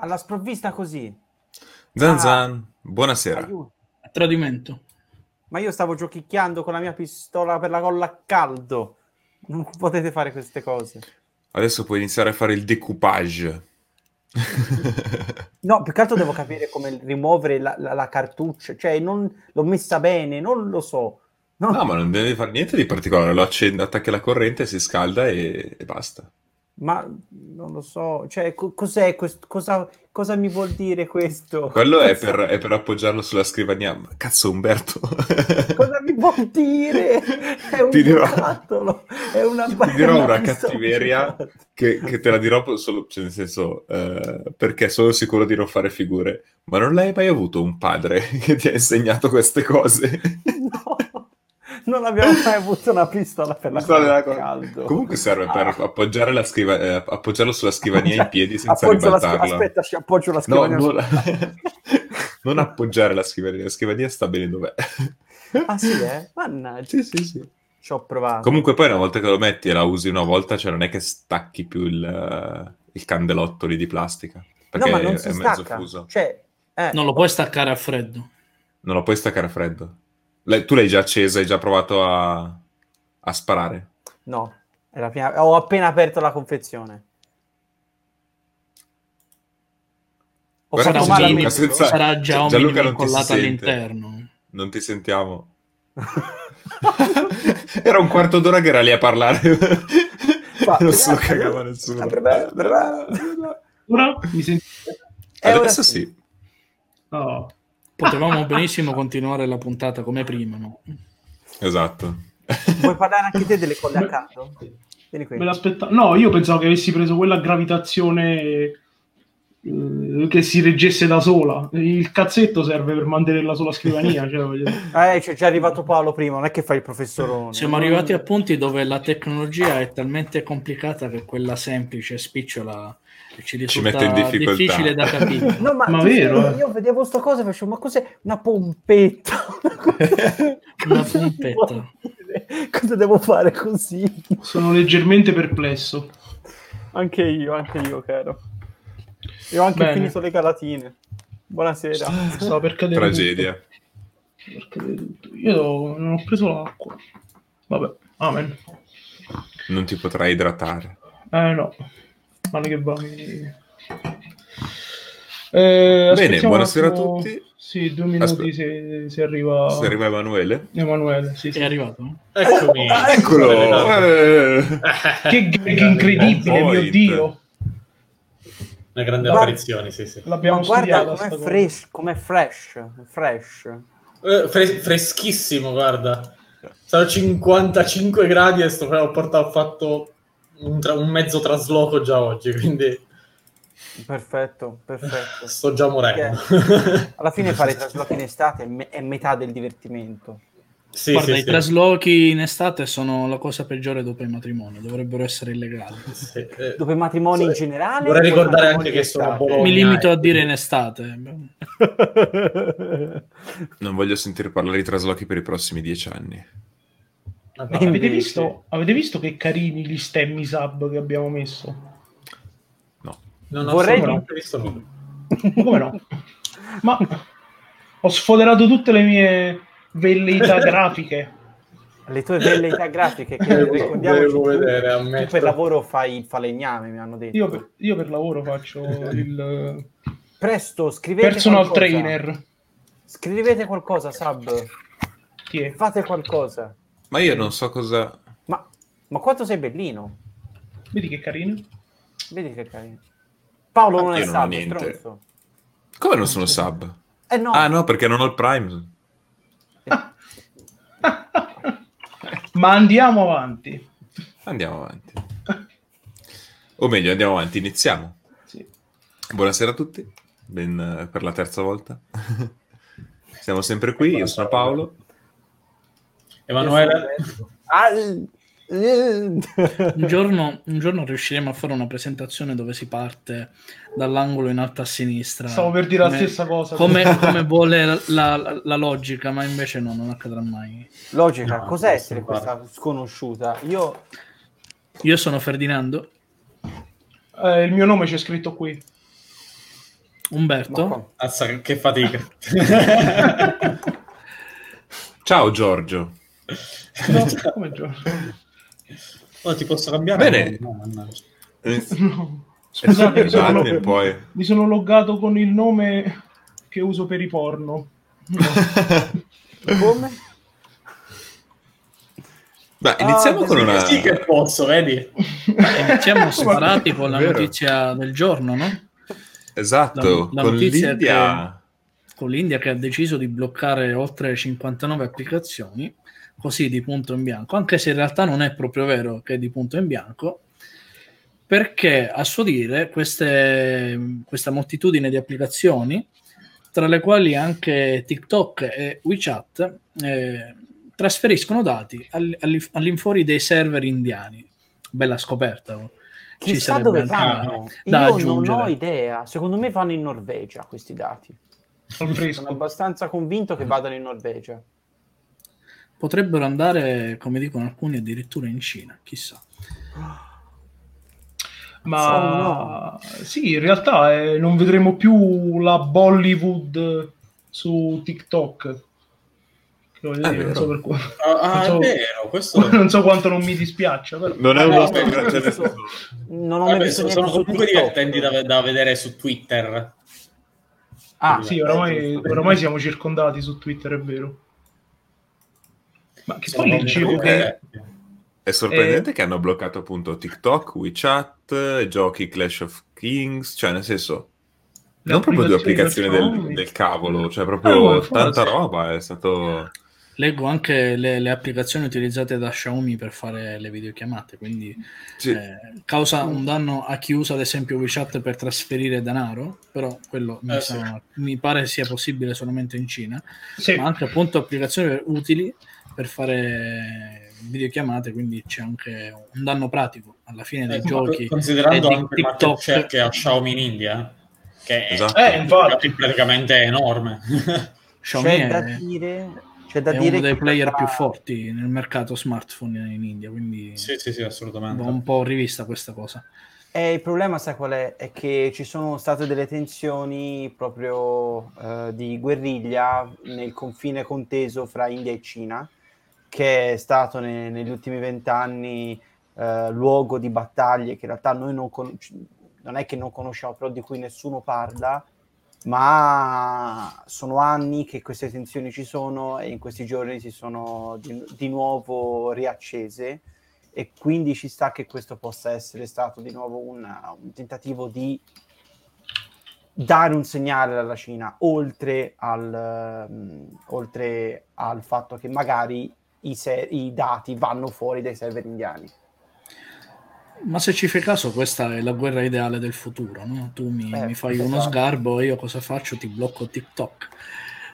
alla sprovvista così. Zan Zan, buonasera. Aiuto. A tradimento. Ma io stavo giochicchiando con la mia pistola per la colla a caldo. Non potete fare queste cose. Adesso puoi iniziare a fare il decoupage. No, più che altro devo capire come rimuovere la, la- la cartuccia. Cioè, non l'ho messa bene, non lo so. Non- No, ma non devi fare niente di particolare, lo accendi, attacchi la corrente, si scalda e, e basta. Ma non lo so. Cioè, co- cos'è questo? Cosa, cosa mi vuol dire questo? Quello è per, è per appoggiarlo sulla scrivania. Ma cazzo, Umberto. Cosa mi vuol dire? È un Ti dirò- è una Ti dirò una cattiveria che, che te la dirò solo, cioè nel senso, eh, perché sono sicuro di non fare figure. Ma non l'hai mai avuto un padre che ti ha insegnato queste cose? No, non abbiamo mai avuto una pistola per la Pistola caldo. Comunque serve per Ah. appoggiare la scriva- eh, appoggiarlo sulla scrivania in piedi senza Appoggio la schi- ribaltarla. Aspetta, ci appoggio la No, scrivania. non, non appoggiare la scrivania, la scrivania sta bene dov'è. Ah sì, eh? Mannaggia, Sì, sì, sì. ci ho provato. Comunque poi una volta che lo metti e la usi una volta, cioè non è che stacchi più il, il candelotto lì di plastica, perché no, ma non si è mezzo stacca. fuso. Cioè, eh, Non lo puoi staccare a freddo. Non lo puoi staccare a freddo. Lei- tu l'hai già accesa, hai già provato a, a sparare. no, è la prima- ho appena aperto la confezione. Ho Guarda fatto male Gianluca senza- Sarà già un Gianluca minimo non sente. all'interno. Non ti sentiamo. era un quarto d'ora che era lì a parlare. non se lo cagava nessuno. Ora mi senti... Adesso sì. sì. No. Potevamo benissimo continuare la puntata come prima, no? Esatto. Vuoi parlare anche te delle colle a caldo? Vieni qui. Me l'aspetta- No, io pensavo che avessi preso quella gravitazione eh, che si reggesse da sola. Il cazzetto serve per mantenerla sulla scrivania. Cioè, voglio dire. Eh, c'è già arrivato Paolo prima, non è che fai il professorone. Siamo arrivati a punti dove la tecnologia è talmente complicata che quella semplice spicciola ci risulta mette in difficoltà. difficile da capire. No, ma, Ma ti vero, giuro, eh. io vedevo sta cosa e facevo, ma cos'è una pompetta? Una pompetta. Cosa devo fare così? Sono leggermente perplesso. Anche io, anche io, caro. Io ho anche Bene. finito le galatine. Buonasera. Stavo per cadere Tragedia. Io non ho preso l'acqua. Vabbè, amen. Non ti potrai idratare. Eh no, male che mi- Eh, Bene, buonasera a tutti. Sì, due minuti Aspe- se, se arriva... Se arriva Emanuele. Emanuele. Sì, sì. È arrivato? Eccomi. Eccolo! Eh. Che gag incredibile, mio Point. Dio! Una grande Guarda- apparizione, sì, sì. L'abbiamo guarda com'è fresh, com'è fresh, fresh. Eh, fre- freschissimo, guarda. Sono 55 gradi e sto ho portato, ho fatto un, tra- un mezzo trasloco già oggi, quindi Perfetto, perfetto. sto già morendo. Alla fine fare i traslochi in estate è, me- è metà del divertimento. sì, Guarda, sì, i sì. traslochi in estate sono la cosa peggiore dopo i matrimoni, dovrebbero essere illegali. Sì, eh, Dopo i matrimoni in generale. vorrei ricordare anche che sono a? Bologna. Mi limito a dire in estate. Non voglio sentire parlare di traslochi per i prossimi dieci anni. Vabbè. Avete Invece- visto, avete visto che carini gli stemmi sub che abbiamo messo? No. Non ho Vorrei- assolutamente visto nulla. Ma come no? Ma ho sfoderato tutte le mie velleità grafiche. Le tue velleità grafiche, che Devo- ricordiamoci, tu- vedere, tu ammetto. per lavoro fai il falegname, mi hanno detto. Io per, io per lavoro faccio il Presto, scrivete personal qualcosa. trainer. Scrivete qualcosa, è? Fate qualcosa. Ma io non so cosa... Ma, ma quanto sei bellino? Vedi che carino? Vedi che carino. Paolo non è non Sab, niente. stronzo. Come non sono sub? Eh no, Ah no, perché non ho il Prime. Ma andiamo avanti. Andiamo avanti. O meglio, andiamo avanti, iniziamo. Sì. Buonasera a tutti, ben eh, per la terza volta. Siamo sempre qui, io sono Paolo. Emanuele, Un giorno, un giorno riusciremo a fare una presentazione dove si parte dall'angolo in alto a sinistra. Stavo per dire la Come- stessa cosa. Come, come vuole la, la- la logica, ma invece no, non accadrà mai. Logica, No, cos'è essere questa sconosciuta? Io Io sono Ferdinando. Eh, il mio nome c'è scritto qui. Umberto? Azza, che fatica. Ciao Giorgio. No, come Giorgio? Oh, ti posso cambiare? Bene. No. Eh, No. Scusate, mi sono, Scusate, poi... mi sono loggato con il nome che uso per i porno. No. Come? Beh, iniziamo Ah, con una... Sì che posso, vedi? Iniziamo sparati con la Vero. notizia del giorno, no? Esatto, La- la con l'India... Con l'India che ha deciso di bloccare oltre 59 applicazioni, così di punto in bianco, anche se in realtà non è proprio vero che è di punto in bianco, perché a suo dire queste, questa moltitudine di applicazioni, tra le quali anche TikTok e WeChat, eh, trasferiscono dati all- all- all'infuori dei server indiani. Bella scoperta. oh. Ci Chissà dove fanno. da Io non aggiungere. ho idea. Secondo me vanno in Norvegia questi dati. Sono abbastanza convinto che vadano in Norvegia. Potrebbero andare, come dicono alcuni, addirittura in Cina, chissà. Ma sì, in realtà eh, non vedremo più la Bollywood su TikTok. Dire, non so, per qua- Ah, ah, Non so- è vero, questo... non so quanto non mi dispiaccia, però. Non è Ah, uno no, no, cioè, Non ho Vabbè, sono, sono comunque TikTok. divertenti da, da vedere su Twitter. Ah, Sì, oramai, oramai siamo circondati su Twitter, è vero. Ma che poi leggevo che... divertenti. È sorprendente che hanno bloccato appunto TikTok, WeChat, giochi Clash of Kings, cioè nel senso... Non proprio due applicazioni del del, cavolo, cioè Ah, no, proprio infatti. tanta roba, è stato... Leggo anche le, le applicazioni utilizzate da Xiaomi per fare le videochiamate, quindi Sì. eh, causa un danno a chi usa ad esempio WeChat per trasferire denaro, però quello mi, Eh, sa- mi pare sia possibile solamente in Cina, Sì. ma anche appunto applicazioni utili per fare videochiamate, quindi c'è anche un danno pratico alla fine dei Eh, giochi. considerando anche il market share che ha Xiaomi in India, che è, Esatto. Eh, infatti. è praticamente enorme. Xiaomi C'è da è, dire, c'è da è dire uno dei player tra- più forti nel mercato smartphone in India, quindi sì, sì, sì, assolutamente. va un po' rivista questa cosa. E il problema, sai qual è? È che ci sono state delle tensioni proprio eh, di guerriglia nel confine conteso fra India e Cina, che è stato ne- negli ultimi vent'anni eh, luogo di battaglie che in realtà noi non, con- non è che non conosciamo, però di cui nessuno parla, ma sono anni che queste tensioni ci sono e in questi giorni si sono di, di nuovo riaccese e quindi ci sta che questo possa essere stato di nuovo una- un tentativo di dare un segnale alla Cina oltre al, ehm, oltre al fatto che magari i, se- i dati vanno fuori dai server indiani. Ma se ci fai caso, questa è la guerra ideale del futuro, no? Tu mi, Eh, mi fai uno esatto. sgarbo e io cosa faccio? Ti blocco TikTok.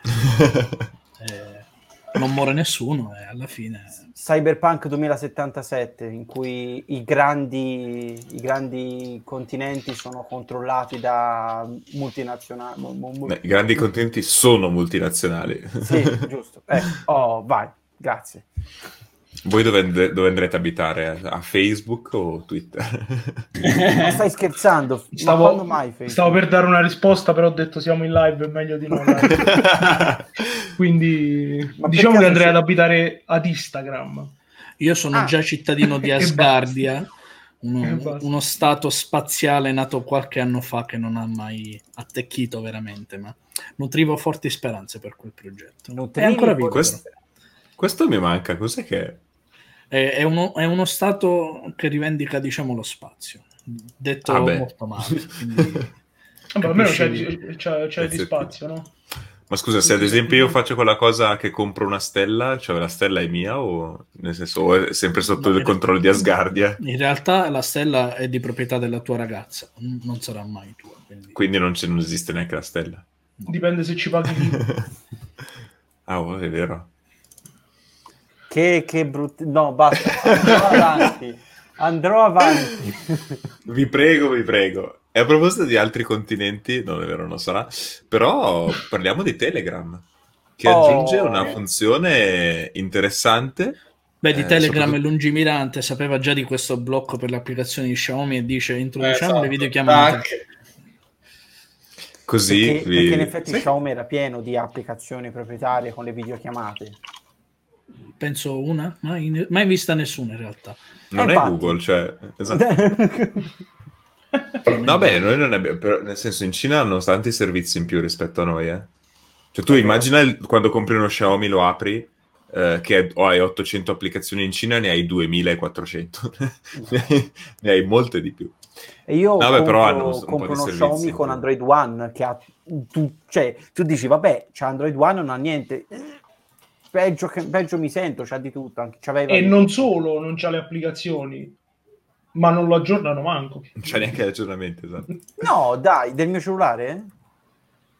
Eh, non muore nessuno e alla fine... Cyberpunk 2077 in cui i grandi, i grandi continenti sono controllati da multinazionali. mu- mu- mu- Beh, I grandi contenuti sono multinazionali. Sì, giusto. Eh, oh, vai, grazie. Voi dove, dove andrete a abitare? A Facebook o Twitter? Ma stai scherzando? Stavo, mai stavo per dare una risposta, però ho detto siamo in live, è meglio di no. live. Quindi Ma diciamo che andrei sì. ad abitare ad Instagram. Io sono Ah. già cittadino di. Asgardia, uno, uno stato spaziale nato qualche anno fa che non ha mai attecchito veramente, ma nutrivo forti speranze per quel progetto. È Nutrivi ancora vivo. Questo, questo mi manca, cos'è che è? È, uno, è uno stato che rivendica, diciamo, lo spazio. Detto Ah, molto male. quindi- Vabbè, almeno c'è, c'è- c'è di spazio, no? Ma scusa, se ad esempio io faccio quella cosa che compro una stella, cioè la stella è mia o nel senso o è sempre sotto No, il controllo di Asgardia? In realtà la stella è di proprietà della tua ragazza, non sarà mai tua. Quindi... Quindi non, c'è- non esiste neanche la stella. Dipende se ci paghi ah, oh, è vero. Che, che brutto. No, basta. Andrò avanti. Andrò avanti. Vi prego, vi prego. E a proposito di altri continenti, non è vero, non sarà, però parliamo di Telegram, che Oh. aggiunge una funzione interessante. Beh, di Eh, Telegram soprattutto- è lungimirante, sapeva già di questo blocco per le applicazioni di Xiaomi e dice introduciamo Esatto. le videochiamate. Tac. Così perché, vi- perché in effetti Sì. Xiaomi era pieno di applicazioni proprietarie con le videochiamate. Penso una, mai, mai vista nessuna in realtà. Non Eh, è infatti. Google, cioè... Esatto. No, beh, noi non abbiamo... però, nel senso, in Cina hanno tanti servizi in più rispetto a noi, eh. Cioè, tu immagina il- quando compri uno Xiaomi, lo apri, eh, che o hai 800 applicazioni in Cina, ne hai 2400. ne, hai, ne hai molte di più. E io Vabbè, compro, però hanno un compro uno Xiaomi con. Android One che ha tu, cioè tu dici vabbè c'è Android One non ha niente peggio, che- peggio mi sento c'ha di tutto anche, c'aveva E di- non solo non c'ha le applicazioni, ma non lo aggiornano manco. Non c'è neanche aggiornamento, esatto. no dai del mio cellulare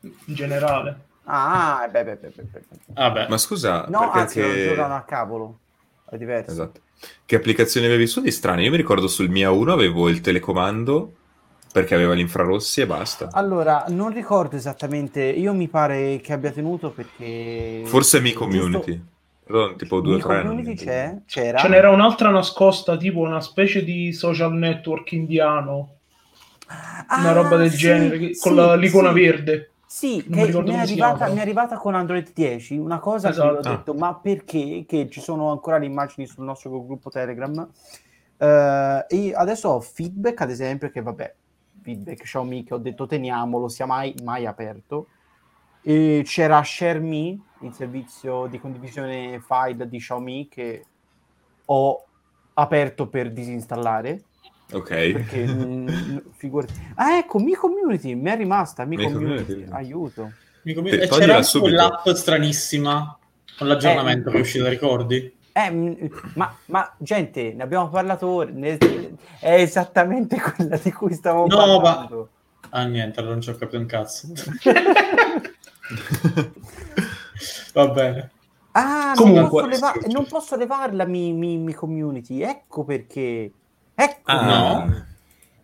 In generale. ah beh beh beh, beh, beh. Vabbè. Ma scusa, no perché anzi che- giocano a cavolo è diverso Esatto. Che applicazioni avevi su di strane? Io mi ricordo sul Mia 1 avevo il telecomando perché aveva gli infrarossi e basta. allora non ricordo esattamente io mi pare che abbia tenuto perché Forse Mi giusto- Community. Però tipo due o Mi tre. Community c'è c'era Ce n'era un'altra nascosta, tipo una specie di social network indiano, una Ah, roba del sì, genere, che- con sì, la- l'icona sì. verde. Sì, mi che ricordo mi è, arrivata, mi è arrivata con Android 10, una cosa Esatto. che ho Ah. detto, ma perché? Che ci sono ancora le immagini sul nostro gruppo Telegram. Eh, e adesso ho feedback, ad esempio, che vabbè, feedback Xiaomi che ho detto teniamolo, sia mai, mai aperto. E c'era ShareMe, il servizio di condivisione file di Xiaomi che ho aperto per disinstallare Ok. perché mm, figurati. Ah, ecco, Mi Community, mi è rimasta Mi, Mi Community, Community. aiuto. Mi com- Te- e c'era anche subito. quell'app stranissima con l'aggiornamento Eh, che è uscito, ricordi? Eh, mm, ma, ma, gente, ne abbiamo parlato ora, ne- è esattamente quella di cui stavo No, ma- parlando. Ah, niente, allora non ci ho capito un cazzo. Va bene. Ah, Comunque- non, posso leva- non posso levarla mi, mi, mi Community, ecco perché. Ecco, Ah, No.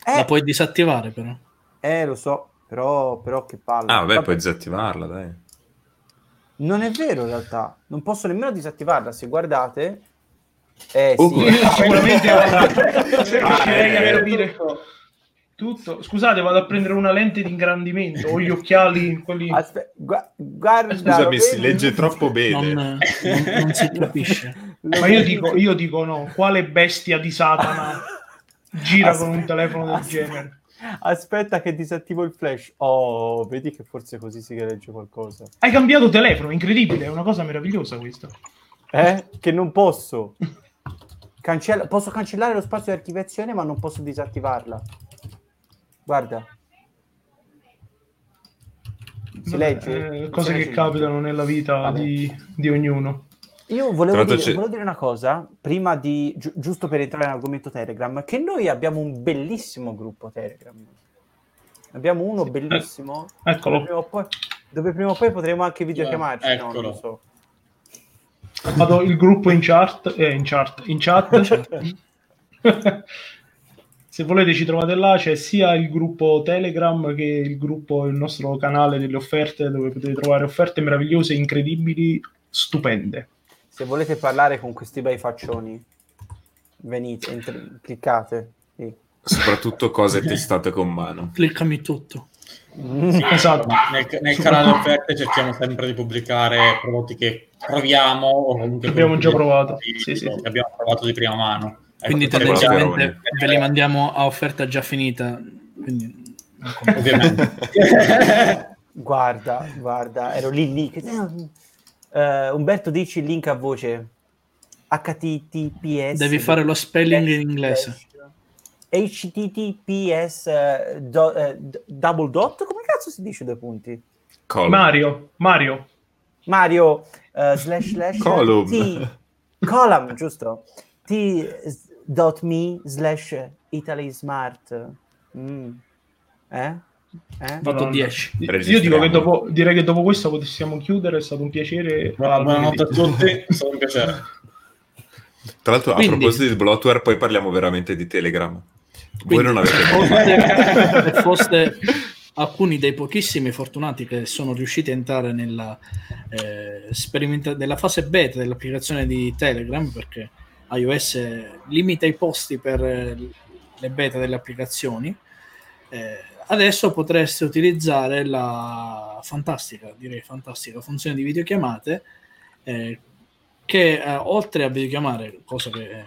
eh, La puoi disattivare però. eh, lo so, però, però che palle. Ah, vabbè, Vabbè, puoi disattivarla, dai. Non è vero in realtà, non posso nemmeno disattivarla, se guardate... Eh sì, Sicuramente riuscirei a capire tutto. Scusate, vado a prendere una lente di ingrandimento o gli occhiali, quelli... Aspe- gua- guarda, Scusami, si legge troppo bene. Non, non- non si capisce. Ma io dico, io dico no, quale bestia di Satana gira con un telefono del aspetta. genere? Aspetta che disattivo il flash. Oh, vedi che forse così si legge qualcosa. Hai cambiato telefono, incredibile, è una cosa meravigliosa questa. Eh? Che non posso. Cancella- posso cancellare lo spazio di archiviazione, ma non posso disattivarla. Guarda. Si legge? Eh, cose che legge? capitano nella vita di, di ognuno. Io volevo dire, volevo dire una cosa, prima di, gi- giusto per entrare nell'argomento Telegram, che noi abbiamo un bellissimo gruppo Telegram. Abbiamo uno Sì. bellissimo, Eh, dove eccolo. prima, o poi, dove prima o poi potremo anche videochiamarci, no, eccolo. non lo so. Vado il gruppo in chart, eh, in chart, in chat. Se volete ci trovate là, c'è sia il gruppo Telegram che il gruppo, il nostro canale delle offerte, dove potete trovare offerte meravigliose, incredibili, stupende. Se volete parlare con questi bei faccioni, venite, entri- cliccate. Sì. Soprattutto cose testate con mano. Cliccami tutto. Esatto. Ma Nel, nel canale offerte cerchiamo sempre di pubblicare prodotti che proviamo o comunque Abbiamo già provato. che Sì, sì, sì. abbiamo provato di prima mano. Ecco, Quindi per tendenzialmente ve li mandiamo a offerta già finita. Quindi ovviamente. Guarda, guarda, ero lì lì. che- Eh, Umberto dici il link a voce. HTTPS. Devi fare lo spelling in inglese. HTTPS eh, do- eh, double dot? Come cazzo si dice due punti? Column. Mario, Mario, Mario slash slash Column. T column, giusto? T s- dot me slash Italy Smart. Mm. Eh? Eh? Madonna. 10. Io dico che dopo, direi che dopo questo possiamo chiudere, è stato un piacere. Buona- Buonanotte a tutti, è stato un piacere. Tra l'altro, Quindi- a proposito di bloatware, poi parliamo veramente di Telegram. Voi Quindi, non avete se foste, se foste alcuni dei pochissimi fortunati che sono riusciti a entrare nella, eh, sperimenta- nella fase beta dell'applicazione di Telegram, perché iOS limita i posti per eh, le beta delle applicazioni, eh, adesso potreste utilizzare la fantastica, direi fantastica funzione di videochiamate eh, che eh, oltre a videochiamare, cosa che eh,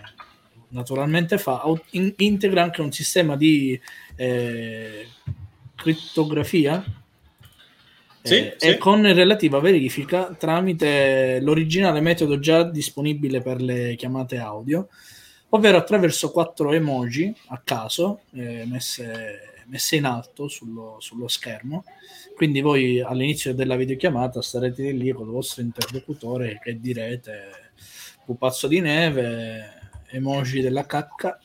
naturalmente fa, in- integra anche un sistema di eh, crittografia Sì, eh, sì. e con relativa verifica tramite l'originale metodo già disponibile per le chiamate audio, ovvero attraverso quattro emoji a caso messe, messe in alto sullo, sullo schermo. Quindi voi all'inizio della videochiamata starete lì con il vostro interlocutore che direte pupazzo di neve, emoji della cacca,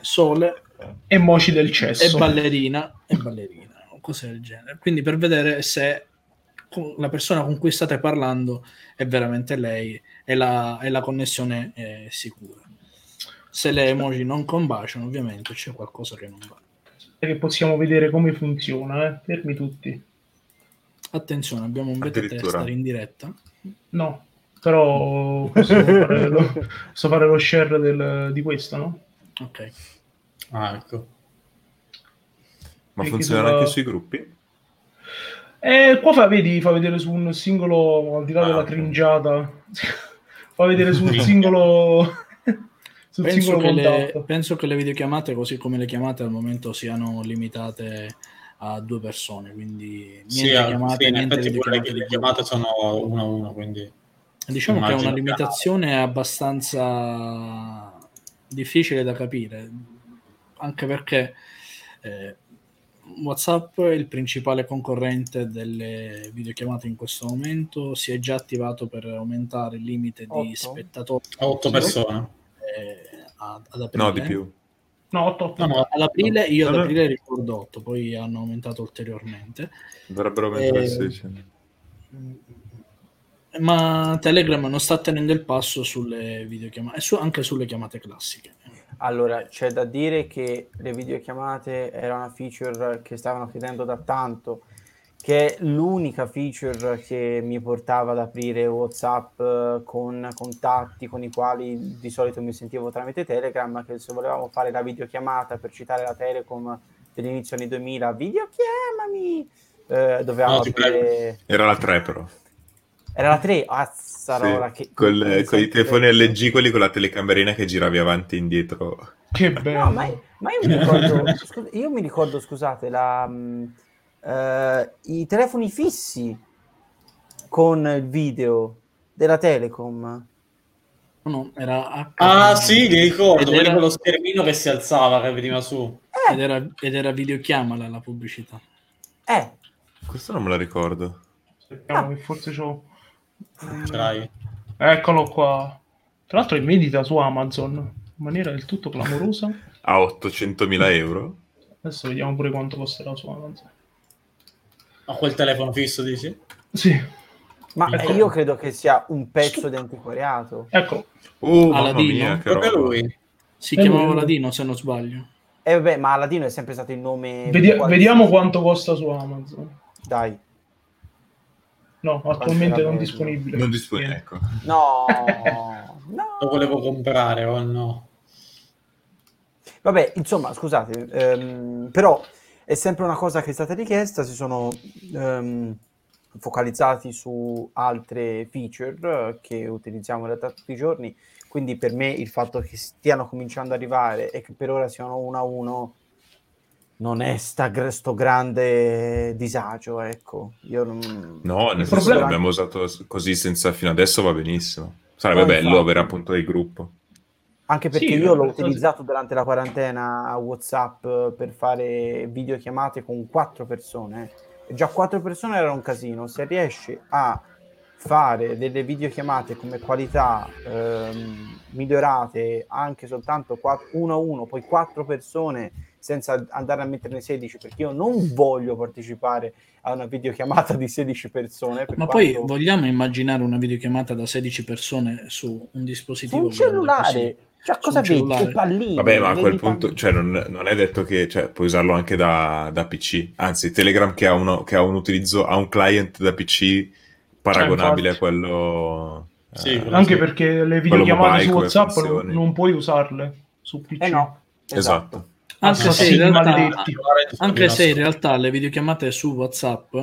sole E moci del e cesso. ballerina e ballerina o cose del genere quindi per vedere se la persona con cui state parlando è veramente lei e la, e la connessione è sicura se le emoji non combaciano ovviamente c'è qualcosa che non va che possiamo vedere come funziona, eh? Fermi tutti. attenzione abbiamo un beta tester in diretta No, però posso fare lo, posso fare lo share del- di questo, no? ok Ah, ecco. Ma Perché funziona sulla- anche sui gruppi? E qua fa, vedi, fa vedere su un singolo, al di là Ah, della cringiata, fa vedere su un singolo, sul penso che, le, penso che le videochiamate così come le chiamate al momento siano limitate a due persone quindi niente Sì, ah, chiamate sì, in niente effetti pure videochiamate le di chiamate sono uno a uno, quindi... Diciamo che è una che- limitazione abbastanza difficile da capire, anche perché eh, WhatsApp è il principale concorrente delle videochiamate in questo momento, si è già attivato per aumentare il limite di Otto? spettatori A otto Sì. persone. Eh, ad, ad aprile. No, di più. No, 8, No, no, Ad aprile, io ad No, no. aprile ricordo 8, poi hanno aumentato ulteriormente. Dovrebbero aumentare Eh, a 16. Ma Telegram non sta tenendo il passo sulle videochiamate, e su- anche sulle chiamate classiche. Allora, c'è da dire che le videochiamate era una feature che stavano chiedendo da tanto, che è l'unica feature che mi portava ad aprire WhatsApp eh, con contatti con i quali di solito mi sentivo tramite Telegram, che se volevamo fare la videochiamata per citare la Telecom dell'inizio anni 2000, videochiamami, eh, dovevamo No, aprire... Era la 3 però. Era la 3, azzarola, Sì, che... col- con i telefoni. LG, quelli con la telecamerina che giravi avanti e indietro. che bello. No, ma, ma io, mi ricordo, scusa- io mi ricordo, scusate, la, mh, eh, i telefoni fissi con il video della Telecom. No, no, era Ah, sì, li ricordo, Ed era- lo schermino che si alzava, che veniva su. ed era, ed era videochiamala la pubblicità. Eh, Questo non me la ricordo. Aspettiamo che forse c'ho... Ce l'hai? Eccolo qua. Tra l'altro è in vendita su Amazon in maniera del tutto clamorosa. A 800.000 euro? Adesso vediamo pure quanto costerà su Amazon. A quel telefono fisso, dici? Sì, ma Ecco. io credo che sia un pezzo di antiquariato. ecco. Mamma Aladino? Proprio lui. Si Eh, chiamava lui- Ladino, se non sbaglio. E vabbè, ma Aladino è sempre stato il nome... Vedi- vediamo quanto costa su Amazon. Dai. No, attualmente non disponibile. Non disponibile, ecco. No, no. Lo volevo comprare, oh no. Vabbè, insomma, scusate, ehm, però è sempre una cosa che è stata richiesta, si sono ehm, focalizzati su altre feature eh, che utilizziamo in realtà tutti i giorni, quindi per me il fatto che stiano cominciando ad arrivare e che per ora siano uno a uno non è sta, sto grande disagio, ecco. Io non... No, nel senso problema- l'abbiamo usato così senza fino adesso va benissimo. Sarebbe Eh, bello infatti. avere appunto il gruppo. Anche perché Sì, io l'ho utilizzato durante la quarantena WhatsApp eh, per fare videochiamate con quattro persone. Già quattro persone era un casino. Se riesci a fare delle videochiamate come qualità ehm, migliorate anche soltanto qua- uno a uno, poi quattro persone senza andare a metterne 16, perché io non voglio partecipare a una videochiamata di 16 persone. per Ma poi quanto- vogliamo immaginare una videochiamata da 16 persone su un su dispositivo un grande cellulare. Cioè, cosa vedi? Che pallini? Vabbè, ma a quel punto, cioè, non, non è detto che cioè, puoi usarlo anche da, da PC. Anzi, Telegram che ha, uno, che ha un utilizzo, ha un client da PC paragonabile Eh, a quello. Sì, eh, Anche sì. perché le videochiamate su WhatsApp non, non puoi usarle su PC. Eh no, Esatto. Anche, se, in realtà, anche se in realtà le videochiamate su WhatsApp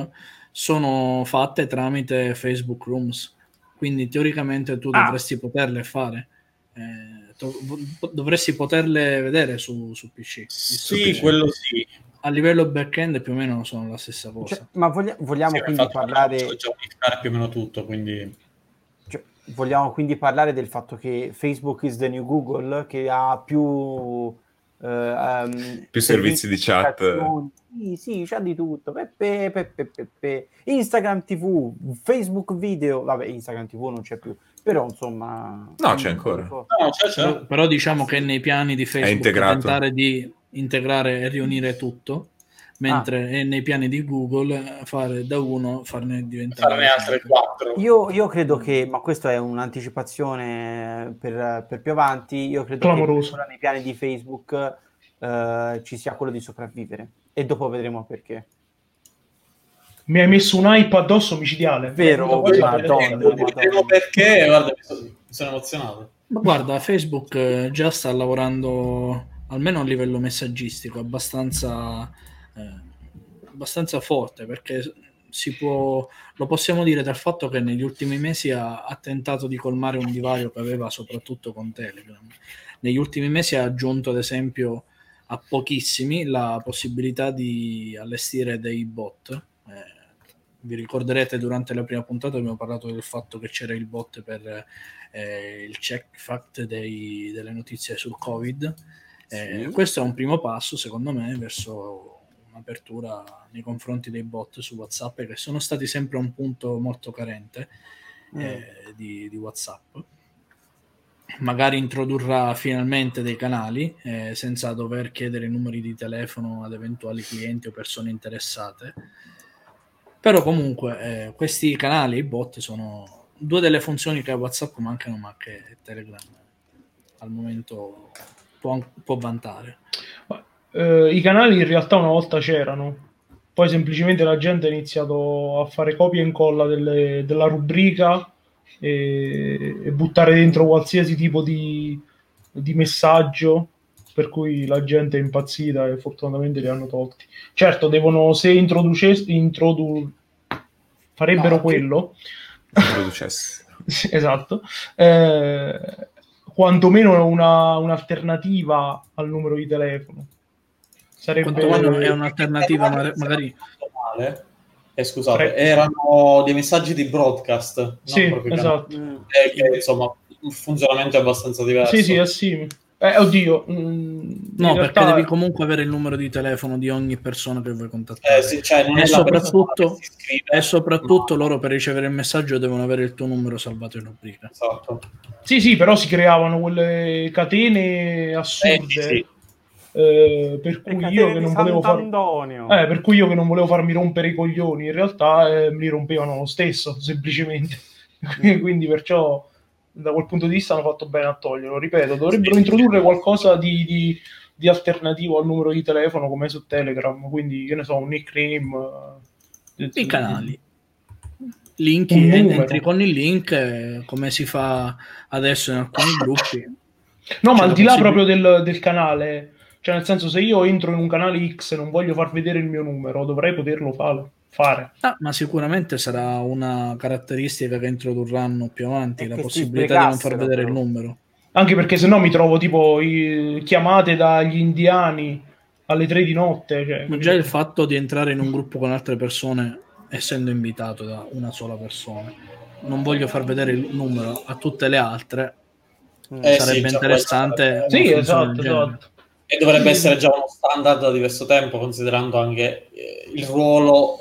sono fatte tramite Facebook Rooms, quindi teoricamente tu Ah. dovresti poterle fare. Eh, dovresti poterle vedere su, su PC. Sì, che quello sì. A livello back-end più o meno sono la stessa cosa. Cioè, ma voglia- vogliamo Sì, quindi parlare... già più o meno tutto, quindi... Cioè, vogliamo quindi parlare del fatto che Facebook is the new Google, che ha più, eh, ehm, Più servizi di chat. Sì, sì, c'ha di tutto. Peppe, peppe, peppe. Instagram TV, Facebook video. Vabbè, Instagram TV non c'è più, però insomma... No, c'è ancora. No, c'è, c'è. Però, però diciamo che nei piani di Facebook integrato. tentare di integrare e riunire tutto, mentre è nei piani di Google fare da uno, farne diventare... Farne altre quattro. Io, io credo che, ma questo è un'anticipazione per, per più avanti, io credo Clamoroso. che nei piani di Facebook eh, ci sia quello di sopravvivere e dopo vedremo perché. Mi hai messo un hype addosso micidiale. Vero, avuto quasi Madonna, perché, guarda, mi sono, emozionato. Ma guarda, Facebook eh, già sta lavorando, almeno a livello messaggistico, abbastanza, eh, abbastanza forte, perché si può, lo possiamo dire dal fatto che negli ultimi mesi ha, ha tentato di colmare un divario che aveva soprattutto con Telegram. Negli ultimi mesi ha aggiunto, ad esempio, a pochissimi la possibilità di allestire dei bot. Eh, vi ricorderete durante la prima puntata abbiamo parlato del fatto che c'era il bot per eh, il check fact dei- delle notizie sul Covid. Eh, Sì. Questo è un primo passo, secondo me, verso un'apertura nei confronti dei bot su WhatsApp, che sono stati sempre un punto molto carente eh, di, di WhatsApp. Magari introdurrà finalmente dei canali eh, senza dover chiedere i numeri di telefono ad eventuali clienti o persone interessate. Però comunque eh, questi canali, i bot, sono due delle funzioni che WhatsApp mancano, ma che Telegram al momento può, può vantare. Eh, I canali in realtà una volta c'erano, poi semplicemente la gente ha iniziato a fare copia e incolla delle- della rubrica e, e buttare dentro qualsiasi tipo di, di messaggio, per cui la gente è impazzita e fortunatamente li hanno tolti. Certo, devono, se introducesse, introdu- farebbero No, quello, Producesse. sì, esatto, eh, quantomeno una, un'alternativa al numero di telefono. Sarebbe Quantomeno è un'alternativa, ma- magari Male. Eh, scusate, Pre- erano dei messaggi di broadcast, Sì, esatto. Canali, che insomma un funzionamento abbastanza diverso. Sì, sì, è simile. Eh, oddio. mm, no, realtà- perché devi comunque avere il numero di telefono di ogni persona che vuoi contattare. Eh, sì, cioè, non E soprattutto-. E soprattutto loro per ricevere il messaggio devono avere il tuo numero salvato in rubrica. Esatto. Sì, sì, però si creavano quelle catene assurde. Eh, sì, sì. eh, per cui catene io che di non volevo far... Eh, per cui io che non volevo farmi rompere i coglioni, in realtà eh, me li rompevano lo stesso, semplicemente. Quindi perciò da quel punto di vista hanno fatto bene a toglierlo. Ripeto, dovrebbero introdurre qualcosa di, di- di alternativo al numero di telefono come su Telegram, quindi che ne so, un nickname. eh, I canali. Link, numero. entri con il link eh, come si fa adesso in alcuni gruppi. No, ma al la di là proprio del, del canale, cioè nel senso se io entro in un canale X e non voglio far vedere il mio numero, dovrei poterlo fare. fare. Ah, ma sicuramente sarà una caratteristica che introdurranno più avanti, E la possibilità di non far vedere il però. numero. Anche perché se no mi trovo tipo i- chiamate dagli indiani alle 3 di notte. Cioè, Ma già il fatto di entrare in un gruppo con altre persone essendo invitato da una sola persona, non voglio far vedere il numero a tutte le altre. Eh, sarebbe sì, interessante. Sì, esatto, esatto. E dovrebbe essere già uno standard da diverso tempo, considerando anche eh, il ruolo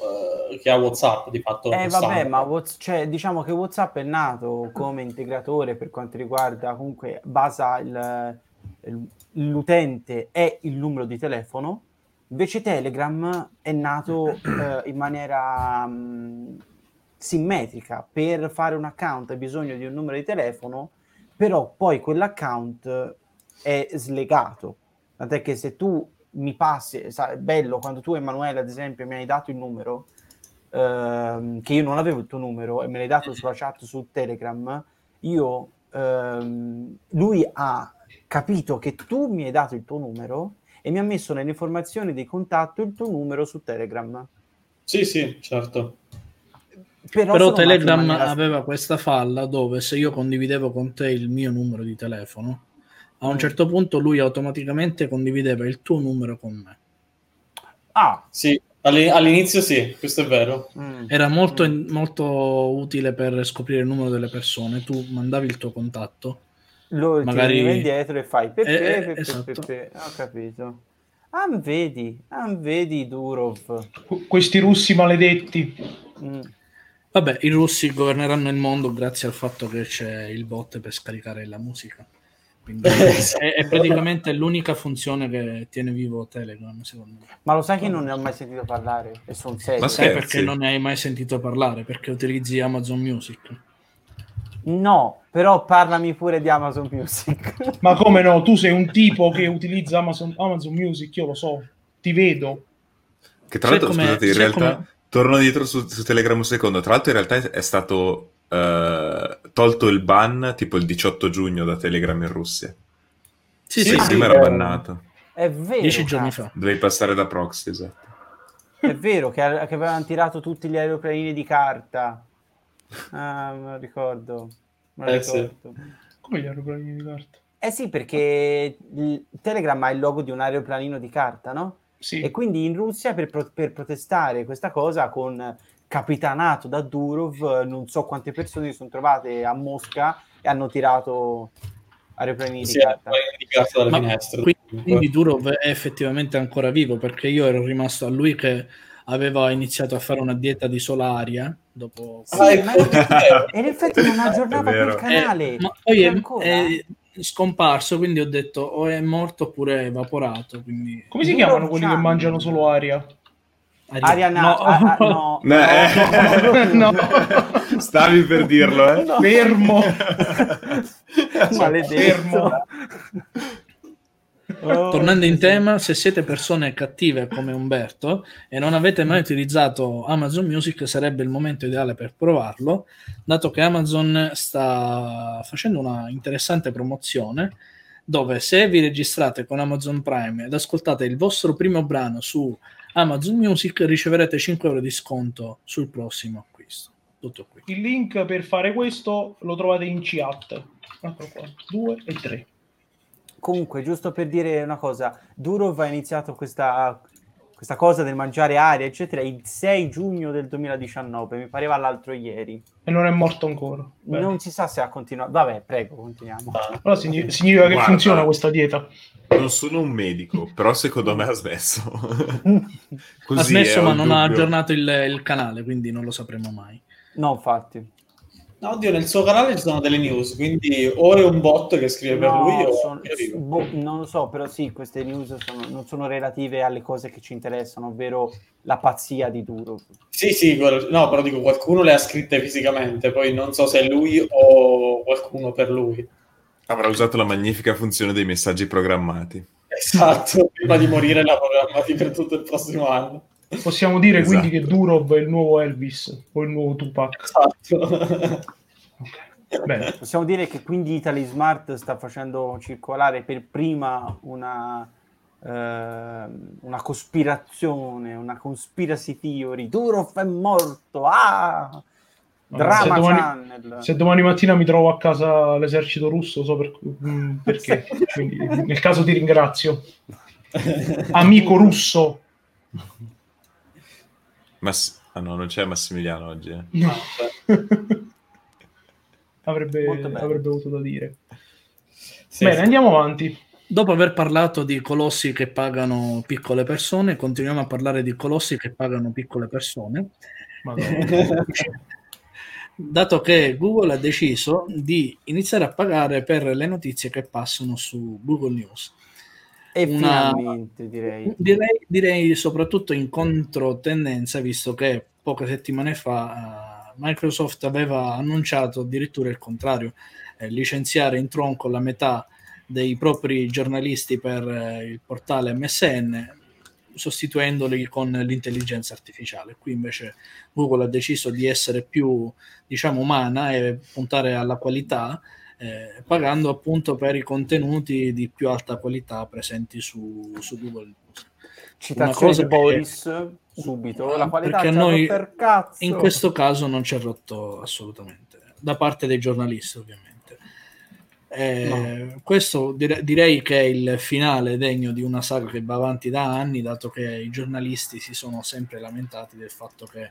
eh, che ha WhatsApp di fatto. Eh vabbè, ma Whats- cioè, diciamo che WhatsApp è nato come integratore per quanto riguarda comunque basa il, il- l'utente e il numero di telefono, invece Telegram è nato eh, in maniera mh, simmetrica. Per fare un account hai bisogno di un numero di telefono, però poi quell'account è slegato. Tant'è che se tu mi passi, sa, è bello quando tu Emanuele ad esempio mi hai dato il numero, ehm, che io non avevo il tuo numero e me l'hai dato sulla chat su Telegram, io, ehm, lui ha capito che tu mi hai dato il tuo numero e mi ha messo nelle informazioni di contatto il tuo numero su Telegram. Sì, sì, certo. Però, in Telegram maniera- aveva questa falla dove se io condividevo con te il mio numero di telefono, a un Mm. certo punto lui automaticamente condivideva il tuo numero con me. Ah, Sì, Alli- all'inizio sì, questo è vero. mm. Era molto, Mm. molto utile per scoprire il numero delle persone. Tu mandavi il tuo contatto. lo magari- ti vieni indietro e fai pepe, Eh, eh, pepe, esatto. pepe. Ho capito. Ah, vedi, ah, vedi Durov. Qu- Questi russi maledetti. Mm. Vabbè, i russi governeranno il mondo grazie al fatto che c'è il bot per scaricare la musica. Quindi Sì. è, è praticamente l'unica funzione che tiene vivo Telegram, secondo me. Ma lo sai che non ne ho mai sentito parlare? E sono serio. Ma Sai perché non ne hai mai sentito parlare? Perché utilizzi Amazon Music. No, però parlami pure di Amazon Music. Ma come no? Tu sei un tipo che utilizza Amazon, Amazon Music, io lo so, ti vedo. Che tra l'altro, scusate, in realtà, come- torno dietro su, su Telegram un secondo. Tra l'altro, in realtà è, è stato eh, tolto il ban tipo il 18 giugno da Telegram in Russia. Sì, Sì, sì, Sì, sì. prima era bannato. È vero. Dieci giorni cazzo. fa. Dovevi passare da proxy, esatto. È vero che, che avevano tirato tutti gli aeroplanini di carta. Ah, me lo ricordo. Me lo Eh, sì. ricordo. Come gli aeroplani di carta? Eh sì, perché il Telegram ha il logo di un aeroplanino di carta, no? Sì. E quindi in Russia per, pro- per protestare questa cosa con capitanato da Durov, non so quante persone si sono trovate a Mosca e hanno tirato aeroplanini Sì, di carta. poi indicato dalle Ma finestre. qui- comunque. Quindi Durov è effettivamente ancora vivo perché io ero rimasto a lui che aveva iniziato a fare una dieta di solaria dopo Sì, Ah, ma- ecco, e in effetti non aggiornava quel canale. Eh, ma poi è, è scomparso quindi ho detto o è morto oppure è evaporato quindi Come si Duro chiamano quelli che mangiano solo aria? Ariana, No. ah, ah, no, No, eh. No. Stavi per dirlo, eh? No. Fermo. Maledetto. Fermo. Oh, Tornando in sì. tema, se siete persone cattive come Umberto e non avete mai utilizzato Amazon Music, sarebbe il momento ideale per provarlo, dato che Amazon sta facendo una interessante promozione dove se vi registrate con Amazon Prime ed ascoltate il vostro primo brano su Amazon Music, riceverete 5 euro di sconto sul prossimo acquisto. Tutto qui. Il link per fare questo lo trovate in chat. Eccolo qua. Due e tre. Comunque, giusto per dire una cosa, Durov ha iniziato questa, questa cosa del mangiare aria, eccetera, il 6 giugno del 2019, mi pareva l'altro ieri. E non è morto ancora. Bene. Non si sa se ha continuato. Vabbè, prego, continuiamo. Allora signi- significa che Guarda. funziona questa dieta. Non sono un medico, però secondo me ha smesso. Così, ha smesso ma non ha dubbio. aggiornato il, il canale, quindi non lo sapremo mai. No, infatti. No, oddio, nel suo canale ci sono delle news, quindi o è un bot che scrive per No, lui o sono- boh, non lo so, però sì, queste news sono- non sono relative alle cose che ci interessano, ovvero la pazzia di Durov. Sì, sì, quello- no, però dico qualcuno le ha scritte fisicamente, poi non so se è lui o qualcuno per lui. Avrà usato la magnifica funzione dei messaggi programmati. Esatto, prima di morire l'ha programmati per tutto il prossimo anno. Possiamo dire Esatto. quindi che Durov è il nuovo Elvis o il nuovo Tupac. Esatto. Ok. Bene. Possiamo dire che quindi Italy Smart sta facendo circolare per prima una, ehm, una cospirazione, una conspiracy theory. Durov è morto! Ah! Drama se, domani, Channel. se domani mattina mi trovo a casa l'esercito russo, so per- mm, perché. Quindi, nel caso ti ringrazio. Amico russo. Mass- ah no, non c'è Massimiliano oggi. eh. No. avrebbe, Molto bene. avrebbe avuto da dire. Sì, Bene, sì. andiamo avanti. Dopo aver parlato di colossi che pagano piccole persone, continuiamo a parlare di colossi che pagano piccole persone. Dato che Google ha deciso di iniziare a pagare per le notizie che passano su Google News. E una- finalmente direi. Direi, direi soprattutto in controtendenza, visto che poche settimane fa eh, Microsoft aveva annunciato addirittura il contrario, eh, licenziare in tronco la metà dei propri giornalisti per eh, il portale MSN, sostituendoli con l'intelligenza artificiale. Qui invece Google ha deciso di essere più, diciamo, umana e puntare alla qualità eh, pagando appunto per i contenuti di più alta qualità presenti su, su Google. Citazione di Boris che... subito, la qualità perché noi per cazzo. in questo caso non c'è rotto assolutamente, da parte dei giornalisti ovviamente. Eh, no. Questo dire- direi che è il finale degno di una saga che va avanti da anni, dato che i giornalisti si sono sempre lamentati del fatto che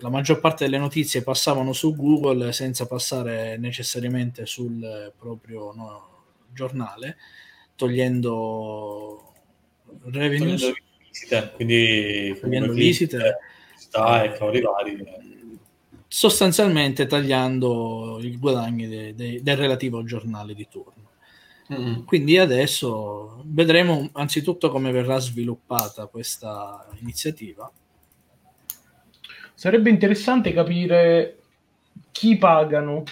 la maggior parte delle notizie passavano su Google senza passare necessariamente sul proprio no, giornale, togliendo revenues, togliendo visite, quindi togliendo visite, sta e cavoli vari. Sostanzialmente tagliando i guadagni de, de, del relativo giornale di turno. Mm-hmm. Quindi adesso vedremo anzitutto come verrà sviluppata questa iniziativa Sarebbe interessante capire chi pagano.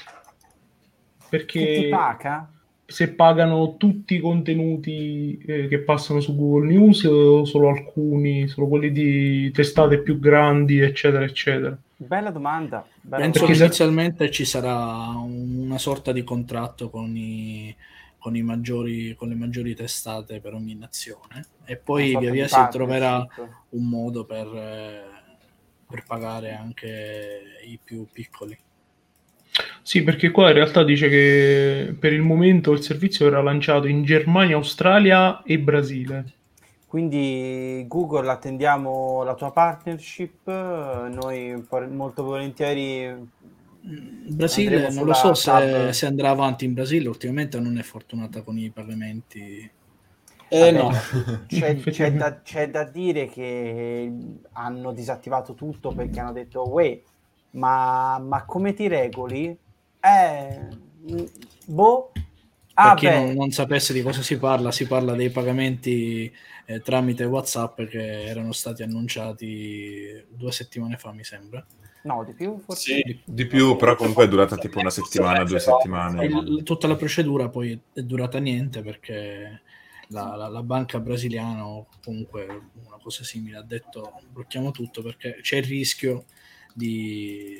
Perché chi paga? se pagano tutti i contenuti eh, che passano su Google News o solo alcuni, solo quelli di testate più grandi, eccetera, eccetera. Bella domanda. Bella Penso che inizialmente ci sarà una sorta di contratto con i, con, i maggiori, con le maggiori testate per ogni nazione e poi via via si troverà un modo per... Eh, per pagare anche i più piccoli. Sì, perché qua in realtà dice che per il momento il servizio verrà lanciato in Germania, Australia e Brasile. Quindi Google attendiamo la tua partnership, noi molto volentieri Brasile non lo so se, se, andrà avanti in Brasile, ultimamente non è fortunata con i pagamenti eh, no. c'è, c'è, da, c'è, da, dire che hanno disattivato tutto perché hanno detto, uè, ma, ma come ti regoli? Eh, boh. Ah, per chi non, non, sapesse di cosa si parla, si parla dei pagamenti eh, tramite WhatsApp che erano stati annunciati due settimane fa, mi sembra. No, di più forse? Sì, di più, però comunque è durata tipo una settimana, due settimane. Il, tutta la procedura poi è durata niente perché la, la, la, banca brasiliana o comunque una cosa simile ha detto blocchiamo tutto perché c'è il rischio di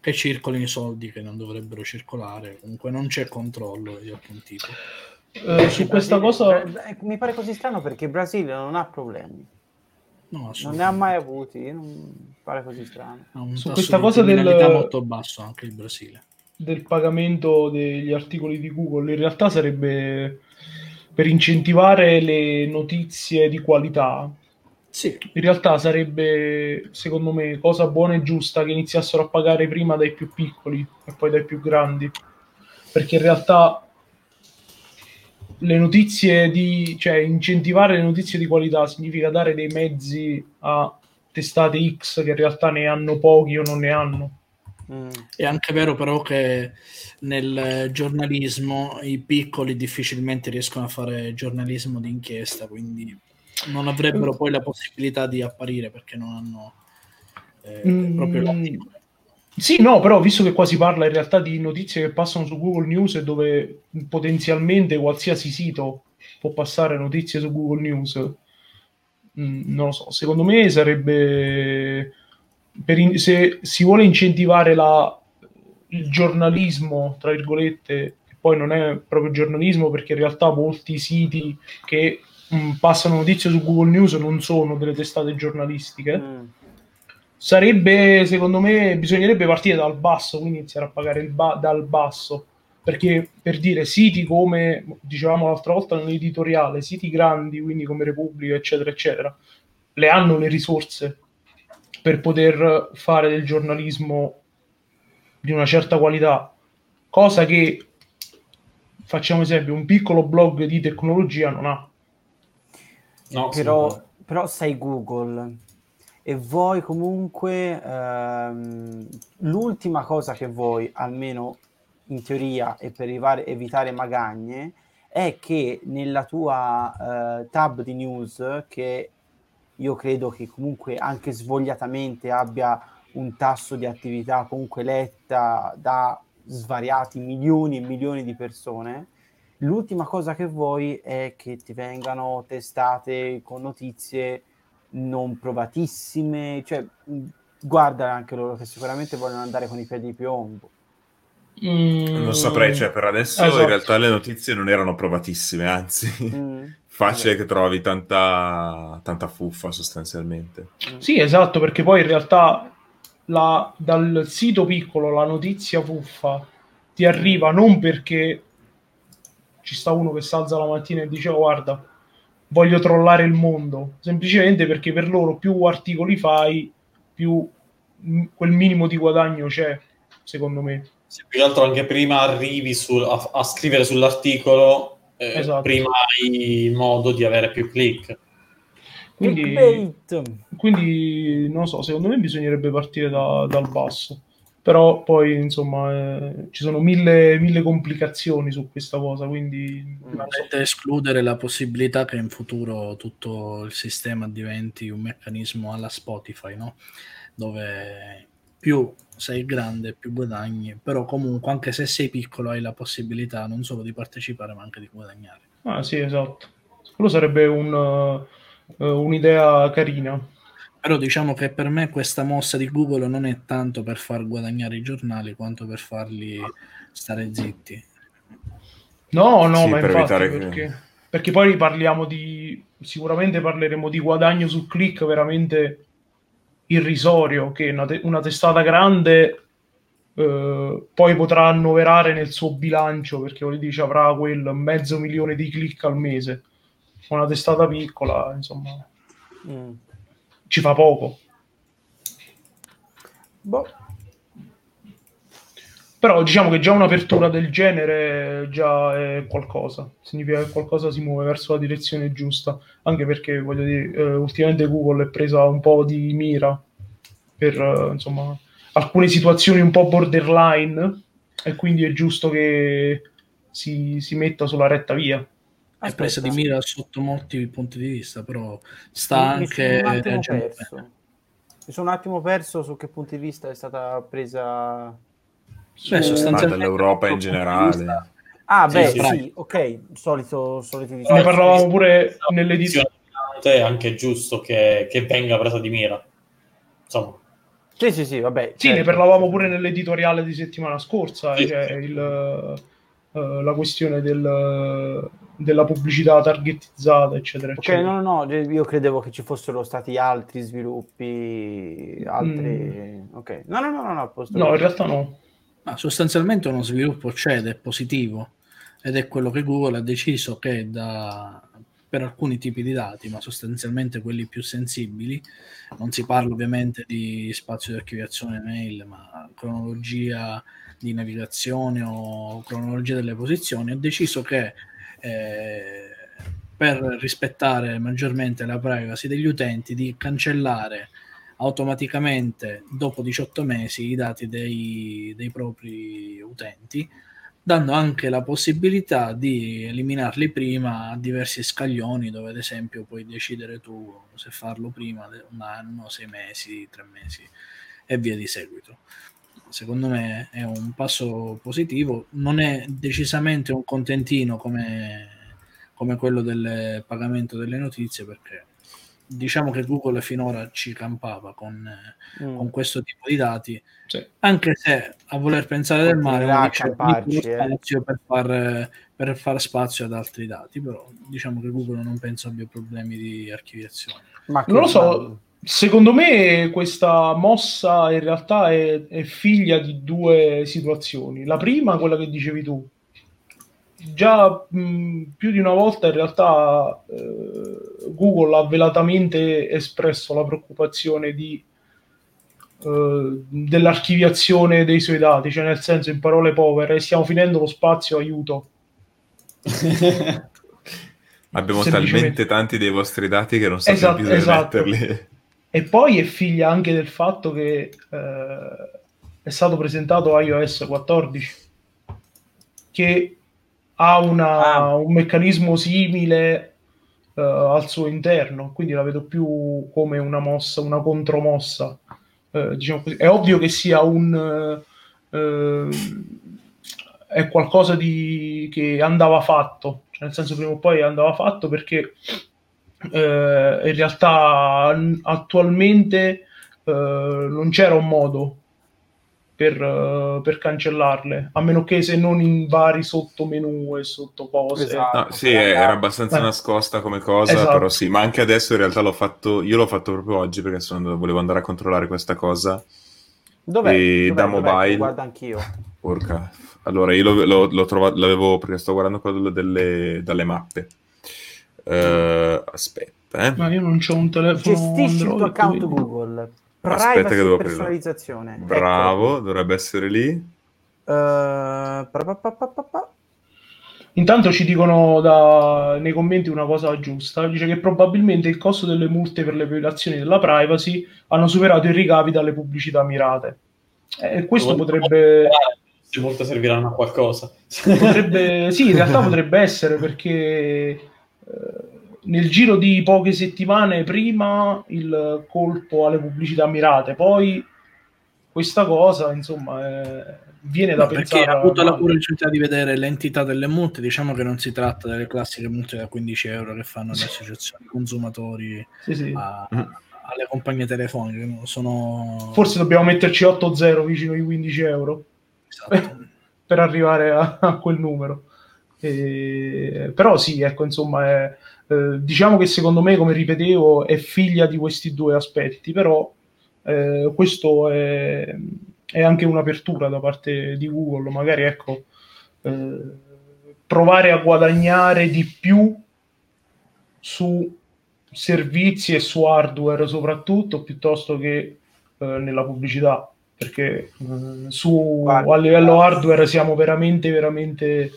che circolino i soldi che non dovrebbero circolare comunque non c'è controllo di alcun tipo. Eh, su questa cosa eh, mi pare così strano perché il Brasile non ha problemi. No, non ne ha mai avuti non pare così strano. Su questa cosa del molto basso anche il Brasile. del pagamento degli articoli di Google in realtà sarebbe per incentivare le notizie di qualità. Sì. In realtà sarebbe, secondo me, cosa buona e giusta che iniziassero a pagare prima dai più piccoli e poi dai più grandi. Perché in realtà le notizie di, cioè incentivare le notizie di qualità significa dare dei mezzi a testate X che in realtà ne hanno pochi o non ne hanno. Mm. È anche vero però che nel giornalismo i piccoli difficilmente riescono a fare giornalismo d'inchiesta, quindi non avrebbero poi la possibilità di apparire perché non hanno eh, mm. proprio l'articolo. Sì, no, però visto che qua si parla in realtà di notizie che passano su Google News e dove potenzialmente qualsiasi sito può passare notizie su Google News, mm, non lo so, secondo me sarebbe in, se si vuole incentivare la, il giornalismo, tra virgolette, che poi non è proprio giornalismo perché in realtà molti siti che mh, mm, passano notizie su Google News non sono delle testate giornalistiche. Mm. Sarebbe, secondo me, bisognerebbe partire dal basso, quindi iniziare a pagare ba- dal basso. Perché per dire siti come dicevamo l'altra volta nell'editoriale, siti grandi, quindi come Repubblica, eccetera, eccetera, le hanno le risorse per poter fare del giornalismo di una certa qualità, cosa che facciamo esempio un piccolo blog di tecnologia non ha. No, però, però sei Google e voi comunque ehm, l'ultima cosa che vuoi, almeno in teoria e per evitare magagne, è che nella tua eh, tab di news che io credo che comunque anche svogliatamente abbia un tasso di attività comunque letta da svariati milioni e milioni di persone. L'ultima cosa che vuoi è che ti vengano testate con notizie non provatissime, cioè guarda anche loro che sicuramente vogliono andare con i piedi di piombo. Mm, Non saprei, cioè per adesso Esatto. in realtà le notizie non erano provatissime, anzi, Mm. Facile che trovi tanta, tanta fuffa sostanzialmente. Sì, esatto, perché poi in realtà la- dal sito piccolo la notizia fuffa ti arriva non perché ci sta uno che si alza la mattina e dice "Oh, guarda, voglio trollare il mondo, semplicemente perché per loro più articoli fai, più mm, quel minimo di guadagno c'è, secondo me. Sì, più che altro anche prima arrivi sul- a, a scrivere sull'articolo, eh, Esatto. prima hai modo di avere più click. Quindi, quindi non so, secondo me bisognerebbe partire da- dal basso. Però poi, insomma, eh, ci sono mille, mille complicazioni su questa cosa, quindi non so. Escludere la possibilità che in futuro tutto il sistema diventi un meccanismo alla Spotify, no? Dove più sei grande, più guadagni, però comunque anche se sei piccolo hai la possibilità non solo di partecipare ma anche di guadagnare. Ah, sì, esatto. Quello sarebbe un, eh, un'idea carina. Però diciamo che per me questa mossa di Google non è tanto per far guadagnare i giornali quanto per farli stare zitti. No, no, Sì, ma per infatti evitare che- perché, perché poi parliamo di sicuramente parleremo di guadagno sul click veramente irrisorio che una, te- una testata grande eh, poi potrà annoverare nel suo bilancio perché voglio dire, avrà quel mezzo milione di click al mese. Una testata piccola, insomma, Mm. ci fa poco. Boh. Però diciamo che già un'apertura del genere già è qualcosa, significa che qualcosa si muove verso la direzione giusta, anche perché voglio dire, eh, ultimamente Google è presa un po' di mira per eh, insomma alcune situazioni un po' borderline e quindi è giusto che si, si metta sulla retta via. È presa di Aspetta. mira sotto molti punti di vista, però sta Mi- mi anche sono un attimo reagendo perso. bene. Mi sono un attimo perso su che punti di vista è stata presa. Beh, sostanzialmente dall'Europa in di generale. Ah, Sì, beh, sì. sì, ok, solito, soliti ne discorsi. parlavamo pure nell'edizione. È anche giusto che, che venga presa di mira. Insomma, Sì, sì, sì, vabbè. Sì, ne certo. parlavamo pure nell'editoriale di settimana scorsa, Sì. cioè il, eh, la questione del- della pubblicità targetizzata, eccetera, Ok, eccetera. no, no, no, io credevo che ci fossero stati altri sviluppi, altri... Ok, no, no, no, no, no. No, in realtà no. Ma sostanzialmente uno sviluppo c'è ed è positivo ed è quello che Google ha deciso che da, per alcuni tipi di dati, ma sostanzialmente quelli più sensibili, non si parla ovviamente di spazio di archiviazione mail, ma cronologia di navigazione o cronologia delle posizioni, ha deciso che eh, per rispettare maggiormente la privacy degli utenti di cancellare automaticamente dopo 18 mesi i dati dei, dei propri utenti, dando anche la possibilità di eliminarli prima a diversi scaglioni dove ad esempio puoi decidere tu se farlo prima un anno, sei mesi, tre mesi e via di seguito. Secondo me è un passo positivo, non è decisamente un contentino come, come quello del pagamento delle notizie perché diciamo che Google finora ci campava con, Mm. con questo tipo di dati, Sì. anche se a voler pensare del male camparci, "Dico lo eh." spazio per, far, per far spazio ad altri dati, però diciamo che Google non penso abbia problemi di archiviazione. Ma Non lo so, secondo me questa mossa in realtà è, è figlia di due situazioni. La prima, quella che dicevi tu, già mh, più di una volta in realtà eh, Google ha velatamente espresso la preoccupazione di, eh, dell'archiviazione dei suoi dati, cioè nel senso in parole povere stiamo finendo lo spazio, aiuto. Abbiamo talmente tanti dei vostri dati che non sappiamo Esatto, più dove esatto. metterli. E poi è figlia anche del fatto che eh, è stato presentato iOS 14, che ha una- Ah. un meccanismo simile eh, al suo interno, quindi la vedo più come una mossa, una contromossa. Eh, diciamo. È ovvio che sia un... eh, è qualcosa di, che andava fatto, cioè nel senso prima o poi andava fatto perché in realtà attualmente non c'era un modo per, eh, per cancellarle, a meno che se non in vari sottomenu e sottocose. Esatto. No, sì, è- era abbastanza Eh. nascosta come cosa, Esatto. però sì, ma anche adesso in realtà l'ho fatto, io l'ho fatto proprio oggi perché sono andato- volevo andare a controllare questa cosa. Dov'è? E Dov'è? da Dov'è? mobile- Guarda anch'io. Porca. Allora, io l'ho, l'ho- l'ho trovato, l'avevo perché sto guardando quello delle, dalle mappe. Eh, aspetta, eh. Ma io non c'ho un telefono Gestisci il tuo Android, account quindi- Google. Aspetta che devo aprirlo. personalizzazione. Ecco. Bravo, dovrebbe essere lì. Eh, pa- pa- pa- pa- pa- pa. Intanto ci dicono da- nei commenti una cosa giusta, dice che probabilmente il costo delle multe per le violazioni della privacy hanno superato i ricavi dalle pubblicità mirate. E questo potrebbe, Se molte serviranno a qualcosa. potrebbe, sì, in realtà potrebbe essere perché eh, nel giro di poche settimane prima il colpo alle pubblicità mirate, poi questa cosa, insomma, eh, viene da No, perché pensare. ha avuto la curiosità di vedere l'entità delle multe, diciamo che non si tratta delle classiche multe da 15 euro che fanno le associazioni consumatori Sì, sì. a- alle compagnie telefoniche, no? sono Forse dobbiamo metterci 8-0 vicino ai 15 euro. Esatto. per arrivare a, a quel numero. E- però sì, ecco, insomma, è, eh, diciamo che secondo me, come ripetevo, è figlia di questi due aspetti, però eh, questo è, è anche un'apertura da parte di Google, magari ecco, eh, provare a guadagnare di più su servizi e su hardware soprattutto piuttosto che eh, nella pubblicità perché eh, su, a livello hardware siamo veramente veramente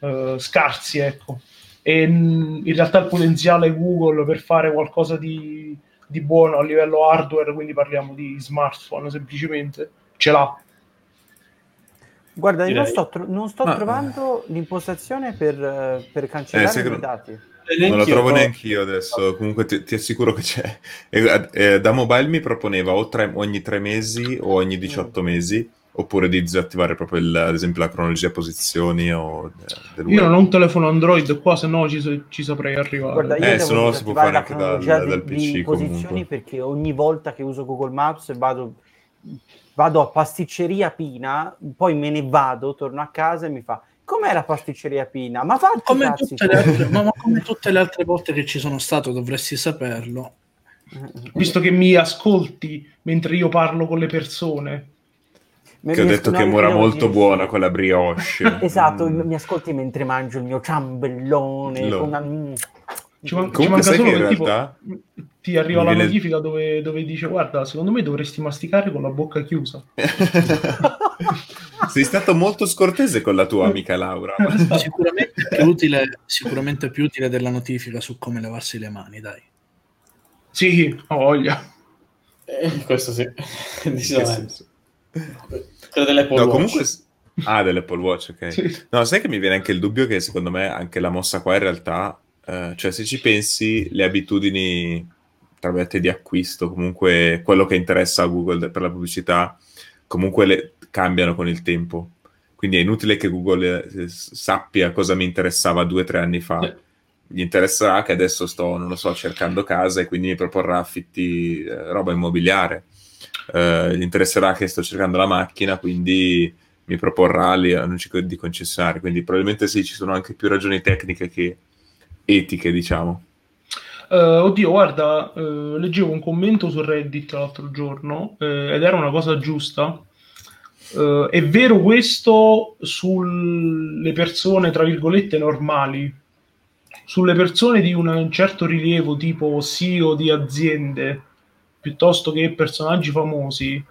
eh, scarsi ecco e mh, in realtà il potenziale Google per fare qualcosa di, di buono a livello hardware quindi parliamo di smartphone semplicemente ce l'ha Guarda, io non sto, tro- non sto Ah. trovando l'impostazione per, eh, per cancellare Eh, i dati. Non Neanch'io, trovo però- neanche io adesso, comunque ti, ti assicuro che c'è. Eh, da mobile mi proponeva o tre- ogni tre mesi o ogni 18 mesi, oppure di disattivare proprio il- ad esempio la cronologia posizioni o eh, del io non ho un telefono Android qua se no ci, ci saprei arrivare Guarda, io Eh, se no si può disattivare fare la anche dal- cronologia dal di, PC di posizioni comunque. perché ogni volta che uso Google Maps vado, vado a pasticceria Pina, poi me ne vado, torno a casa e mi fa com'è la pasticceria Pina? Ma fatti come, cazzi tutte le tu." altre, ma, ma come tutte le altre volte che ci sono stato dovresti saperlo. visto che mi ascolti mentre io parlo con le persone Me- Che ho detto che devo molto dire- buona quella brioche. Esatto, Mm. mi ascolti mentre mangio il mio ciambellone. Lo- una- mm. Ci, man- ci manca sai solo che che, in tipo, realtà ti arriva la viene- notifica dove, dove dice guarda secondo me dovresti masticare con la bocca chiusa Sei stato molto scortese con la tua amica Laura. Sicuramente più, utile, sicuramente più utile della notifica su come lavarsi le mani, dai. sì ho voglia Eh, questo sì, Che Quello dell'Apple No, Watch. comunque... Ah, dell'Apple Watch, ok. Sì. No, sai che mi viene anche il dubbio che secondo me anche la mossa qua in realtà, eh, cioè se ci pensi, le abitudini, tra virgolette, di acquisto, comunque quello che interessa a Google per la pubblicità, comunque le cambiano con il tempo. Quindi è inutile che Google eh, sappia cosa mi interessava due o tre anni fa. Eh. Gli interesserà che adesso sto, non lo so, cercando casa e quindi mi proporrà affitti, eh, roba immobiliare. Eh, gli interesserà che sto cercando la macchina, quindi mi proporrà gli annunci co- di concessionari. Quindi probabilmente sì, ci sono anche più ragioni tecniche che etiche, diciamo. Eh, oddio guarda eh, leggevo un commento su Reddit l'altro giorno eh, ed era una cosa giusta è vero questo sulle persone tra virgolette normali sulle persone di un certo rilievo tipo CEO di aziende piuttosto che personaggi famosi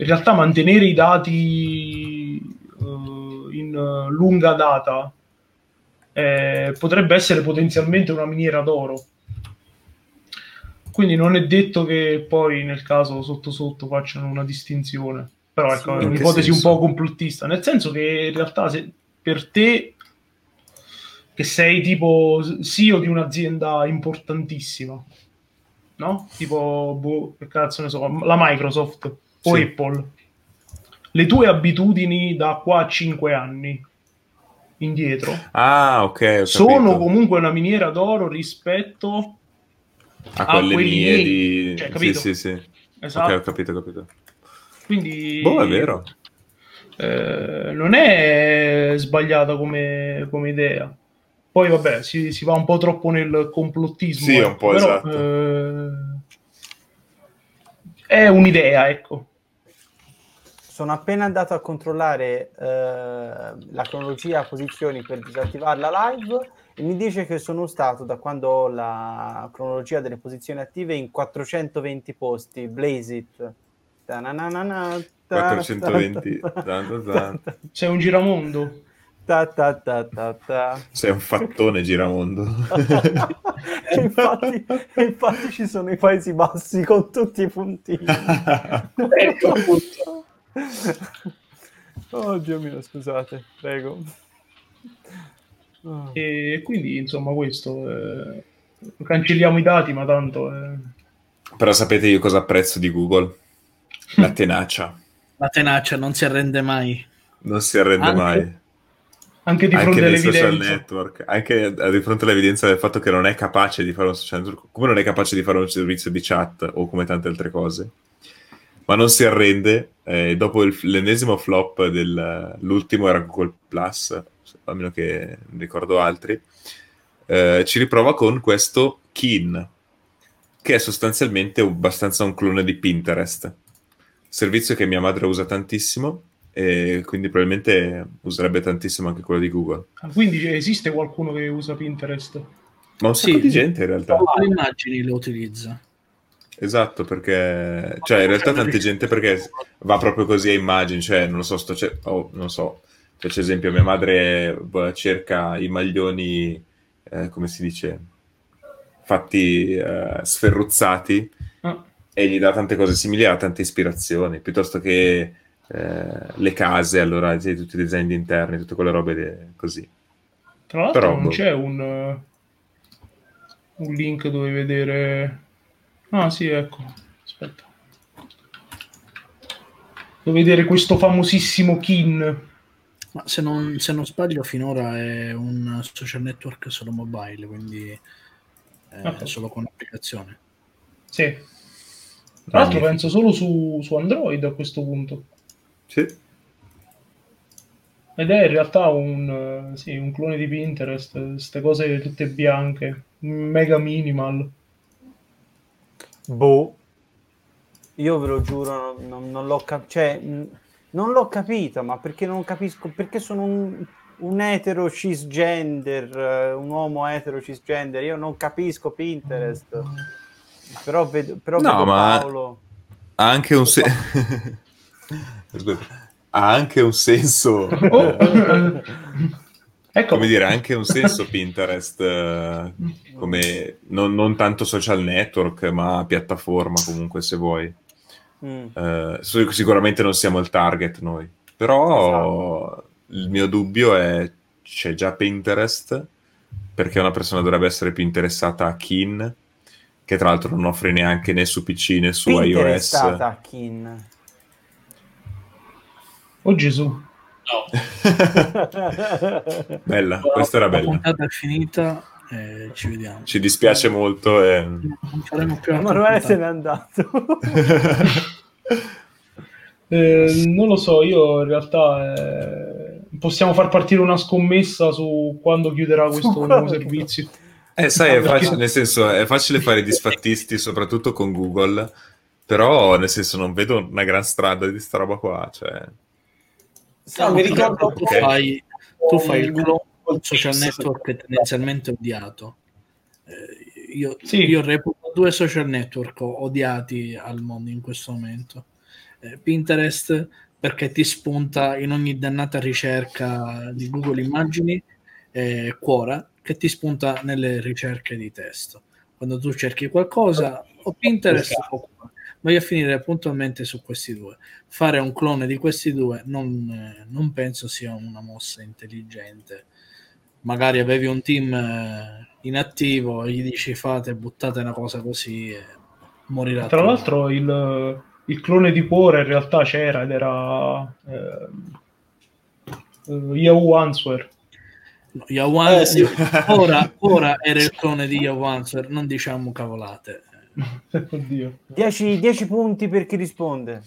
in realtà mantenere i dati eh, in eh, lunga data eh, potrebbe essere potenzialmente una miniera d'oro. Quindi non è detto che poi nel caso sotto sotto facciano una distinzione. Però ecco, è un'ipotesi un po' complottista, nel senso che in realtà se per te che sei tipo CEO di un'azienda importantissima, no? Tipo, boh, che cazzo ne so, la Microsoft o Sì. Apple. Le tue abitudini da qua a 5 anni indietro Ah, ok, ho sono comunque una miniera d'oro rispetto a a quelle mie di... Cioè, sì, capito? sì, sì. esatto. Ok, ho capito, ho capito. Quindi Boh, è vero. eh, non è sbagliata come, come idea. Poi vabbè, si, si va un po' troppo nel complottismo. Sì, ecco, un po' però, esatto. eh, è un'idea, ecco. Sono appena andato a controllare eh, la cronologia posizioni per disattivare la live e mi dice che sono stato da quando ho la cronologia delle posizioni attive in 420 posti. Blaze it. Ta-na-na-na-na, ta- 420. ta- ta- Tan, tan, tan. Sei un giramondo. Ta- ta- ta- ta- ta. Sei un fattone giramondo. E infatti, infatti ci sono i Paesi Bassi con tutti i puntini. Ecco, appunto. Oh Dio mio, scusate, prego. Oh. E quindi, insomma, questo. eh, cancelliamo i dati, ma tanto. eh, Però sapete io cosa apprezzo di Google? La tenacia. La tenacia non si arrende mai. Non si arrende Anche- mai. Anche di Anche fronte nei social all'evidenza. network, anche di fronte all'evidenza del fatto che non è capace di fare un social network, come non è capace di fare un servizio di chat o come tante altre cose, ma non si arrende. eh, dopo il- l'ennesimo flop dell'ultimo era Google Plus, a meno che non ricordo altri, eh, ci riprova con questo Keen, che è sostanzialmente abbastanza un clone di Pinterest, servizio che mia madre usa tantissimo e quindi probabilmente userebbe tantissimo anche quello di Google. Ah, Quindi esiste qualcuno che usa Pinterest? Ma un Sì. sacco di gente in realtà. Le immagini le utilizza. Esatto, perché cioè in realtà tante gente perché va proprio così a immagini, cioè non lo so, sto cer- oh, non so, faccio esempio, mia madre boh, cerca i maglioni, eh, come si dice, fatti eh, sferruzzati Ah, e gli dà tante cose simili, ha tante ispirazioni, piuttosto che eh, le case, allora sì, tutti i design di interni, tutte quelle robe de- così. Tra l'altro Però, non boh. c'è un, eh, un link dove vedere... Ah sì, ecco. Aspetta. Dove vedere questo famosissimo Kin. Ma se non, se non sbaglio, finora è un social network solo mobile, quindi è Ok. solo con applicazione. Sì. Tra l'altro penso solo su, su Android a questo punto. Sì. Ed è in realtà un, eh, sì, un clone di Pinterest, queste cose tutte bianche, mega minimal. Boh, io ve lo giuro, non, non- l'ho cap- cioè, non l'ho capito, ma perché non capisco, perché sono un, un etero cisgender, eh, un uomo etero cisgender, io non capisco Pinterest, però vedo, però No, vedo ma- Paolo, Ha anche un se-. ha anche un senso Oh, ecco, come dire, ha anche un senso Pinterest eh, come non, non tanto social network, ma piattaforma comunque se vuoi. Mm, Eh, sicuramente non siamo il target noi, però il mio dubbio è c'è già Pinterest perché una persona dovrebbe essere più interessata a Keen che tra l'altro non offre neanche né su PC né su iOS. Pinterestata, Kin. Oh Gesù. No. Bella, questa era La bella. puntata è finita e ci vediamo. Ci dispiace molto. e- Non faremo più Emanuele se n'è andato. Eh, non lo so, io in realtà eh, possiamo far partire una scommessa su quando chiuderà questo nuovo servizio. Eh, sai, è facile, nel senso, è facile fare i disfattisti, soprattutto con Google, però, nel senso, non vedo una gran strada di sta roba qua, cioè... No, mi ricordo tu Ok. fai, tu fai il clone Col social network tendenzialmente odiato. Eh, io, Sì. io reputo due social network odiati al mondo in questo momento. Eh, Pinterest perché ti spunta in ogni dannata ricerca di Google Immagini e Quora che ti spunta nelle ricerche di testo. Quando tu cerchi qualcosa o Pinterest o Quora. A finire puntualmente su questi due. Fare un clone di questi due non, eh, non penso sia una mossa intelligente. Magari avevi un team eh, inattivo e gli dici fate, buttate una cosa così e morirà. Tra tutto. l'altro il, il clone di cuore in realtà c'era ed era eh, eh, Yahoo Answer. No, Yahoo Answer- Eh, sì. ora, ora era il clone di Yahoo Answer, non diciamo cavolate. Oddio. 10 10 punti per chi risponde.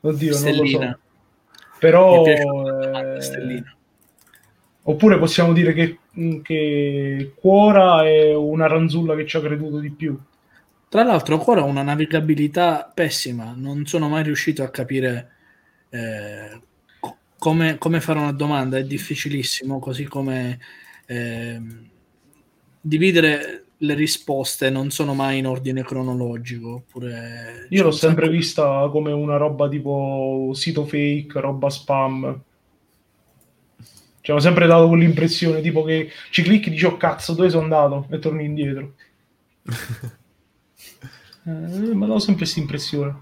Oddio, non lo Stellina. so. Però... Eh, stellina. Oppure possiamo dire che, che Quora è una ranzulla che ci ha creduto di più. Tra l'altro, ancora una navigabilità pessima. Non sono mai riuscito a capire eh, co- come, come fare una domanda. È difficilissimo, così come ehm, dividere le risposte non sono mai in ordine cronologico. Oppure Io l'ho sempre sacco- vista come una roba tipo sito fake, roba spam. Ci hanno sempre dato quell'impressione, tipo che ci clicchi e dici, oh cazzo, dove sono andato? E torni indietro. Eh, ma ho sempre questa impressione.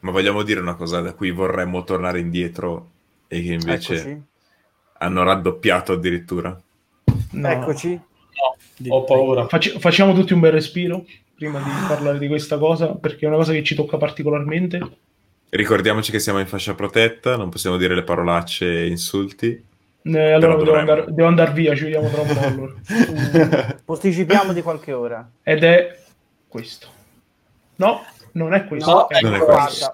Ma vogliamo dire una cosa da cui vorremmo tornare indietro e che invece Eccoci. hanno raddoppiato addirittura? No. Eccoci. Di- Ho paura. Fac- facciamo tutti un bel respiro prima di parlare di questa cosa, perché è una cosa che ci tocca particolarmente. Ricordiamoci che siamo in fascia protetta, non possiamo dire le parolacce e insulti. Eh, allora devo andare, devo andare via, ci vediamo tra un po'. allora. Posticipiamo di qualche ora. Ed è questo. No, non è questo. No, è, non è questo.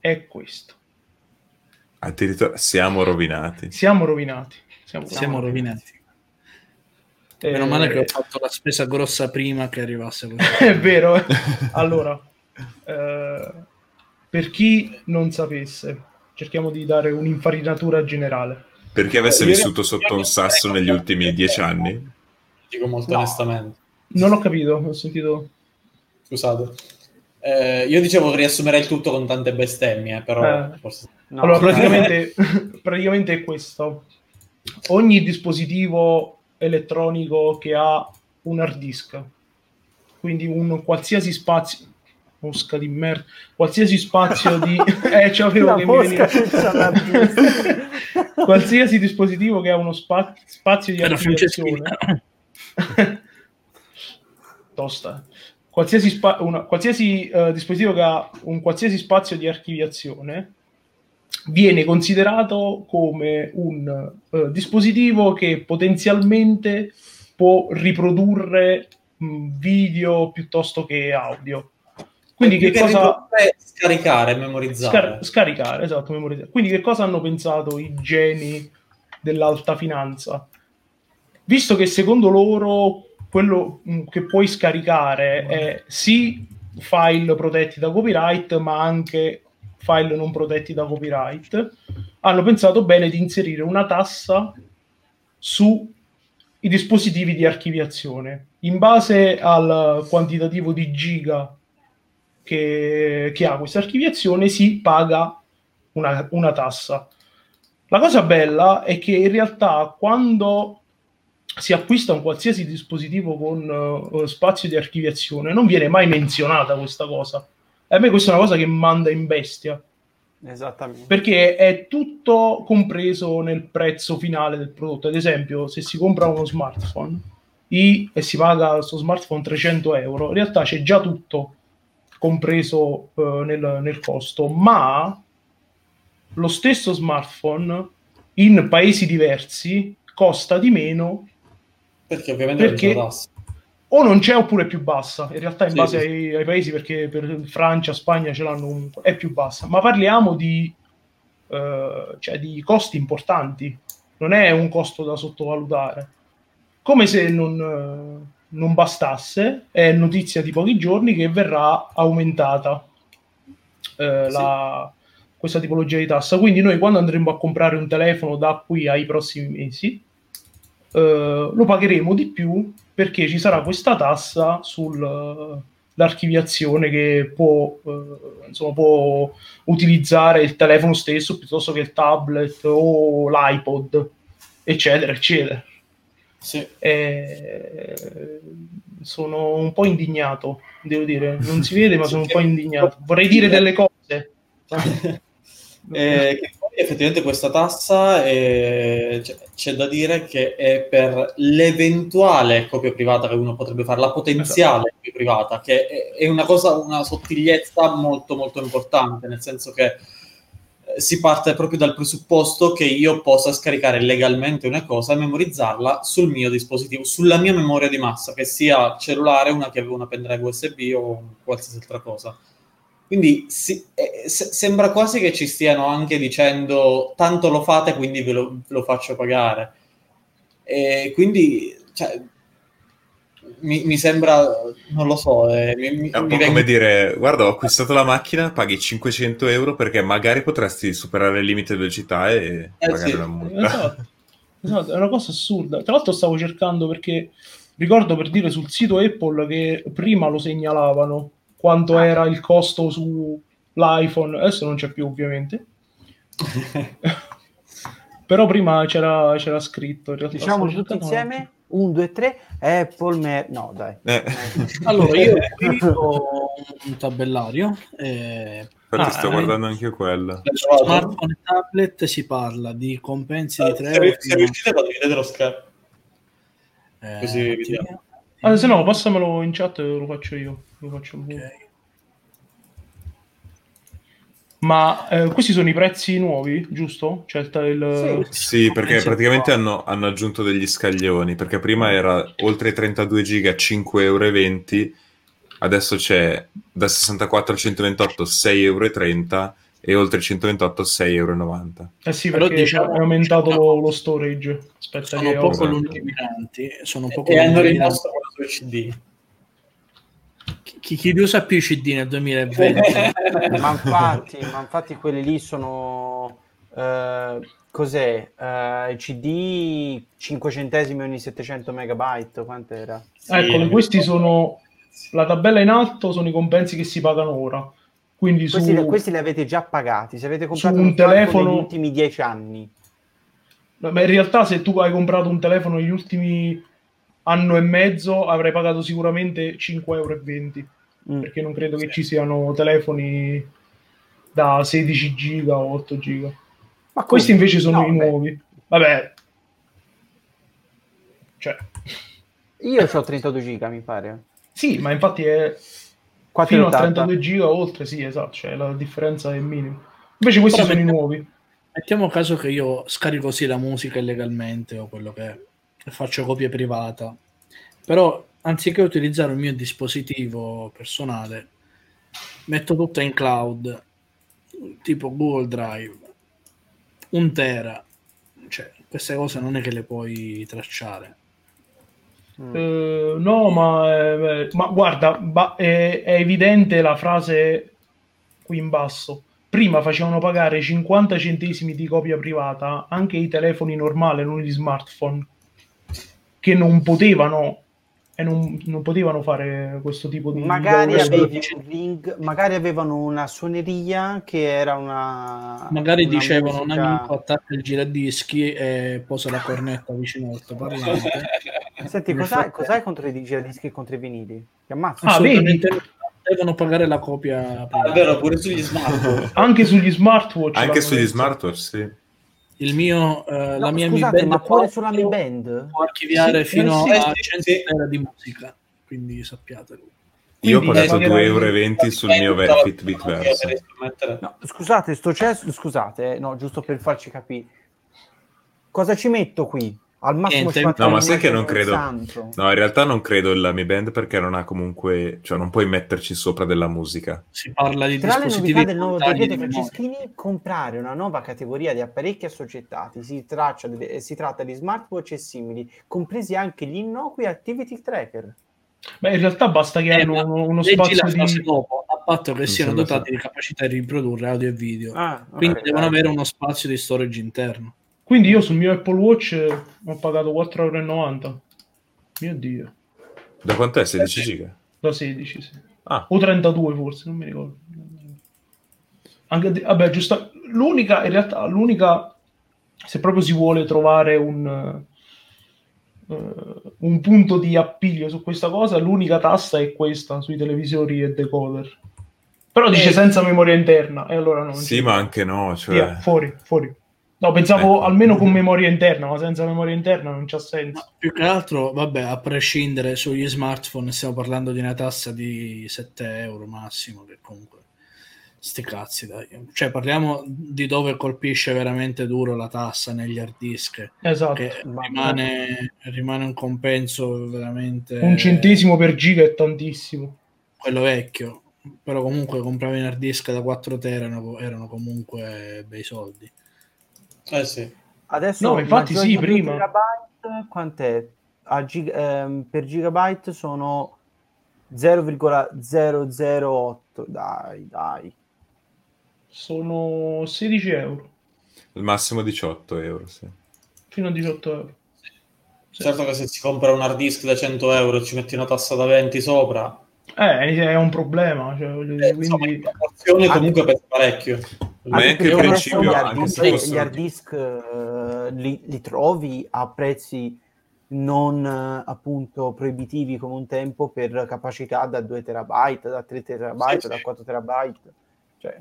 è questo. Addirittura siamo rovinati. Siamo rovinati. Siamo, Siamo rovinati. Eh, Meno male che ho fatto la spesa grossa prima che arrivasse. È vero. eh. Allora, eh, per chi non sapesse, cerchiamo di dare un'infarinatura generale. Per chi avesse Io- vissuto sotto un sasso negli ultimi dieci anni, Dico molto No. onestamente. Non ho capito, ho sentito... Scusate. Eh, io dicevo che riassumerei il tutto con tante bestemmie, però Eh. forse... No, allora, eh, praticamente, praticamente è questo. Ogni dispositivo elettronico che ha un hard disk, quindi un qualsiasi spazio... Mosca di merda. Qualsiasi spazio di... Eh, ce l'avevo La che mi veniva... qualsiasi dispositivo che ha uno spa- spazio di archiviazione. Tosta. Qualsiasi, spa- una- qualsiasi eh, dispositivo che ha un qualsiasi spazio di archiviazione viene considerato come un eh, dispositivo che potenzialmente può riprodurre mh, video piuttosto che audio quindi che Più cosa scaricare memorizzare. Scar- scaricare, esatto, memorizzare. Quindi che cosa hanno pensato i geni dell'alta finanza? Visto che secondo loro quello mh, che puoi scaricare è sì file protetti da copyright, ma anche file non protetti da copyright, hanno pensato bene di inserire una tassa sui dispositivi di archiviazione. In base al quantitativo di giga che, che ha questa archiviazione si paga una, una tassa. La cosa bella è che in realtà quando si acquista un qualsiasi dispositivo con eh, spazio di archiviazione non viene mai menzionata questa cosa. E a me questa è una cosa che manda in bestia Esattamente. perché è tutto compreso nel prezzo finale del prodotto. Ad esempio, se si compra uno smartphone i- e si paga questo smartphone 300 euro, in realtà c'è già tutto compreso eh, nel, nel costo, ma lo stesso smartphone in paesi diversi costa di meno Perché ovviamente Perché- o non c'è oppure è più bassa. In realtà in Sì, base sì. ai, ai paesi, perché per Francia, Spagna ce l'hanno comunque, è più bassa. Ma parliamo di, eh, cioè di costi importanti, non è un costo da sottovalutare. Come se non, eh, non bastasse, è notizia di pochi giorni che verrà aumentata eh, la- questa tipologia di tassa. Quindi noi quando andremo a comprare un telefono da qui ai prossimi mesi, eh, lo pagheremo di più perché ci sarà questa tassa sull'archiviazione che può, eh, insomma, può utilizzare il telefono stesso piuttosto che il tablet o l'iPod, eccetera, eccetera. Sì. Eh, sono un po' indignato, devo dire, non si vede, ma sono un po' indignato. Vorrei dire delle cose. Eh, che effettivamente questa tassa è- c'è, c'è da dire che è per l'eventuale copia privata che uno potrebbe fare, la potenziale copia privata, che è, è una cosa, una sottigliezza molto molto importante, nel senso che eh, si parte proprio dal presupposto che io possa scaricare legalmente una cosa e memorizzarla sul mio dispositivo, sulla mia memoria di massa, che sia cellulare, una chiave, una pendrive USB o qualsiasi altra cosa. Quindi si- eh, se- sembra quasi che ci stiano anche dicendo tanto lo fate, quindi ve lo, ve lo faccio pagare. E quindi cioè, mi, mi sembra, non lo so, eh, mi, mi- È un mi po' vengono- come dire, guarda, ho acquistato la macchina, paghi 500 euro perché magari potresti superare il limite di velocità e Eh, pagare sì. una multa. Esatto. Esatto, è una cosa assurda. Tra l'altro stavo cercando perché ricordo per dire sul sito Apple che prima lo segnalavano quanto era il costo sull'iPhone, adesso non c'è più ovviamente, però prima c'era, c'era scritto. In realtà Diciamo tutti insieme? Un, due, tre. Apple, Mer- no dai. Eh, Allora, io qui ho un tabellario. eh, infatti Ah, sto eh. guardando anche quello. L'hai trovato? smartphone e tablet si parla di compensi di 3 Se, euro. se riuscite condividete lo schermo. Eh, così vediamo. Ah, se no, passamelo in chat e lo faccio io. Lo faccio io. Ok. Ma eh, questi sono i prezzi nuovi, giusto? Cioè il, il- Sì, perché praticamente hanno, hanno aggiunto degli scaglioni, perché prima era oltre i 32 giga 5,20 euro, adesso c'è da 64 a 128 6,30 euro e oltre i 128 6,90 euro. Eh sì, Però perché diciamo- è aumentato diciamo- lo, lo storage. Aspetta Sono che ho- poco lungimiranti. Sono poco E hanno lungimiranti. rimosso quello CD. Chi, chi li usa più i CD nel 2020? ma infatti, ma infatti quelli lì sono eh, cos'è? Eh, CD 5 centesimi ogni 700 megabyte, quant'era? Eccoli, Sì, questi sono la tabella in alto sono i compensi che si pagano ora. Quindi su, Questi, questi li avete già pagati, se avete comprato un un telefono negli ultimi 10 anni. ma in realtà se tu hai comprato un telefono negli ultimi anno e mezzo avrai pagato sicuramente 5,20 euro Mm. perché non credo che ci siano telefoni da 16 giga o 8 giga. Ma Questi invece sono No, i beh, nuovi. Vabbè. Cioè, Io ho 32 giga, mi pare. sì, ma infatti è 4,80. fino a 32 giga oltre, sì, esatto, cioè la differenza è minima. Invece questi Però sono i mettiamo- nuovi. Mettiamo caso che io scarico sì la musica illegalmente o quello che è, e faccio copia privata, però anziché utilizzare il mio dispositivo personale, metto tutto in cloud, tipo Google Drive, un tera, cioè queste cose non è che le puoi tracciare. Mm. Eh, no, ma, eh, ma guarda, ba- è, è evidente la frase qui in basso. Prima facevano pagare 50 centesimi di copia privata anche i telefoni normali, non gli smartphone, che non potevano e non, non potevano fare questo tipo di Magari avevi un ring, magari avevano una suoneria che era una Magari una dicevano un musica- amico attacca il giradischi e posa la cornetta vicino all'altoparlante. Senti, cos'hai, cos'hai contro i giradischi e contro i vinili? Ti ammazzo. Ah, no. devono pagare la copia Ah, è vero, pure sugli smartphone. Anche sugli smartwatch. Anche sugli smartwatch, sì. Il mio eh, la No, mia Mi scusate, Band ma pure sulla Mi Band? può archiviare Sì, fino sì, a sì, 100 sì. tera di musica quindi sappiatelo Io ho pagato pagherai- 2,20 euro sul mio Fitbit Versa. No, scusate, sto cesso, scusate, no, giusto per farci capire. Cosa ci metto qui? Al massimo Niente. 50 No, ma sai che non credo- santo. No, in realtà non credo la Mi Band perché non ha comunque... Cioè, non puoi metterci sopra della musica. si parla di Tra le dispositivi novità del nuovo decreto. Franceschini, comprare una nuova categoria di apparecchi assoggettati. Si, traccia eh, si tratta di smartwatch e simili, compresi anche gli innocui activity tracker. Beh, in realtà basta che Eh, hanno uno, uno spazio di... dopo a patto che siano dotati di capacità di riprodurre audio e video Ah, quindi ok, devono avere uno spazio di storage interno Quindi io sul mio Apple Watch eh, ho pagato 4,90 euro. Mio Dio. Da quant'è? 16 giga? Da 16, sì. Ah, O 32 forse, non mi ricordo. Anche, vabbè, giusto. L'unica, in realtà, l'unica, se proprio si vuole trovare un, eh, un punto di appiglio su questa cosa, l'unica tassa è questa sui televisori e decoder. Però dice Eh. senza memoria interna, e allora no. non sì, ma anche no. Cioè... Via, fuori, fuori. No, pensavo Ecco. almeno con memoria interna, ma senza memoria interna non c'ha senso. Ma più che altro vabbè a prescindere sugli smartphone stiamo parlando di una tassa di 7 euro massimo che comunque sti cazzi dai cioè parliamo di dove colpisce veramente duro la tassa negli hard disk Esatto. che Ma- rimane, rimane un compenso veramente Un centesimo per giga è tantissimo. quello vecchio però comunque compravi un hard disk da 4 tera erano, erano comunque bei soldi. Eh sì. Adesso No, infatti sì, prima. terabyte, quant'è? A gig- ehm, per gigabyte sono 0,008. Dai, dai. Sono 16 euro, Al massimo 18 euro, sì. fino a 18 euro. Sì. Certo che se si compra un hard disk da 100 euro e ci metti una tassa da 20 sopra, Eh, è un problema, cioè, voglio dire, eh, insomma, quindi... in proporzione comunque pesa parecchio. Ma anche il principio, gli hard anche disk, gli hard disk, eh, li, li trovi a prezzi non eh, appunto proibitivi come un tempo per capacità da 2 terabyte, da 3 terabyte, Sì, da sì. 4 terabyte. Cioè,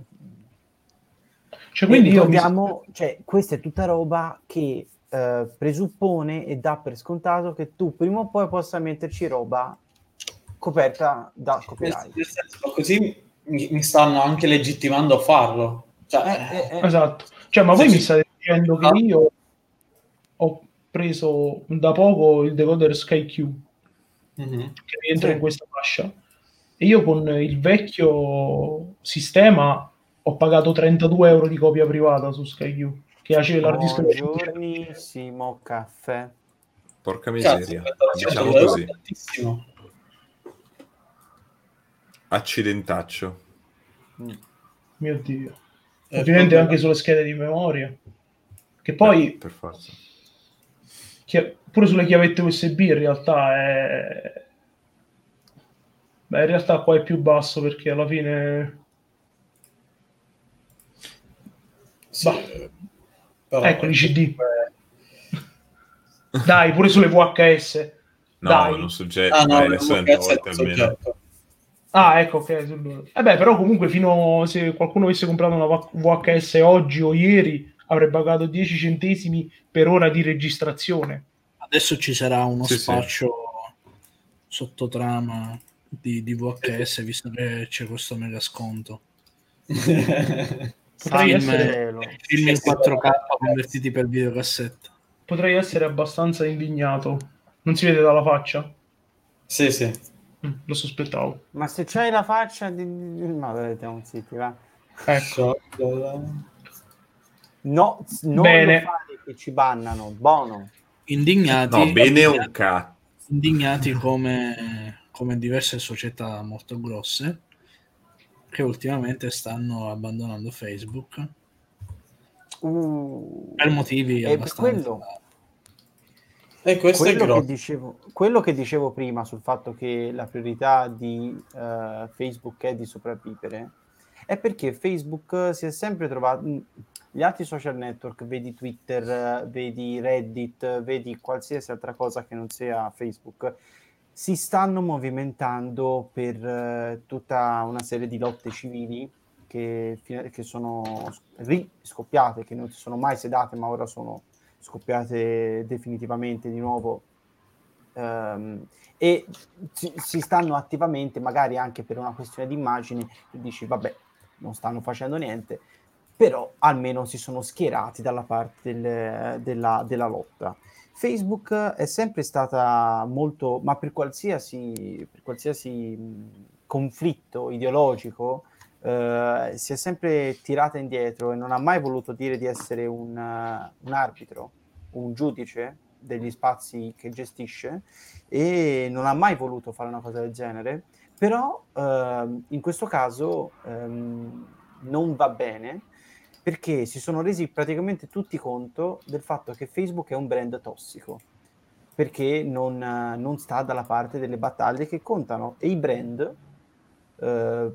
Cioè, quindi io mi... cioè, questa è tutta roba che eh, presuppone e dà per scontato che tu prima o poi possa metterci roba coperta da copyright. nel senso, così mi, mi stanno anche legittimando a farlo. Cioè, Eh, eh, eh. Esatto. Cioè, ma voi Sì, mi state dicendo che io ho preso da poco il decoder SkyQ mhm. che rientra Sì. in questa fascia e io con il vecchio sistema ho pagato 32 euro di copia privata su SkyQ che c'è l'hard disk da 100 Buongiornissimo caffè. Porca Cazzo, miseria. aspetta, Diciamo 100 euro così. tantissimo. Accidentaccio. mio dio Eh, ovviamente anche sulle schede di memoria che poi Eh, per forza. chi- pure sulle chiavette USB in realtà è Beh, in realtà qua è più basso perché alla fine Sì, Bah. però- Ecco, i CD. dai pure sulle VHS No, Dai. non soggetto. Ah, no, adesso è un po' almeno. soggetto. Ah, ecco, ok. sul- Eh beh, però comunque fino se qualcuno avesse comprato una VHS oggi o ieri avrebbe pagato 10 centesimi per ora di registrazione. Adesso ci sarà uno Sì, sì. spaccio sottotrama di, di VHS, visto che c'è questo mega sconto. Potrei Santo essere. Film in 4K convertiti per videocassetta. potrei essere abbastanza indignato. Non si vede dalla faccia? sì, sì. Mm, lo sospettavo. Ma se c'hai la faccia di... No, vedete, un zitti, va. Ecco. No, non Bene. lo fare che ci bannano. Bono. Indignati, No, bene un cazzo. indignati come, come diverse società molto grosse che ultimamente stanno abbandonando Facebook Uh, per motivi E abbastanza quello- E questo è quello, che grosso. dicevo, quello che dicevo prima sul fatto che la priorità di eh, Facebook è di sopravvivere è perché Facebook si è sempre trovato mh, gli altri social network, vedi Twitter, vedi Reddit, vedi qualsiasi altra cosa che non sia Facebook, si stanno movimentando per eh, tutta una serie di lotte civili che, che sono ri- scoppiate, che non si sono mai sedate, ma ora sono scoppiate definitivamente di nuovo ehm, e si, si stanno attivamente, magari anche per una questione di immagine, tu dici vabbè, non stanno facendo niente, però almeno si sono schierati dalla parte del- della, della lotta. Facebook è sempre stata molto, ma per qualsiasi, per qualsiasi conflitto ideologico, eh, si è sempre tirata indietro e non ha mai voluto dire di essere un, eh, un arbitro, un giudice degli spazi che gestisce e non ha mai voluto fare una cosa del genere, però ehm, in questo caso ehm, non va bene perché si sono resi praticamente tutti conto del fatto che Facebook è un brand tossico perché non, eh, non sta dalla parte delle battaglie che contano e i brand eh,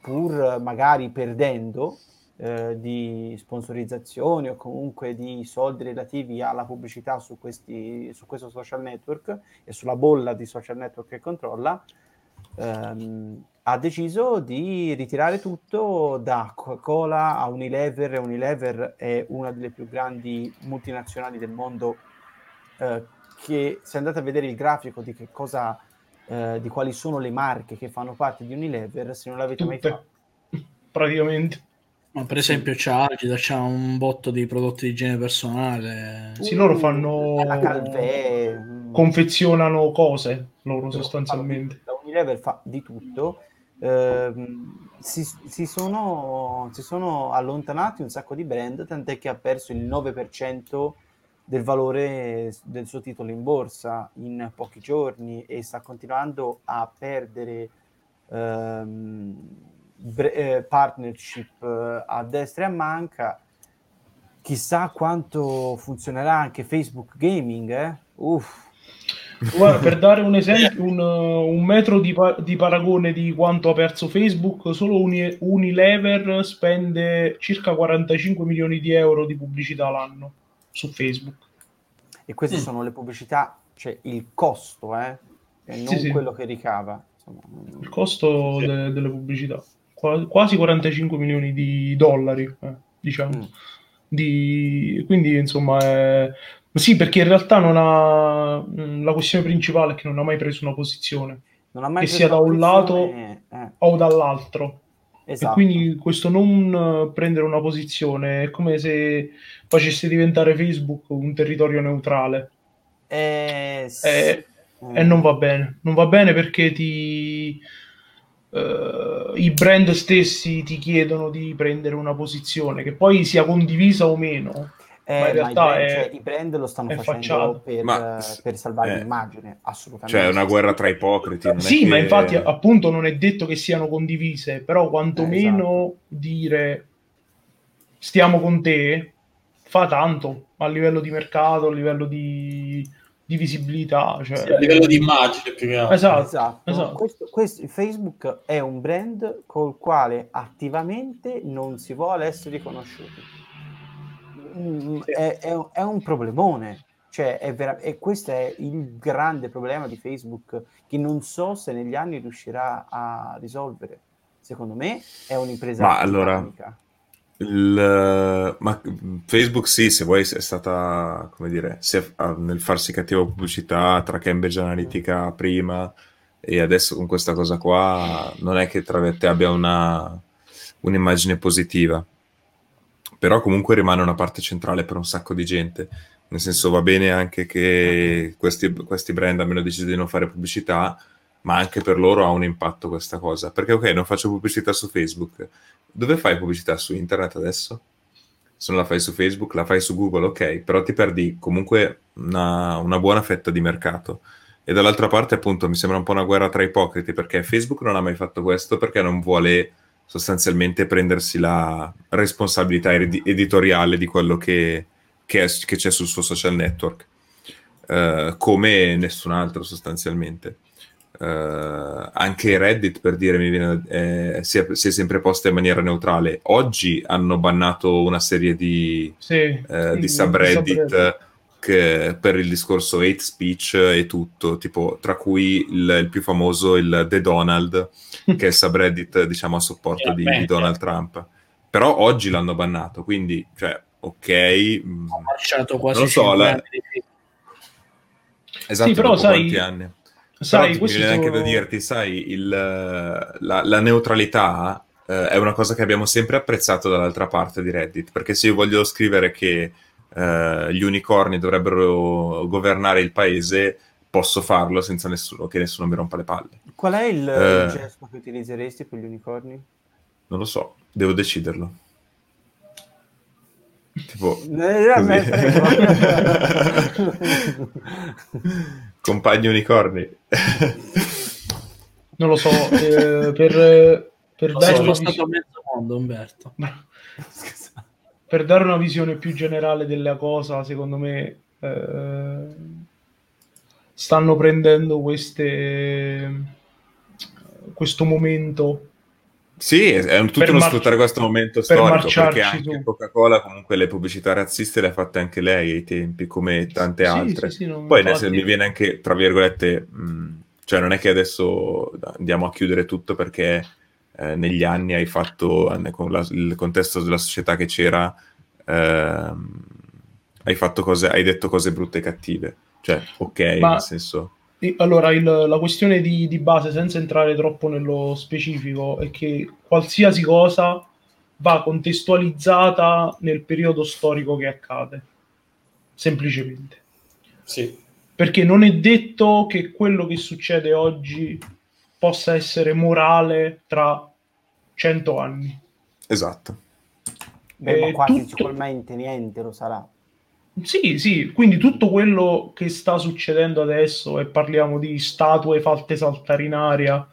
pur magari perdendo eh, di sponsorizzazioni o comunque di soldi relativi alla pubblicità su, questi, su questo social network e sulla bolla di social network che controlla, ehm, ha deciso di ritirare tutto da Coca-Cola a Unilever. Unilever è una delle più grandi multinazionali del mondo eh, che se andate a vedere il grafico di che cosa eh, di quali sono le marche che fanno parte di Unilever, se non l'avete mai Tutte. fatto. Praticamente. Ma per esempio c'è Agida, c'ha un botto di prodotti di igiene personale. Sì, loro fanno- la Calvé, mm, Confezionano cose, loro sostanzialmente. fanno Unilever fa di tutto, ehm, si, si sono, si sono allontanati un sacco di brand, tant'è che ha perso il 9% del valore del suo titolo in borsa in pochi giorni e sta continuando a perdere ehm, bre- eh, partnership eh, a destra e a manca. Chissà quanto funzionerà anche Facebook Gaming, eh? Uff. Guarda, per dare un esempio, un, un metro di, pa- di paragone di quanto ha perso Facebook, solo Uni- Unilever spende circa 45 milioni di euro di pubblicità l'anno su Facebook. E queste Mm. sono le pubblicità, cioè il costo, eh? E non Sì, sì. quello che ricava. Insomma, Il costo Sì. de- delle pubblicità, Qua- quasi 45 milioni di dollari, eh, diciamo. Mm. Di- Quindi, insomma, è- sì, perché in realtà non ha mh, la questione principale è che non ha mai preso una posizione, non ha mai Che preso sia da un lato eh, o dall'altro. Esatto. E quindi questo non eh, prendere una posizione è come se facesse diventare Facebook un territorio neutrale. Eh, sì. Eh, E non va bene. Non va bene perché ti, eh, i brand stessi ti chiedono di prendere una posizione, che poi sia condivisa o meno. Eh, ma in i realtà brand, è- cioè, i brand lo stanno facendo per, Ma- eh, per salvare eh. l'immagine, assolutamente. Cioè, è una guerra tra ipocriti. Sì, ma che- infatti appunto non è detto che siano condivise, però quantomeno esatto. dire stiamo con te fa tanto a livello di mercato, a livello di, di visibilità. Cioè, Sì, a livello di immagine più che altro. Esatto. Esatto. esatto. Questo, questo- Facebook è un brand col quale attivamente non si vuole essere riconosciuti. Mm, Sì. È, è un- è un problemone. Cioè, è vera- e questo è il grande problema di Facebook che non so se negli anni riuscirà a risolvere. Secondo me è un'impresa Ma allora-. Il, ma Facebook sì, se vuoi è stata, come dire, è- ah, nel farsi cattiva pubblicità tra Cambridge Analytica prima e adesso con questa cosa qua non è che tra te abbia una, un'immagine positiva, però comunque rimane una parte centrale per un sacco di gente, nel senso va bene anche che questi, questi brand abbiano deciso di non fare pubblicità, ma anche per loro ha un impatto questa cosa, perché ok, non faccio pubblicità su Facebook, dove fai pubblicità? Su internet adesso? Se non la fai su Facebook, la fai su Google, ok, però ti perdi comunque una, una buona fetta di mercato. E dall'altra parte, appunto, mi sembra un po' una guerra tra ipocriti, perché Facebook non ha mai fatto questo perché non vuole sostanzialmente prendersi la responsabilità edi- editoriale di quello che, che è- che c'è sul suo social network, eh, come nessun altro sostanzialmente. Eh, anche Reddit per dire mi viene, eh, si, è, si è sempre posta in maniera neutrale oggi hanno bannato una serie di, Sì, eh, sì, di subreddit subreddit. Per il discorso hate speech e tutto tipo tra cui il, il più famoso il The Donald che è il subreddit diciamo a supporto di, di Donald Trump. Però oggi l'hanno bannato quindi cioè ok mm, Ha marciato quasi Non so, 5 la- di esatto Sì, però sai- anni? Sai, Però mi questi viene anche da dirti, sai, il, la, la neutralità eh, è una cosa che abbiamo sempre apprezzato dall'altra parte di Reddit, perché se io voglio scrivere che eh, gli unicorni dovrebbero governare il paese, posso farlo senza nessuno, che nessuno mi rompa le palle. Qual è il, Eh. il gesto che utilizzeresti per gli unicorni? Non lo so, devo deciderlo. Tipo, Eh, compagni unicorni. Non lo so, eh, per, per Ho dare spostato vis- a mezzo mondo, Umberto. Scusa. Per dare una visione più generale della cosa, secondo me eh, stanno prendendo queste, questo momento Sì, è un- tutto uno mar- sfruttare questo momento per storico, perché anche su. Coca-Cola comunque le pubblicità razziste le ha fatte anche lei ai tempi, come tante Sì, altre. sì, sì, no, Poi infatti. mi viene anche, tra virgolette, mh, cioè non è che adesso andiamo a chiudere tutto perché eh, negli anni hai fatto, eh, con la- il contesto della società che c'era, ehm, hai fatto cose, hai detto cose brutte e cattive. Cioè, ok, Ma- nel senso... Allora, il- la questione di, di base, senza entrare troppo nello specifico, è che qualsiasi cosa va contestualizzata nel periodo storico che accade, semplicemente. Sì. Perché non è detto che quello che succede oggi possa essere morale tra cento anni. Esatto. Beh, ma quasi tutto- sicuramente niente lo sarà. Sì, sì, quindi tutto quello che sta succedendo adesso, e parliamo di statue fatte saltare in aria,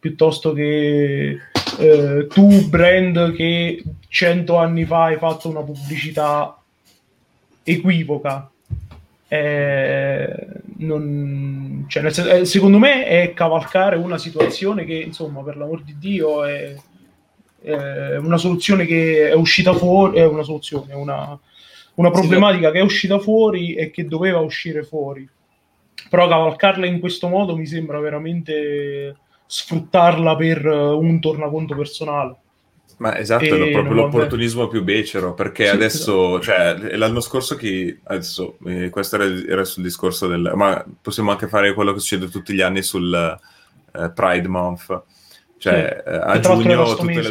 piuttosto che eh, tu, brand, che cento anni fa hai fatto una pubblicità equivoca. Eh, non- cioè, nel sen- eh, secondo me è cavalcare una situazione che, insomma, per l'amor di Dio, è, è una soluzione che è uscita fuori, è una soluzione, una, una problematica che è uscita fuori e che doveva uscire fuori. Però cavalcarla in questo modo mi sembra veramente sfruttarla per eh, un tornaconto personale. Ma esatto, è proprio non- l'opportunismo più becero, perché Sì, adesso, cioè, l'anno scorso chi, adesso, eh, questo era, era sul discorso del, ma possiamo anche fare quello che succede tutti gli anni sul eh, Pride Month, cioè Sì. eh, a giugno le,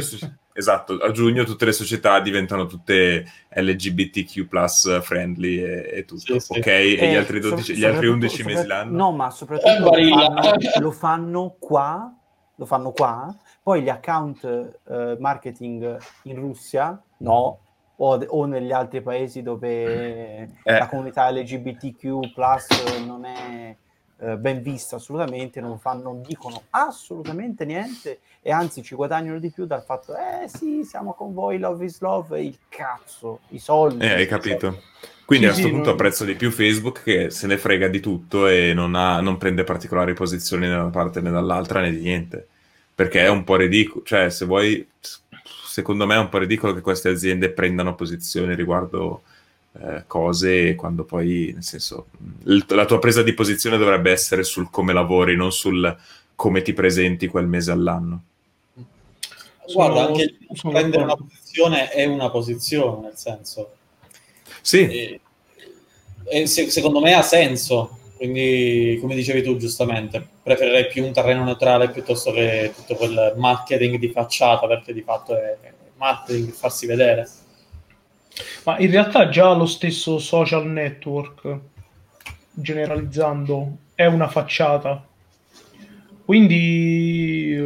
esatto, a giugno tutte le società diventano tutte LGBTQ plus friendly e, e tutto, Sì, sì. ok? E gli Eh, altri, 12, sopra- gli altri soprattutto- 11 mesi l'anno? No, ma Eh, soprattutto lo fanno, lo fanno qua, lo fanno qua, poi gli account eh, marketing in Russia, no, o, o negli altri paesi dove Eh. la comunità LGBTQ non è eh, ben vista assolutamente, non, fanno, non dicono assolutamente niente e anzi ci guadagnano di più dal fatto, eh sì, siamo con voi, love is love, il cazzo, i soldi. Eh, hai capito? Quindi Sì, a questo sì, punto non- apprezzo di più Facebook che se ne frega di tutto e non, ha- non prende particolari posizioni né da una parte né dall'altra né di niente. Perché è un po' ridicolo, cioè se vuoi, secondo me è un po' ridicolo che queste aziende prendano posizioni riguardo eh, cose quando poi, nel senso, il- la tua presa di posizione dovrebbe essere sul come lavori, non sul come ti presenti quel mese all'anno. Guarda, Sono- anche sono prendere una posizione è una posizione, nel senso. Sì, E, e se- secondo me ha senso. Quindi, come dicevi tu giustamente, preferirei più un terreno neutrale piuttosto che tutto quel marketing di facciata, perché di fatto è marketing farsi vedere. Ma in realtà già lo stesso social network, generalizzando, è una facciata. Quindi, eh,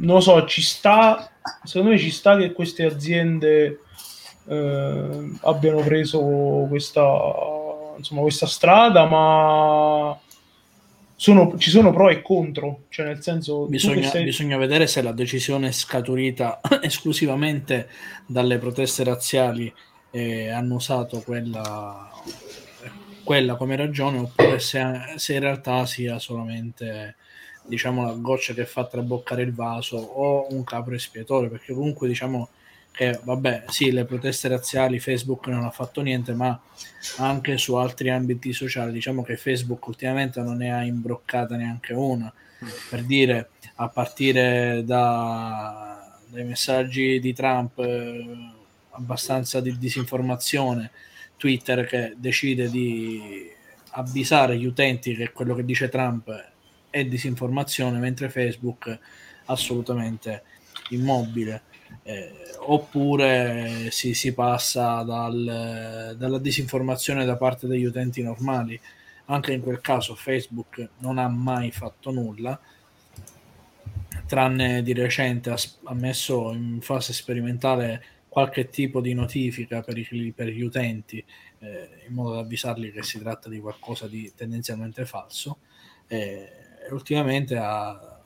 non lo so, ci sta, secondo me ci sta che queste aziende eh, abbiano preso questa, insomma, questa strada, ma sono- ci sono pro e contro, cioè nel senso... Bisogna, stai- bisogna vedere se la decisione scaturita esclusivamente dalle proteste razziali e hanno usato quella, quella come ragione oppure se, se in realtà sia solamente diciamo la goccia che fa traboccare il vaso o un capro espiatorio perché comunque diciamo che vabbè sì le proteste razziali Facebook non ha fatto niente ma anche su altri ambiti sociali. Diciamo che Facebook ultimamente non ne ha imbroccata neanche una. Per dire a partire da, dai messaggi di Trump eh, abbastanza di disinformazione Twitter che decide di avvisare gli utenti che quello che dice Trump è disinformazione mentre Facebook assolutamente immobile eh, oppure si, si passa dal- dalla disinformazione da parte degli utenti normali. Anche in quel caso Facebook non ha mai fatto nulla tranne di recente ha, ha messo in fase sperimentale qualche tipo di notifica per, i- per gli utenti eh, in modo da avvisarli che si tratta di qualcosa di tendenzialmente falso. E ultimamente ha,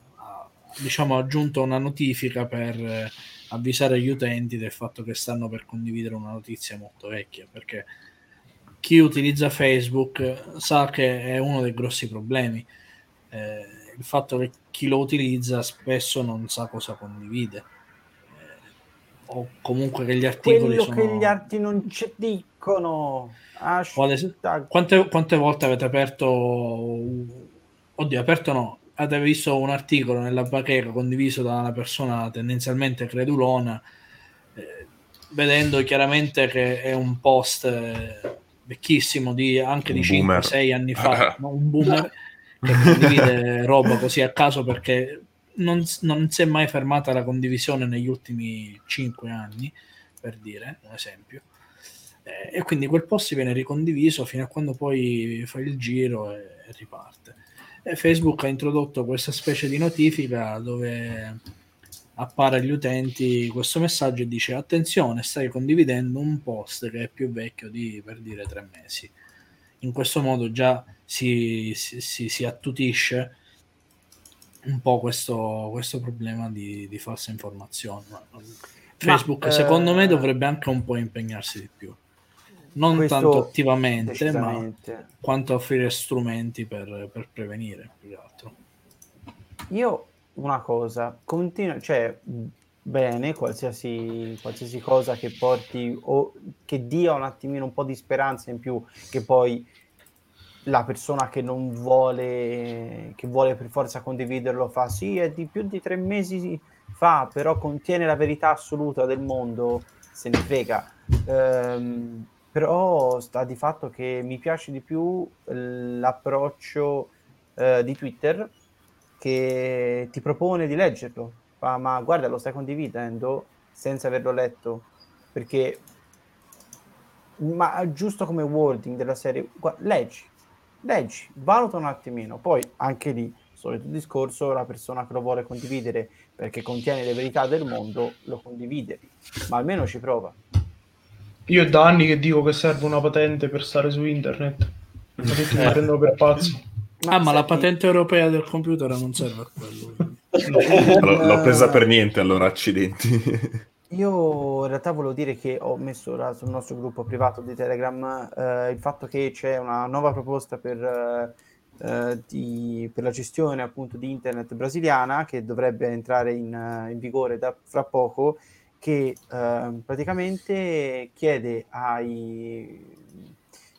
diciamo, aggiunto una notifica per eh, avvisare gli utenti del fatto che stanno per condividere una notizia molto vecchia perché chi utilizza Facebook sa che è uno dei grossi problemi. Eh, il fatto che chi lo utilizza spesso non sa cosa condivide. Eh, o comunque che gli articoli Quello sono che gli altri non ci dicono. Quante, quante volte avete aperto oddio aperto no avete visto un articolo nella bacheca condiviso da una persona tendenzialmente credulona eh, vedendo chiaramente che è un post eh, vecchissimo di anche Un di boomer. 5-6 anni fa no? un boomer che condivide roba così a caso perché non, non si è mai fermata la condivisione negli ultimi 5 anni per dire un esempio Eh, e quindi quel post viene ricondiviso fino a quando poi fa il giro e, e riparte Facebook ha introdotto questa specie di notifica dove appare agli utenti questo messaggio e dice attenzione stai condividendo un post che è più vecchio di per dire tre mesi. In questo modo già si, si, si, si attutisce un po' questo, questo problema di, di falsa informazione. Facebook ma, secondo eh... me dovrebbe anche un po' impegnarsi di più non questo tanto attivamente ma quanto offrire strumenti per, per prevenire più che altro. Io una cosa, continua, cioè bene qualsiasi, qualsiasi cosa che porti o che dia un attimino un po' di speranza in più che poi la persona che non vuole che vuole per forza condividerlo fa sì è di più di tre mesi fa però contiene la verità assoluta del mondo se ne frega. Ehm, però sta di fatto che mi piace di più l'approccio eh, di Twitter che ti propone di leggerlo. Fa, ma guarda, lo stai condividendo senza averlo letto. Perché, ma giusto come wording della serie, guarda, leggi, leggi, valuta un attimino. Poi anche lì, solito discorso, la persona che lo vuole condividere perché contiene le verità del mondo, lo condivide, ma almeno ci prova. Io da anni che dico che serve una patente per stare su internet, ma tutti mi prendono per pazzo. Ma ah, ma la patente europea del computer non serve a quello. L- l'ho presa per niente, allora accidenti. Io in realtà volevo dire che ho messo là sul nostro gruppo privato di Telegram eh, il fatto che c'è una nuova proposta per, eh, di, per la gestione appunto di internet brasiliana che dovrebbe entrare in, in vigore da, fra poco che eh, praticamente chiede ai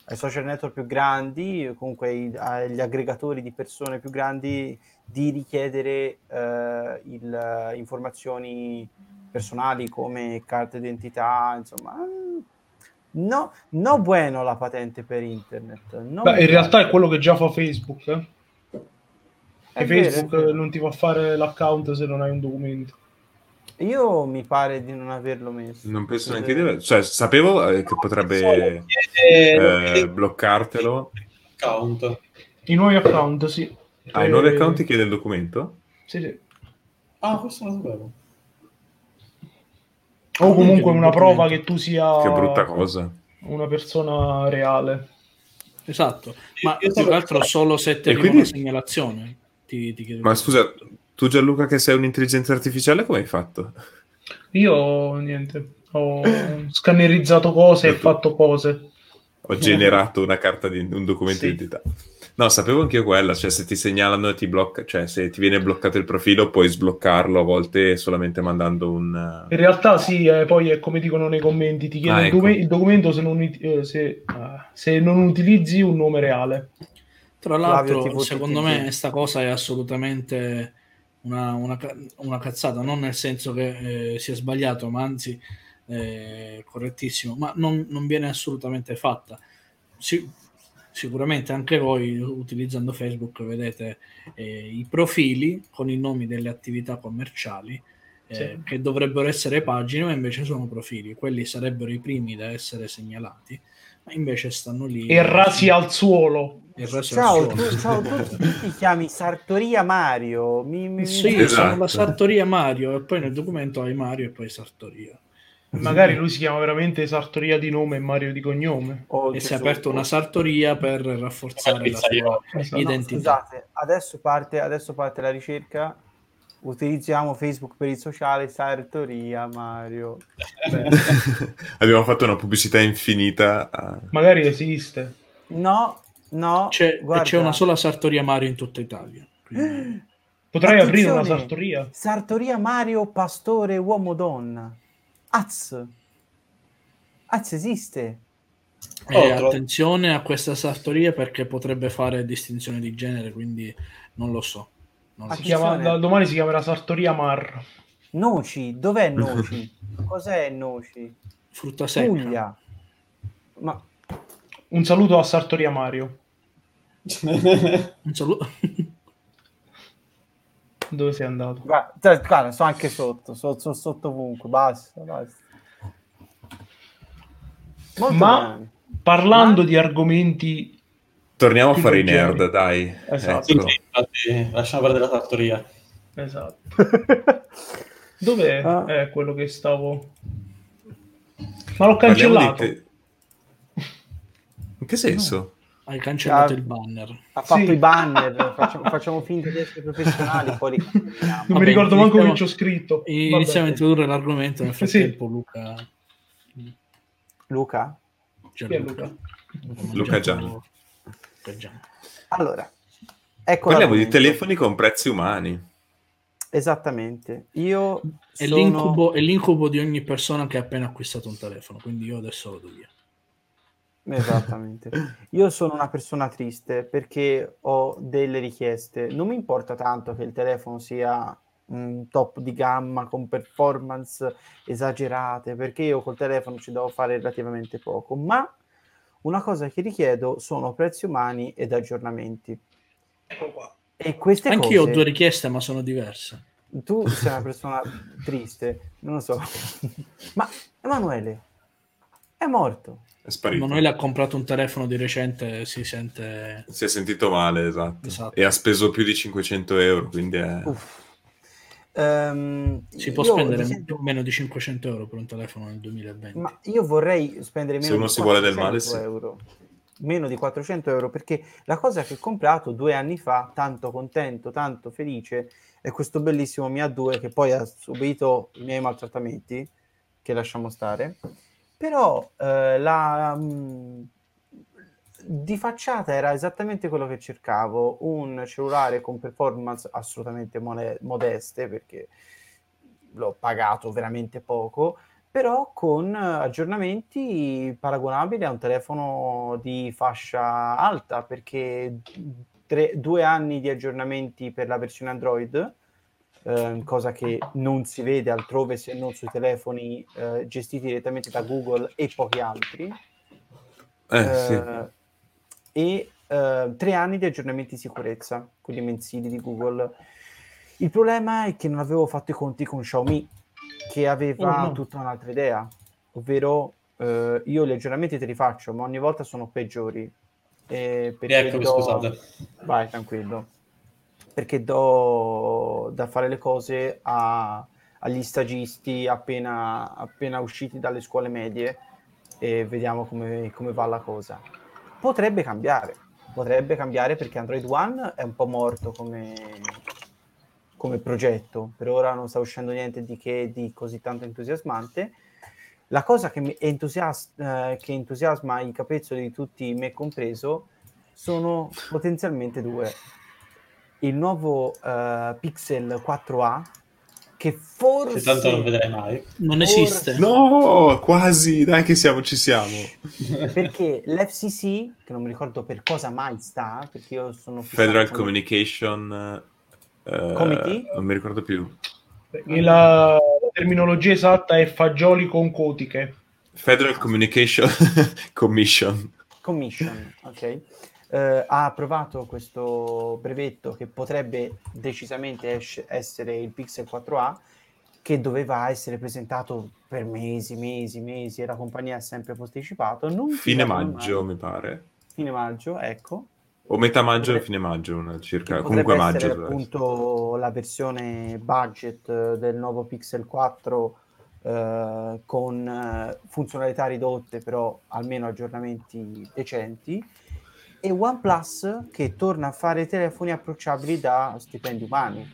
ai social network più grandi, comunque ai, agli aggregatori di persone più grandi, di richiedere eh, il, informazioni personali come carte d'identità, insomma. No, no bueno la patente per internet. No Beh, in realtà è quello che già fa Facebook. Eh? E Facebook vero, non ti fa fare l'account se non hai un documento. Io mi pare di non averlo messo. Non penso neanche di Cioè, sapevo eh, che potrebbe eh, bloccartelo. Account. I nuovi account, sì. Ah, i nuovi account ti chiede il documento? Sì, sì. Ah, questo non lo sapevo. O comunque una prova che tu sia... Che brutta cosa. Una persona reale. Esatto, ma più che altro solo se ti quindi... una segnalazione. Ti, ti ma scusa, tu Gianluca che sei un'intelligenza artificiale come hai fatto? Io niente, ho scannerizzato cose e fatto cose. Ho generato una carta di un documento sì. di identità. No, sapevo anche quella, cioè se ti segnalano e ti blocca, cioè se ti viene bloccato il profilo puoi sbloccarlo a volte solamente mandando un... In realtà sì, eh, poi è come dicono nei commenti, ti chiede ah, il, ecco. il, documento se non, eh, se, uh, se non utilizzi un nome reale. Tra l'altro, secondo me, questa cosa è assolutamente una, una, una, cazzata, non nel senso che eh, sia sbagliato, ma anzi eh, correttissimo, ma non, non, viene assolutamente fatta. Si, sicuramente anche voi utilizzando Facebook vedete eh, i profili con i nomi delle attività commerciali eh, sì. che dovrebbero essere pagine, ma invece sono profili, quelli sarebbero i primi da essere segnalati, ma invece stanno lì. E rasi al suolo. Ciao, tu, ciao, tu ti chiami Sartoria Mario. Mi, mi, sì, esatto. sono la Sartoria Mario e poi nel documento hai Mario e poi Sartoria. Magari lui si chiama veramente Sartoria di nome e Mario di cognome. Oh, e si è aperto una sartoria per rafforzare la sua esatto. identità. No, scusate, adesso parte, adesso parte la ricerca. Utilizziamo Facebook per il sociale, Sartoria Mario. Abbiamo fatto una pubblicità infinita. A... Magari esiste. No, No, c'è, c'è, una sola sartoria Mario in tutta Italia. Quindi... Potrei aprire una sartoria. Sartoria Mario, pastore, uomo, donna. Az. Az esiste. E attenzione a questa sartoria perché potrebbe fare distinzione di genere, quindi non lo so. So. Chiama, da domani si chiamerà sartoria Mar. Noci, dov'è Noci? Cos'è Noci? Frutta secca. Puglia. Ma... Un saluto a Sartoria Mario. Un saluto. Dove sei andato? Guarda, guarda sono anche sotto, sono, sono sotto ovunque, basta, basta. Ma bene. parlando Ma... di argomenti... Torniamo a fare i nerd, dai. Esatto. Ecco. infatti, lasciamo perdere la sartoria. Esatto. Dov'è Ah. eh, quello che stavo... Ma l'ho cancellato. te- In che senso? Hai cancellato Ah. il banner. Ha fatto Sì. i banner, facciamo, facciamo finta di essere professionali, poi li. Non mi Vabbè, ricordo manco che iniziamo- ci ho scritto. Iniziamo a introdurre l'argomento, nel Sì. frattempo Luca... Luca? È Luca. Luca? Luca Gian. Luca Gian. Allora, ecco Parliamo di telefoni con prezzi umani. Esattamente. Io È, sono... l'incubo, è l'incubo di ogni persona che ha appena acquistato un telefono, quindi io adesso lo do via. Esattamente. Io sono una persona triste perché ho delle richieste. Non mi importa tanto che il telefono sia un top di gamma con performance esagerate, perché io col telefono ci devo fare relativamente poco, ma una cosa che richiedo sono prezzi umani ed aggiornamenti. Ecco qua. E queste Anch'io ho cose... due richieste, ma sono diverse. Tu sei una persona triste, non lo so. Ma Emanuele è morto. È sparito. Emanuele ha comprato un telefono di recente e si sente... Si è sentito male, esatto. Esatto. E ha speso più di 500 euro, quindi è... Uff. Ehm, Si può spendere esempio, meno di 500 euro per un telefono nel 2020. Ma io vorrei spendere Se meno uno di si vuole del 400 male, sì. euro. Meno di 400 euro perché la cosa che ho comprato due anni fa, tanto contento, tanto felice, è questo bellissimo Mi A2 che poi ha subito i miei maltrattamenti, che lasciamo stare. Però eh, la, mh, di facciata era esattamente quello che cercavo, un cellulare con performance assolutamente mone- modeste perché l'ho pagato veramente poco, però con aggiornamenti paragonabili a un telefono di fascia alta, perché tre- due anni di aggiornamenti per la versione Android, eh, cosa che non si vede altrove se non sui telefoni eh, gestiti direttamente da Google e pochi altri, Eh, sì. E eh, tre anni di aggiornamenti di sicurezza, quelli mensili di Google. Il problema è che non avevo fatto i conti con Xiaomi, che aveva Oh, no. tutta un'altra idea, ovvero eh, io gli aggiornamenti te li faccio, ma ogni volta sono peggiori. Eh, perché Rieccomi, do- scusate. Vai, tranquillo. Perché do da fare le cose a- agli stagisti appena, appena usciti dalle scuole medie e vediamo come, come va la cosa. Potrebbe cambiare, potrebbe cambiare perché Android One è un po' morto come, come progetto. Per ora non sta uscendo niente di che di così tanto entusiasmante. La cosa che, mi entusias- eh, che entusiasma i capezzoli di tutti, me compreso, sono potenzialmente due. Il nuovo eh, Pixel 4a, che forse... Che tanto non vedrai mai. Non Forse- esiste. No, quasi, dai che siamo, ci siamo. Perché l'FCC, che non mi ricordo per cosa mai sta, perché io sono... Federal con- Communication... eh, Committee? Non mi ricordo più. E La, la terminologia esatta è fagioli con cotiche. Federal Communication Commission. Commission, ok. Eh, ha approvato questo brevetto che potrebbe decisamente esce- essere il Pixel 4a che doveva essere presentato per mesi, mesi, mesi e la compagnia ha sempre posticipato. Non Fine maggio, mai. mi pare. Fine maggio, ecco. O metà maggio Potrebbe- fine maggio, una circa. Comunque maggio. essere. appunto la versione budget eh, del nuovo Pixel 4 eh, con eh, funzionalità ridotte però almeno aggiornamenti decenti e OnePlus che torna a fare telefoni approcciabili da stipendi umani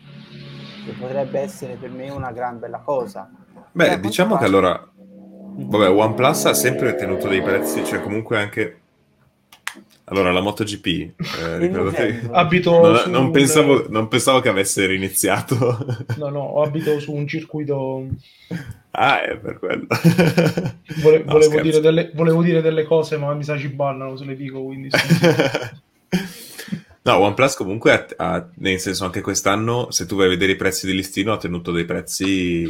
che potrebbe essere per me una gran bella cosa. Beh, Però, diciamo che allora, vabbè, OnePlus ha sempre tenuto dei prezzi, cioè comunque anche... Allora, la MotoGP, eh, ricordate... Nintendo. Abito Non, su non un- pensavo, non pensavo che avesse riniziato. No, no, abito su un circuito. ah, è per quello. Vole- No, volevo, dire delle, volevo dire delle cose, ma mi sa ci bannano se le dico. Quindi no, OnePlus comunque, ha, ha- nel senso anche quest'anno, se tu vai a vedere i prezzi di listino, ha tenuto dei prezzi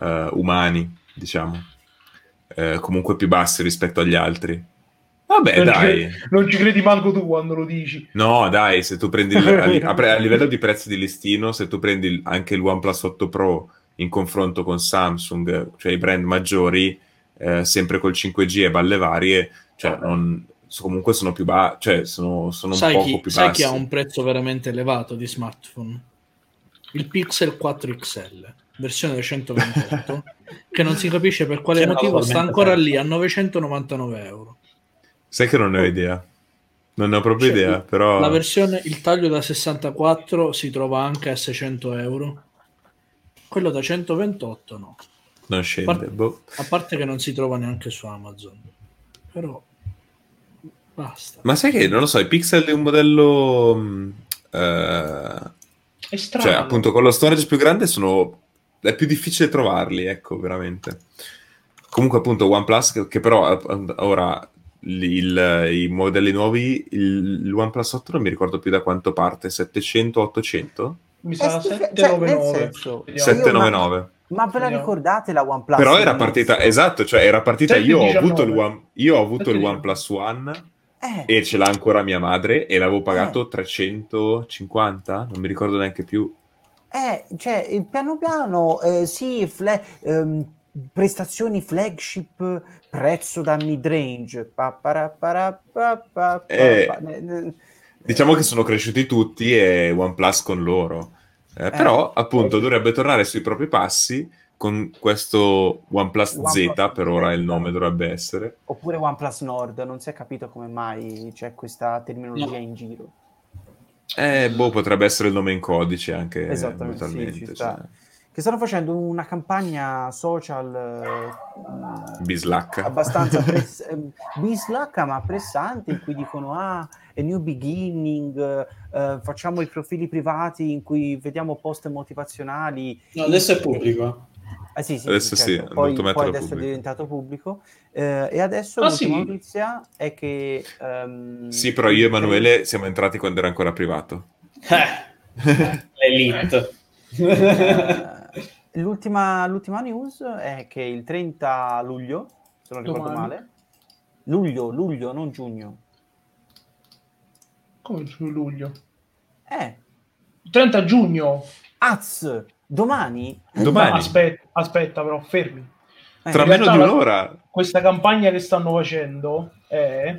eh, umani, diciamo, Eh, comunque più bassi rispetto agli altri. Vabbè, non, ci dai. credi, non ci credi manco tu quando lo dici. No, dai, se tu prendi il- a, li- a livello di prezzi di listino, se tu prendi il- anche il OnePlus 8 Pro in confronto con Samsung, cioè i brand maggiori, eh, sempre col 5G e balle varie, cioè non- comunque sono più bassi, cioè sono, sono un sai, poco chi, più sai bassi. chi ha un prezzo veramente elevato di smartphone? Il Pixel 4 XL, versione 128, che non si capisce per quale C'è motivo sta ancora sempre. lì a 999 euro. Sai che non ne ho idea. Non ne ho proprio Cioè, idea, però... La versione, il taglio da 64 si trova anche a 600 euro. Quello da 128 no. Non scende. Par- boh. A parte che non si trova neanche su Amazon. Però basta. Ma sai che, non lo so, i pixel di un modello... mh, eh, È strano. cioè, appunto, con lo storage più grande sono... È più difficile trovarli, ecco, veramente. Comunque, appunto, OnePlus, che, che però eh, ora il- i modelli nuovi, il, il OnePlus 8 non mi ricordo più da quanto parte, 700, 800? Mi sa Eh, sì, 799. cioè, nel senso, Vediamo. Io- 799. Ma ve la ricordate la OnePlus? Però era partita, esatto, cioè era partita, io ho 719. avuto il, One, io ho avuto il 719. OnePlus One Eh, e ce l'ha ancora mia madre e l'avevo pagato 350, non mi ricordo neanche più. eh, cioè, eh, piano piano, eh, sì, fle- ehm, prestazioni flagship, prezzo da mid-range. Pa, pa, pa, Eh, Diciamo che sono cresciuti tutti e OnePlus con loro. Eh, però, appunto, dovrebbe tornare sui propri passi con questo OnePlus, OnePlus Z, per ora il nome dovrebbe essere. Oppure OnePlus Nord, non si è capito come mai c'è questa terminologia No. in giro. Eh, boh, potrebbe essere il nome in codice anche Esattamente, sì, ci sta. cioè, Che stanno facendo una campagna social eh, bislacca. abbastanza press- eh, bislacca ma pressante in cui dicono ah a new beginning eh, facciamo i profili privati in cui vediamo post motivazionali No, adesso è pubblico. Ah, sì, sì, Adesso sì, sì, certo. hanno poi, poi adesso è pubblico. diventato pubblico Eh, e adesso Ah, l'ultima sì? notizia è che ehm, Sì, però io e Emanuele siamo entrati quando era ancora privato. Eh, L'elite. L'ultima, l'ultima news è che il 30 luglio, se non ricordo Domani. male, luglio, luglio, non giugno. Come su luglio? Eh, 30 giugno. Az, domani? Domani, No, aspetta, aspetta, però, fermi. Eh, tra meno di realtà la- un'ora. Questa campagna che stanno facendo è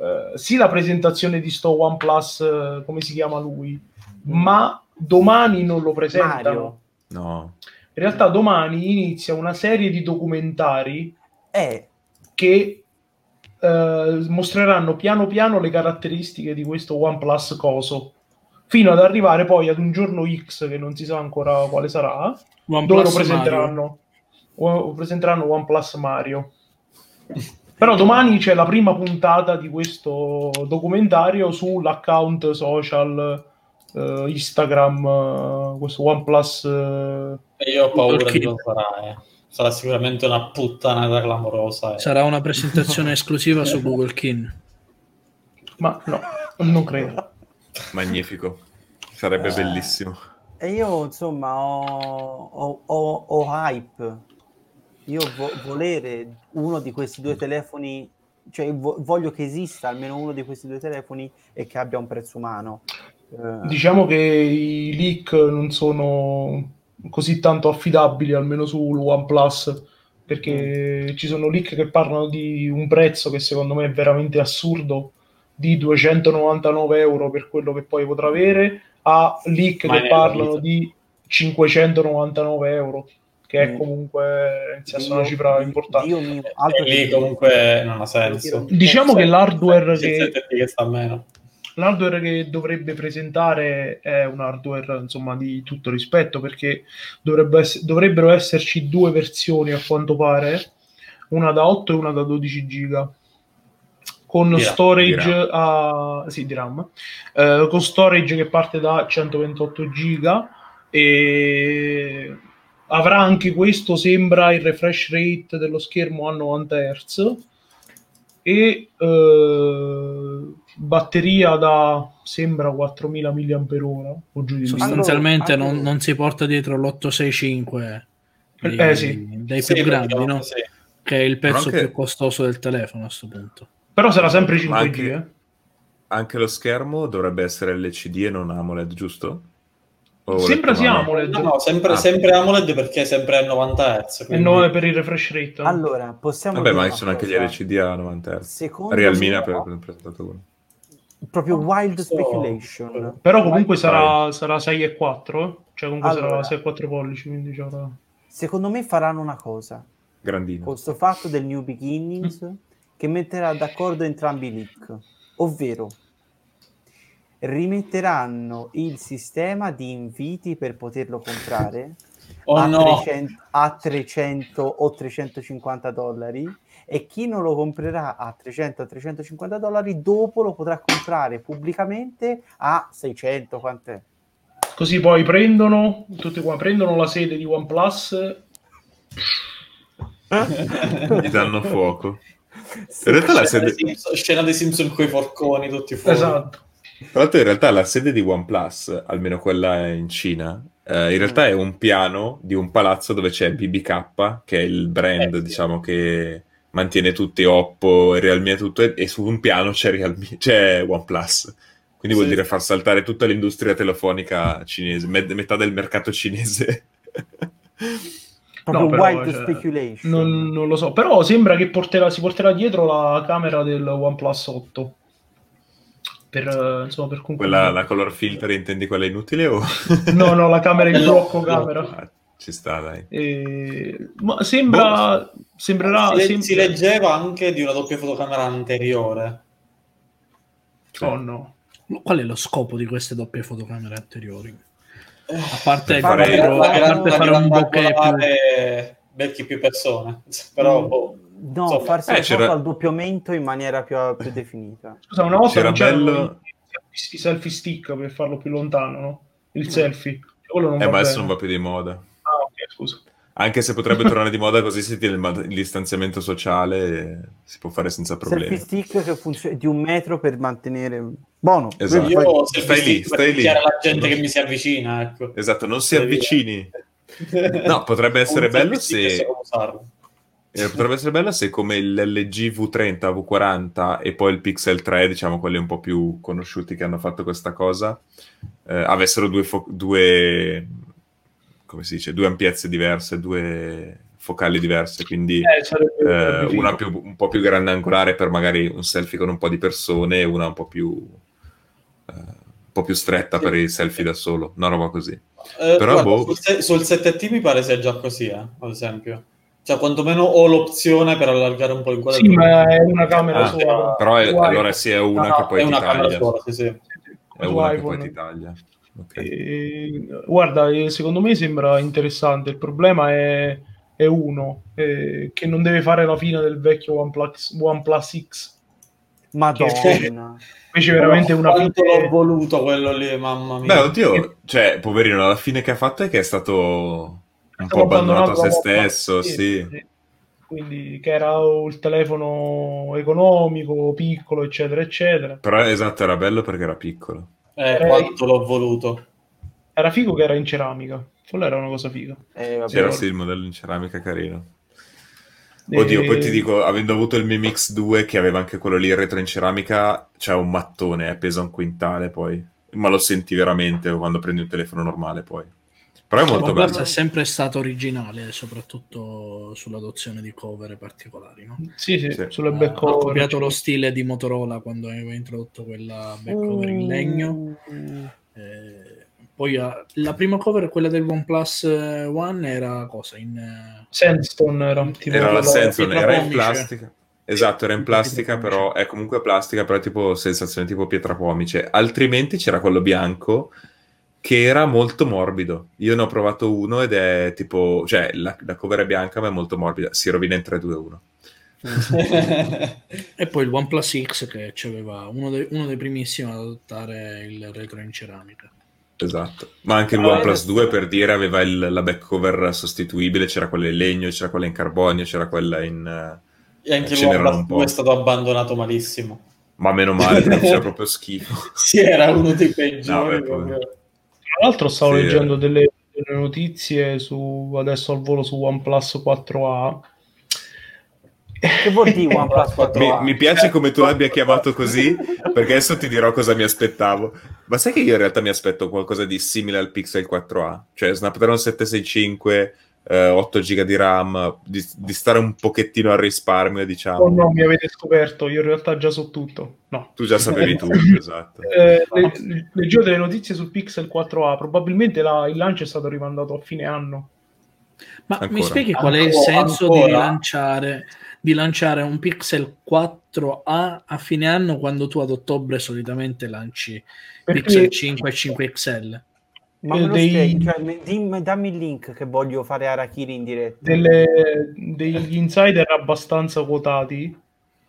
eh, sì la presentazione di sto OnePlus, eh, come si chiama lui, ma domani non lo presentano. Mario. No. In realtà domani inizia una serie di documentari Eh, che eh, mostreranno piano piano le caratteristiche di questo OnePlus coso, fino ad arrivare poi ad un giorno X che non si sa ancora quale sarà, dove lo presenteranno, o- presenteranno OnePlus Mario. Però domani c'è la prima puntata di questo documentario sull'account social eh, Instagram, eh, questo OnePlus. eh, E io ho paura di Perché? non sarà, eh. Sarà sicuramente una puttanata clamorosa. eh. Sarà una presentazione esclusiva su Google Kin. ma no, non credo. Magnifico. Sarebbe Eh. bellissimo. e io insomma ho, ho- ho- ho hype. Io vo- volere uno di questi due telefoni, cioè vo- voglio che esista almeno uno di questi due telefoni e che abbia un prezzo umano. Eh, Diciamo che i leak non sono così tanto affidabili, almeno sul OnePlus, perché ci sono leak che parlano di un prezzo che secondo me è veramente assurdo, di 299 euro per quello che poi potrà avere, a leak Mai che parlano vita. di 599 euro, che è Mm. comunque senso, una Dio- cifra Dio- importante. Dio mio, altro E che lì comunque non ha senso. Diciamo che l'hardware che, che sta meno. L'hardware che dovrebbe presentare è un hardware insomma di tutto rispetto perché dovrebbe ess- dovrebbero esserci due versioni a quanto pare, una da 8 e una da 12 giga. Con Di RAM, storage a sì, di RAM. Eh, con storage che parte da 128 giga e avrà anche questo sembra il refresh rate dello schermo a 90 Hz e eh, batteria da sembra 4000 mAh o giù di. Sostanzialmente Allora, non, non si porta dietro l'865 dei, Eh, sì. dei Sì, più grandi, praticamente no? sì. che è il pezzo anche- più costoso del telefono a questo punto. però sarà sempre Ma 5G anche- eh. Anche lo schermo dovrebbe essere LCD e non AMOLED, giusto? O Sembra letto sia? AMOLED. No, no, sempre, Ah. sempre AMOLED perché è sempre a 90 Hz. E quindi- 9 per il refresh rate. Allora, possiamo Vabbè, ma ci sono anche gli. LCD a 90 Hz. Ha pre- presentato uno. Proprio wild Questo- speculation. Però comunque sarà, sarà 6 e 4, eh? cioè comunque Allora. sarà 6 e 4 pollici, quindi ci avrà- Secondo me faranno una cosa. Grandino. questo fatto del New Beginnings che metterà d'accordo entrambi i leak, ovvero rimetteranno il sistema di inviti per poterlo comprare Oh a, no, 300, a 300 o 350 dollari e chi non lo comprerà a 300 o 350 dollari dopo lo potrà comprare pubblicamente a 600 quant'è Così poi prendono, tutti qua, prendono la sede di OnePlus, Gli danno fuoco. In realtà la scena, sede... dei Simpson, scena dei Simpson con i forconi tutti fuori. esatto. Tra l'altro in realtà la sede di OnePlus, almeno quella in Cina, eh, in realtà è un piano di un palazzo dove c'è BBK, che è il brand, Eh, sì. diciamo, che mantiene tutti Oppo e Realme e tutto, e, e su un piano c'è, Realme, c'è OnePlus. Quindi vuol Sì. dire far saltare tutta l'industria telefonica cinese, met- metà del mercato cinese. proprio No, wild cioè, speculation Non, non lo so, però sembra che porterà- si porterà dietro la camera del OnePlus 8. Per, eh, insomma, per concludere. quella, la color filter, intendi quella inutile o... No, no, la camera in blocco camera. Ci sta, dai. Eh, ma sembra, sembrerà... si, sem- si leggeva anche di una doppia fotocamera anteriore. Oh no. Qual è lo scopo di queste doppie fotocamere anteriori? Eh, A parte, Per La, fare- la, a parte la fare un bokeh becchi più persone. Però, boh, no insomma, farsi eh, la foto al doppiamento in maniera più, più definita Scusa, una volta C'era bello- i, i selfie stick per farlo più lontano, no? Il selfie. Quello non Eh, va ma adesso non va più di moda. Scusa. Anche se potrebbe tornare di moda così si tiene il, il distanziamento sociale si può fare senza selfie problemi. stick che funziona di un metro per mantenere buono Esatto. Io Stai selfie lì, stai lì. la gente che mi si avvicina, ecco. Esatto, non si avvicini. No, potrebbe essere bello selfie se eh, potrebbe essere bello se come l'LG V30, V40 e poi il Pixel 3, diciamo quelli un po' più conosciuti che hanno fatto questa cosa, eh, avessero due, fo- due come si dice, due ampiezze diverse, due focali diverse, quindi Eh, eh, una più- un po' più grandangolare per magari un selfie con un po' di persone e una un po' più, eh, un po' più stretta Sì. per i selfie da solo, una roba così. Eh, Però, guarda, boh. sul, se- sul 7T mi pare sia già così, eh, ad esempio. Cioè, quantomeno ho l'opzione per allargare un po' il quadro. Sì, ma è una camera Ah, sua. Però è- allora sì, è una No, che poi è ti una camera taglia. sola, sì, sì. È una che poi ti taglia. Ok. Eh, guarda, secondo me sembra interessante. Il problema è, è uno, eh, che non deve fare la fine del vecchio OnePlus, OnePlus X. madonna Invece veramente una Quanto fine... l'ho voluto quello lì, mamma mia. Beh, oddio, cioè, poverino, alla fine che ha fatto è che è stato un po' Stavo abbandonato a se stesso, sì. Quindi che era il telefono economico, piccolo, eccetera, eccetera. Però esatto, era bello perché era piccolo. Eh, quanto l'ho voluto. Era figo che era in ceramica. Quella era una cosa figa. Eh. C'era sì il modello in ceramica carino. E- Oddio, poi ti dico, avendo avuto il Mi Mix 2 che aveva anche quello lì in retro in ceramica, c'è un mattone, eh, pesa un quintale poi. Ma lo senti veramente quando prendi un telefono normale poi. Però è molto OnePlus bello. è sempre stato originale, soprattutto sull'adozione di cover particolari. No? Sì, sì, Sì. sulle Ha- back ha cover, copiato eccetera. lo stile di Motorola quando aveva introdotto quella back cover in legno. Mm. Eh, poi ha- la prima cover, quella del OnePlus One, era cosa? In, eh, Sandstone era. tipo Era la pietra era in plastica. Esatto, era in plastica, però è comunque plastica, però è tipo sensazione tipo pietra pomice. Altrimenti c'era quello bianco che era molto morbido. Io ne ho provato uno ed è tipo, cioè la, la cover è bianca ma è molto morbida. Si rovina in 3, 2, 1. E poi il OnePlus X che aveva uno, dei- uno dei primissimi ad adottare il retro in ceramica. Esatto. Ma anche il Ah, OnePlus adesso- 2 per dire aveva il- la back cover sostituibile, c'era quella in legno, c'era quella in carbonio, c'era quella in... eh, E anche Ce il OnePlus un po'. 2 è stato abbandonato malissimo. Ma meno male, faceva proprio schifo. Sì, era uno dei peggiori. No, beh. Tra l'altro stavo Sì, leggendo eh. delle, delle notizie su, adesso al volo su OnePlus 4A Che vuol dire OnePlus 4A? Mi, mi piace come tu l'abbia chiamato così, perché adesso ti dirò cosa mi aspettavo. Ma sai che io in realtà mi aspetto qualcosa di simile al Pixel 4a? Cioè Snapdragon 765, eh, 8 GB di RAM, di, di stare un pochettino al risparmio, diciamo. Oh no, mi avete scoperto, io in realtà già so tutto. No. Tu già sapevi tutto, esatto. Eh, le- leggevo delle notizie sul Pixel 4a, probabilmente la- il lancio è stato rimandato a fine anno. Ma mi Ancora. spieghi qual è il Ancora, senso di lanciare, di lanciare un Pixel 4a a fine anno quando tu ad ottobre solitamente lanci Perché- Pixel 5 e 5 XL? Ma eh, me lo dei- spieghi? Cioè, mi- dimmi- dammi il link che voglio fare Arachiri in diretta. Delle- degli insider abbastanza quotati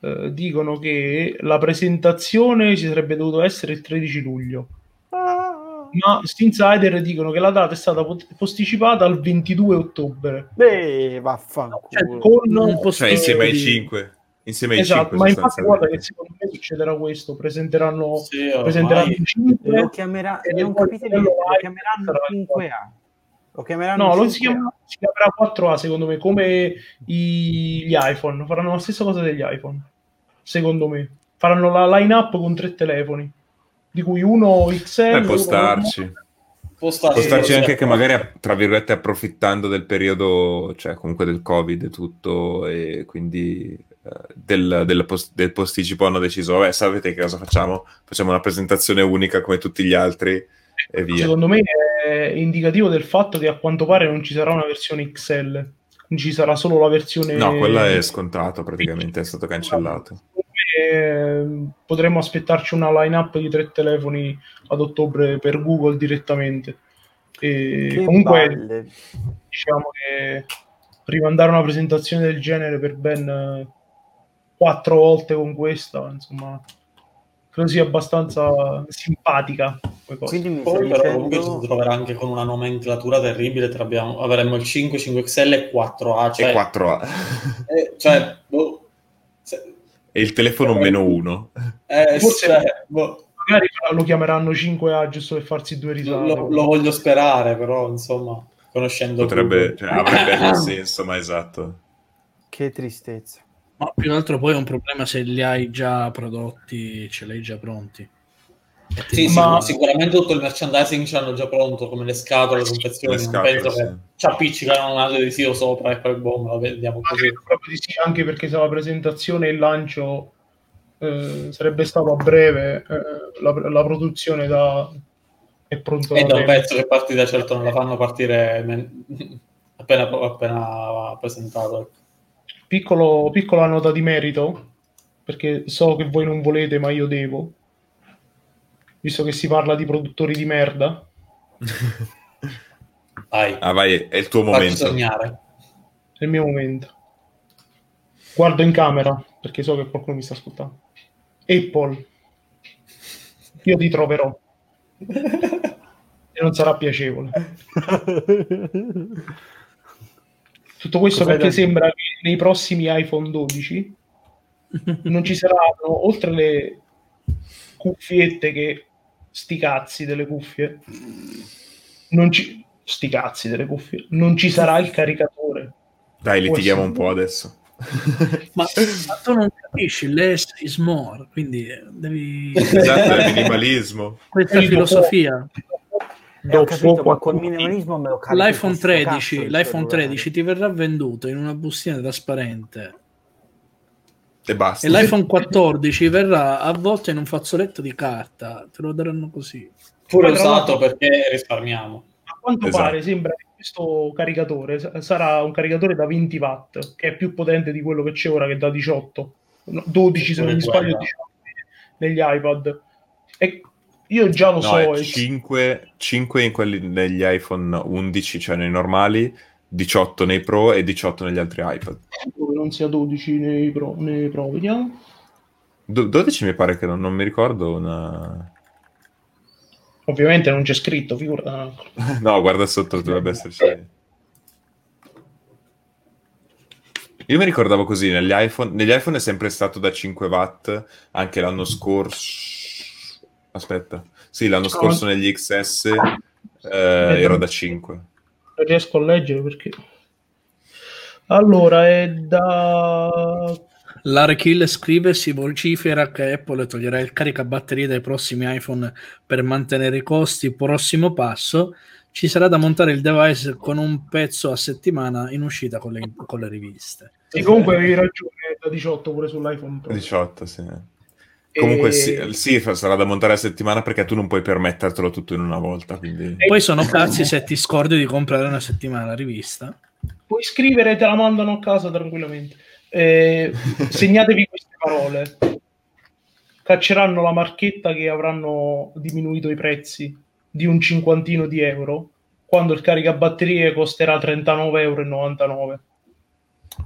eh, dicono che la presentazione ci sarebbe dovuto essere il 13 luglio. Ah. Ma questi insider dicono che la data è stata posticipata al 22 ottobre. Beh, vaffanculo. Cioè, con Cioè insieme ai di- 5. Insieme ai Esatto, 5 ma infatti guarda che secondo me succederà questo, presenteranno, Sì, presenteranno ormai- il 5 lo chiamerà, e non capite lo live chiameranno sarà il 5A. Lo chiameranno No, lo 5A. si, chiama- si chiamerà 4A secondo me, come i- gli iPhone. Faranno la stessa cosa degli iPhone, secondo me. Faranno la line-up con tre telefoni, di cui uno XL. Beh, può starci. Può starci, Può starci anche che magari, tra virgolette, approfittando del periodo, cioè comunque del Covid e tutto, e quindi del, del pos- del posticipo hanno deciso, vabbè, sapete che cosa facciamo? Facciamo una presentazione unica come tutti gli altri e via. Secondo me è indicativo del fatto che a quanto pare non ci sarà una versione XL, non ci sarà solo la versione... No, quella è scontato praticamente, è stato cancellato. Eh, potremmo aspettarci una line-up di tre telefoni ad ottobre per Google direttamente. E Che comunque balle. diciamo che rimandare una presentazione del genere per ben quattro volte con questa, insomma, credo sia abbastanza simpatica. Quindi mi Poi però comunque ci si dicendo... troverà anche con una nomenclatura terribile. tra abbiamo- avremo il 5, 5XL e 4A. Cioè, E 4A. eh, cioè, boh, se- E il telefono meno uno. eh, Forse- cioè, boh, Magari lo chiameranno 5A giusto per farsi due risate. lo, lo voglio sperare, però insomma, conoscendo Potrebbe, cioè, avrebbe senso, ma esatto. Che tristezza. Ma più che altro poi è un problema se li hai già prodotti, ce li hai già pronti. Sì, Ma- sicur- sicuramente tutto il merchandising ce l'hanno già pronto, come le scatole, le confezioni. Le non penso sì. che ci appiccicano un adesivo sopra e poi me lo vediamo così. Anche, proprio di sì, anche perché se la presentazione e il lancio eh, sarebbe stato a breve, eh, la, la produzione da, è pronta E da un pezzo che partita certo non la fanno partire men- appena, appena presentato. Piccolo- piccola nota di merito, perché so che voi non volete, ma io devo, visto che si parla di produttori di merda. Vai, Ah, vai, è il tuo facci momento. sognare. È il mio momento. Guardo in camera, perché so che qualcuno mi sta ascoltando. Apple, io ti troverò. e non sarà piacevole. Tutto questo Cos'hai perché da sembra che nei prossimi iPhone 12 non ci saranno, oltre le cuffiette che sti cazzi delle cuffie, non ci, sti cazzi delle cuffie, non ci sarà il caricatore. Dai, litighiamo un po' adesso. Ma, ma tu non capisci, less is more, quindi devi... esatto, è minimalismo. Questa dopo- filosofia. Ho capito, ma col minimalismo me lo carico L'iPhone con sto 13, cazzo di l'iPhone cellulare. 13 ti verrà venduto in una bustina trasparente E basta. e l'iPhone 14 verrà avvolto in un fazzoletto di carta, te lo daranno così. Pure usato perché risparmiamo. A quanto Esatto. pare sembra che questo caricatore sa- sarà un caricatore da 20 watt, che è più potente di quello che c'è ora, che è da 18, No, 12 se non mi sbaglio, quella. 18 negli iPad. E io già lo No, so, è e- 5, 5 in quelli negli iPhone 11, cioè nei normali, 18 nei Pro e 18 negli altri iPad. non sia 12 nei Pro, nei Pro, vediamo. Do- 12 mi pare che non, non mi ricordo una... Ovviamente non c'è scritto, figura. No, guarda sotto, dovrebbe esserci. Io mi ricordavo così, negli iPhone, negli iPhone è sempre stato da 5 watt, anche l'anno scorso... Aspetta. Sì, l'anno scorso negli XS eh, era da 5. Non riesco a leggere perché Allora, è da... L'Arkill scrive si vocifera che Apple toglierà il caricabatterie dai prossimi iPhone per mantenere i costi. Prossimo passo, ci sarà da montare il device con un pezzo a settimana in uscita con le, con le riviste. Sì, comunque avevi ragione, è da 18 pure sull'iPhone Pro. 18, sì. Comunque E- sì, sì, sarà da montare a settimana perché tu non puoi permettertelo tutto in una volta, quindi... Poi sono cazzi se ti scordi di comprare una settimana la rivista. Puoi scrivere e te la mandano a casa tranquillamente. Eh, segnatevi queste parole. Cacceranno la marchetta che avranno diminuito i prezzi di un cinquantino di euro quando il caricabatterie costerà 39,99 euro.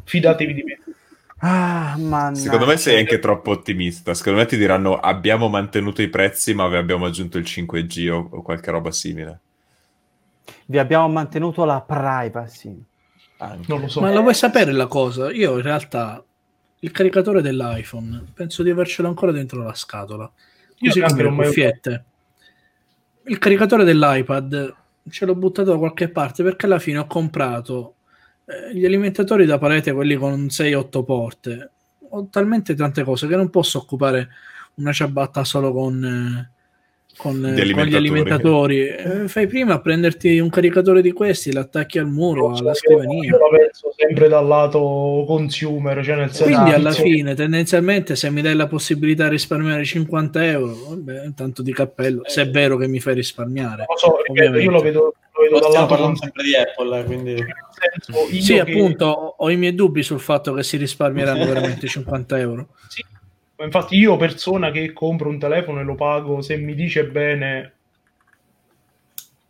Fidatevi di me. Ah, mannaggia. Secondo me sei anche troppo ottimista. Secondo me ti diranno abbiamo mantenuto i prezzi ma vi abbiamo aggiunto il 5G o, o qualche roba simile. Vi abbiamo mantenuto la privacy. Anche. Non lo so. Ma la vuoi sapere la cosa? Io in realtà il caricatore dell'iPhone penso di avercelo ancora dentro la scatola. Io Così neanche come le cuffiette. Il caricatore dell'iPad ce l'ho buttato da qualche parte perché alla fine ho comprato eh, gli alimentatori da parete, quelli con 6-8 porte. Ho talmente tante cose che non posso occupare una ciabatta solo con, eh, con, eh, Gli con gli alimentatori. Eh, fai prima a prenderti un caricatore di questi, l'attacchi al muro, so, alla io- scrivania. Io la penso sempre dal lato consumer, cioè nel senso Quindi alla fine, tendenzialmente, se mi dai la possibilità di risparmiare 50 euro, vabbè, tanto di cappello, se è vero che mi fai risparmiare. lo so, ripeto, io lo vedo, lo vedo dal lato parlando sempre di Apple, quindi... Nel senso, io Sì, che- appunto, ho i miei dubbi sul fatto che si risparmieranno veramente 50 euro. Sì, ma infatti io persona che compro un telefono e lo pago, se mi dice bene,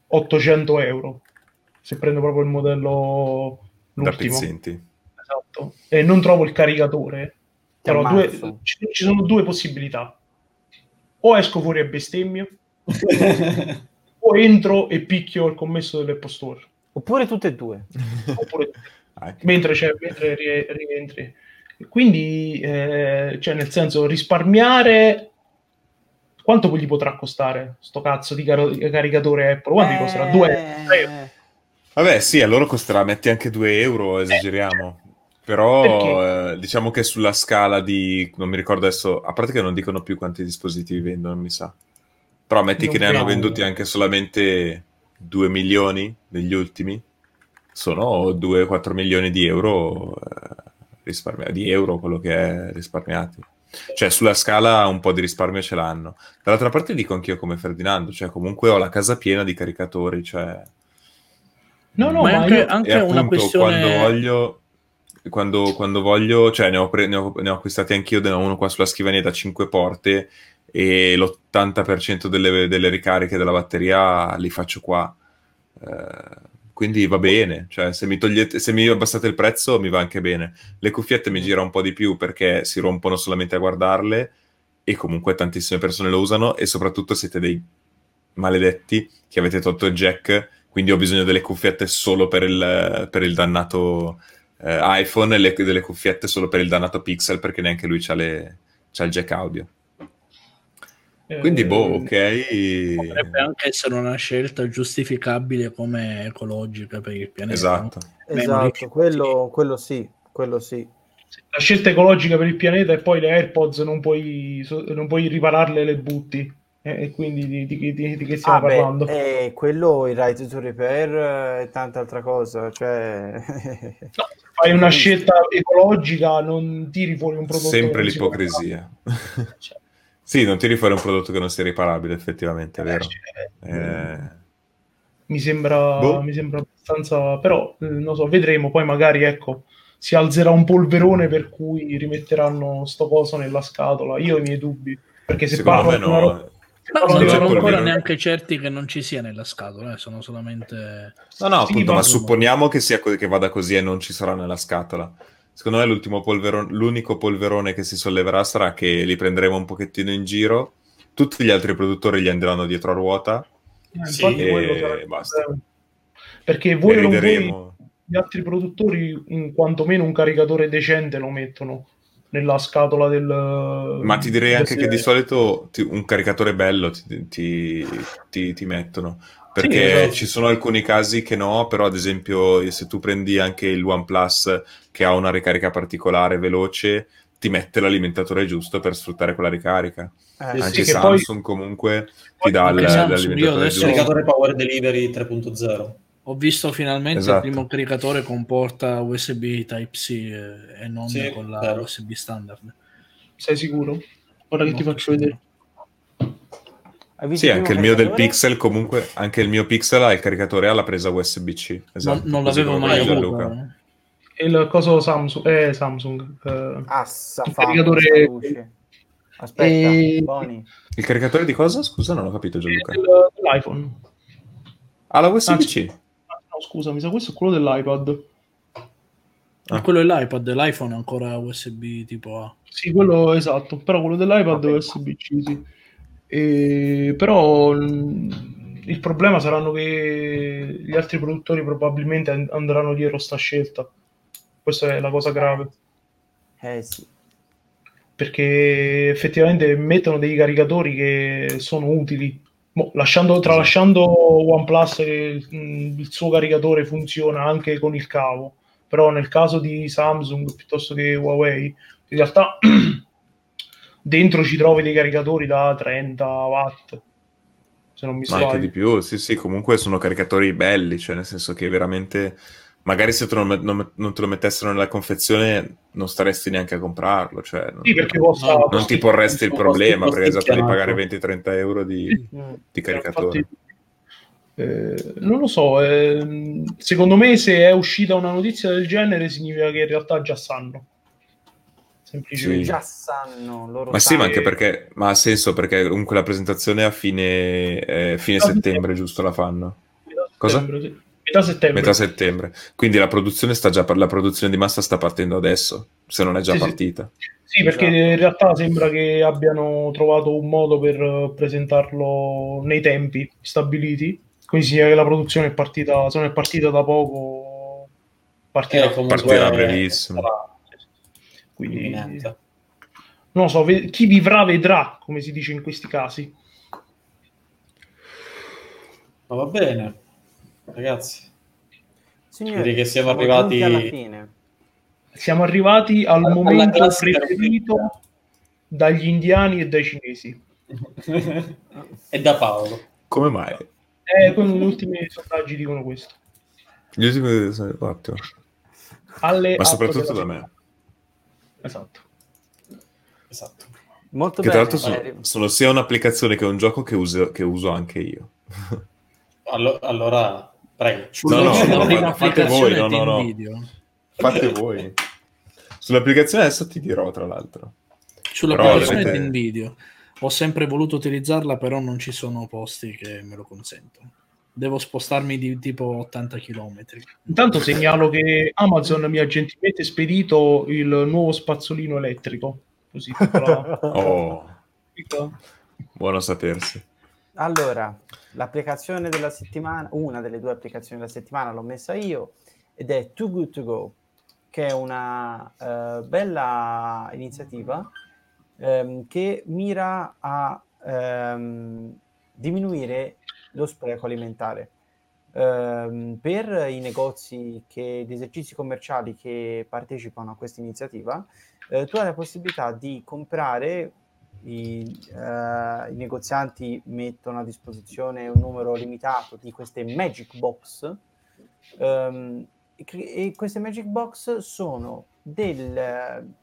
800 euro. Se prendo proprio il modello Da l'ultimo. Esatto. E non trovo il caricatore. Ti Però due- ci, ci sono due possibilità. O esco fuori e bestemmio, o entro e picchio il commesso dell'Apple Store. Oppure tutte e due. Oppure mentre, c'è, mentre rie- rientri. Quindi, eh, cioè, nel senso, risparmiare quanto poi gli potrà costare sto cazzo di caro- caricatore Apple? Quanto gli costerà? 2 euro? Eh, Vabbè, sì, a loro costerà, metti anche 2 euro, esageriamo. Però Perché? eh, diciamo che sulla scala di, non mi ricordo adesso, a parte che non dicono più quanti dispositivi vendono, mi sa. Però metti Non che ne hanno venduti anche solamente 2 milioni negli ultimi, sono 2-4 milioni di euro eh, risparmia- di euro quello che è risparmiati. Cioè sulla scala un po' di risparmio ce l'hanno. Dall'altra parte dico anch'io come Ferdinando, cioè comunque ho la casa piena di caricatori, cioè... No, no, ma è anche, io- anche E una appunto, questione... quando voglio, quando, quando voglio, cioè ne ho, pre- ne ho- ne ho acquistati anch'io, ne ho uno qua sulla scrivania da 5 porte e l'80% delle, delle ricariche della batteria li faccio qua. Eh, quindi va bene, cioè se mi togliete, se mi abbassate il prezzo mi va anche bene. Le cuffiette mi gira un po' di più perché si rompono solamente a guardarle e comunque tantissime persone lo usano e soprattutto siete dei maledetti che avete tolto il jack, quindi ho bisogno delle cuffiette solo per il, per il dannato eh, iPhone e le- delle cuffiette solo per il dannato Pixel perché neanche lui c'ha il jack audio. Eh, Quindi boh, ok. Potrebbe anche essere una scelta giustificabile come ecologica per il pianeta. Esatto. Beh, esatto, quello, quello sì, quello sì. La scelta ecologica per il pianeta e poi le AirPods non puoi, non puoi ripararle e le butti. Eh, E quindi di, di- di- di che stiamo Ah, beh, parlando? eh, quello, il right to repair eh, e tanta altra cosa, cioè... No, fai una scelta ecologica, non tiri fuori un prodotto. Sempre l'ipocrisia. Cioè, sì, non tiri fuori un prodotto che non sia riparabile, effettivamente, è vero. cioè, Eh, mi sembra, Boh. mi sembra abbastanza, però eh, non so, vedremo. Poi magari ecco si alzerà un polverone per cui rimetteranno sto coso nella scatola. Io ho i miei dubbi perché se secondo parlo roba- no. parlo non sono roba- ancora polverone. neanche certi che non ci sia nella scatola, eh, sono solamente... No, no, appunto, ma- ma supponiamo che, sia, co- che vada così e non ci sarà nella scatola. Secondo me l'ultimo polverone, l'unico polverone che si solleverà sarà che li prenderemo un pochettino in giro, tutti gli altri produttori gli andranno dietro a ruota Eh, Sì, e basta. problema. Perché e voi o non voi, gli altri produttori, in quantomeno un caricatore decente lo mettono. nella scatola del... Ma ti direi anche che di solito ti- un caricatore bello ti, ti- ti- ti mettono. Perché esatto. ci sono alcuni casi che no, però ad esempio se tu prendi anche il OnePlus che ha una ricarica particolare veloce, ti mette l'alimentatore giusto per sfruttare quella ricarica. Eh, Sì, Anche che poi- Samsung comunque ti dà l- Samsung, io l'alimentatore adesso- giusto. Caricatore Power Delivery 3.0. Ho visto finalmente Esatto. il primo caricatore con porta USB Type-C eh, e non Sì, con la vero. USB standard. Sei sicuro? Ora che ti faccio vedere. Hai visto Sì, anche il mio del? Pixel comunque, anche il mio Pixel ha il caricatore alla presa USB-C. Esatto, non, non l'avevo mai avuto. Gianluca. E il coso Samsung, eh, Samsung. eh, Assa, Il fa, caricatore- luce. Aspetta, E- Boni. Il caricatore di cosa? Scusa, non ho capito Gianluca. del- dell'iPhone. Ah, la USB-C? Ah, No, scusa, mi sa questo è quello dell'iPad. Ah. Quello è l'iPad, l'iPhone è ancora USB tipo A. Sì, quello esatto, però quello dell'iPad Vabbè. è USB-C, sì. E- però mh, il problema saranno che gli altri produttori probabilmente and- andranno dietro sta scelta. Questa è la cosa grave, Eh sì. perché effettivamente mettono dei caricatori che sono utili. Mo, lasciando, tralasciando OnePlus che mh, il suo caricatore funziona anche con il cavo, però nel caso di Samsung piuttosto che Huawei, in realtà dentro ci trovi dei caricatori da 30 watt, se non mi Ma anche sbaglio. di più, sì, sì, comunque sono caricatori belli, cioè nel senso che veramente, magari se te met- non, non te lo mettessero nella confezione non staresti neanche a comprarlo, cioè non, Sì, No, non ti porresti il Costi- problema, perché esatto di pagare 20-30 euro di, di caricatore. Infatti, eh, non lo so, ehm, secondo me se è uscita una notizia del genere significa che in realtà già sanno. Semplicemente. Sì. Già sanno loro Ma sì, ma anche perché, ma ha senso perché comunque la presentazione a fine, eh, fine settembre, giusto, la fanno? Metà Cosa? settembre, sì. Metà settembre. Metà settembre. Quindi la produzione sta già, la produzione di massa sta partendo adesso, se non è già Sì, sì. partita. Sì, perché Esatto. in realtà sembra che abbiano trovato un modo per eh, presentarlo nei tempi stabiliti. Quindi significa che la produzione è partita, se non è partita da poco, partirà. Eh, comunque Partirà brevissimo. sarà Quindi, imminente. non lo so, ve- chi vivrà vedrà, come si dice in questi casi. Ma va bene, ragazzi. Signori, Direi che siamo giunti arrivati- alla fine. Siamo arrivati al Alla momento preferito dagli indiani e dai cinesi. e da Paolo. Come mai? Eh, con gli ultimi sondaggi dicono questo. Gli ultimi... ottimo. Alle Ma soprattutto da me. Esatto. Esatto. Molto Che tra bene. l'altro sono, sono sia un'applicazione che un gioco che uso, che uso anche io. Allo- allora, prego. No, no, Sulla no, prima fate voi, no, no, no. Fate voi. Sull'applicazione adesso ti dirò, tra l'altro. Sull'applicazione Però di Nvidia. Ho sempre voluto utilizzarla, però non ci sono posti che me lo consentono. Devo spostarmi di tipo 80 km. Intanto segnalo che Amazon mi ha gentilmente spedito il nuovo spazzolino elettrico. Così, piccola- Oh, piccola- buono a sapersi. Allora, l'applicazione della settimana, una delle due applicazioni della settimana l'ho messa io ed è Too Good To Go, che è una eh, bella iniziativa ehm, che mira a ehm, diminuire lo spreco alimentare. Ehm, per i negozi che, gli esercizi commerciali che partecipano a questa iniziativa, eh, tu hai la possibilità di comprare i, eh, i negozianti mettono a disposizione un numero limitato di queste Magic Box ehm, e queste Magic Box sono del-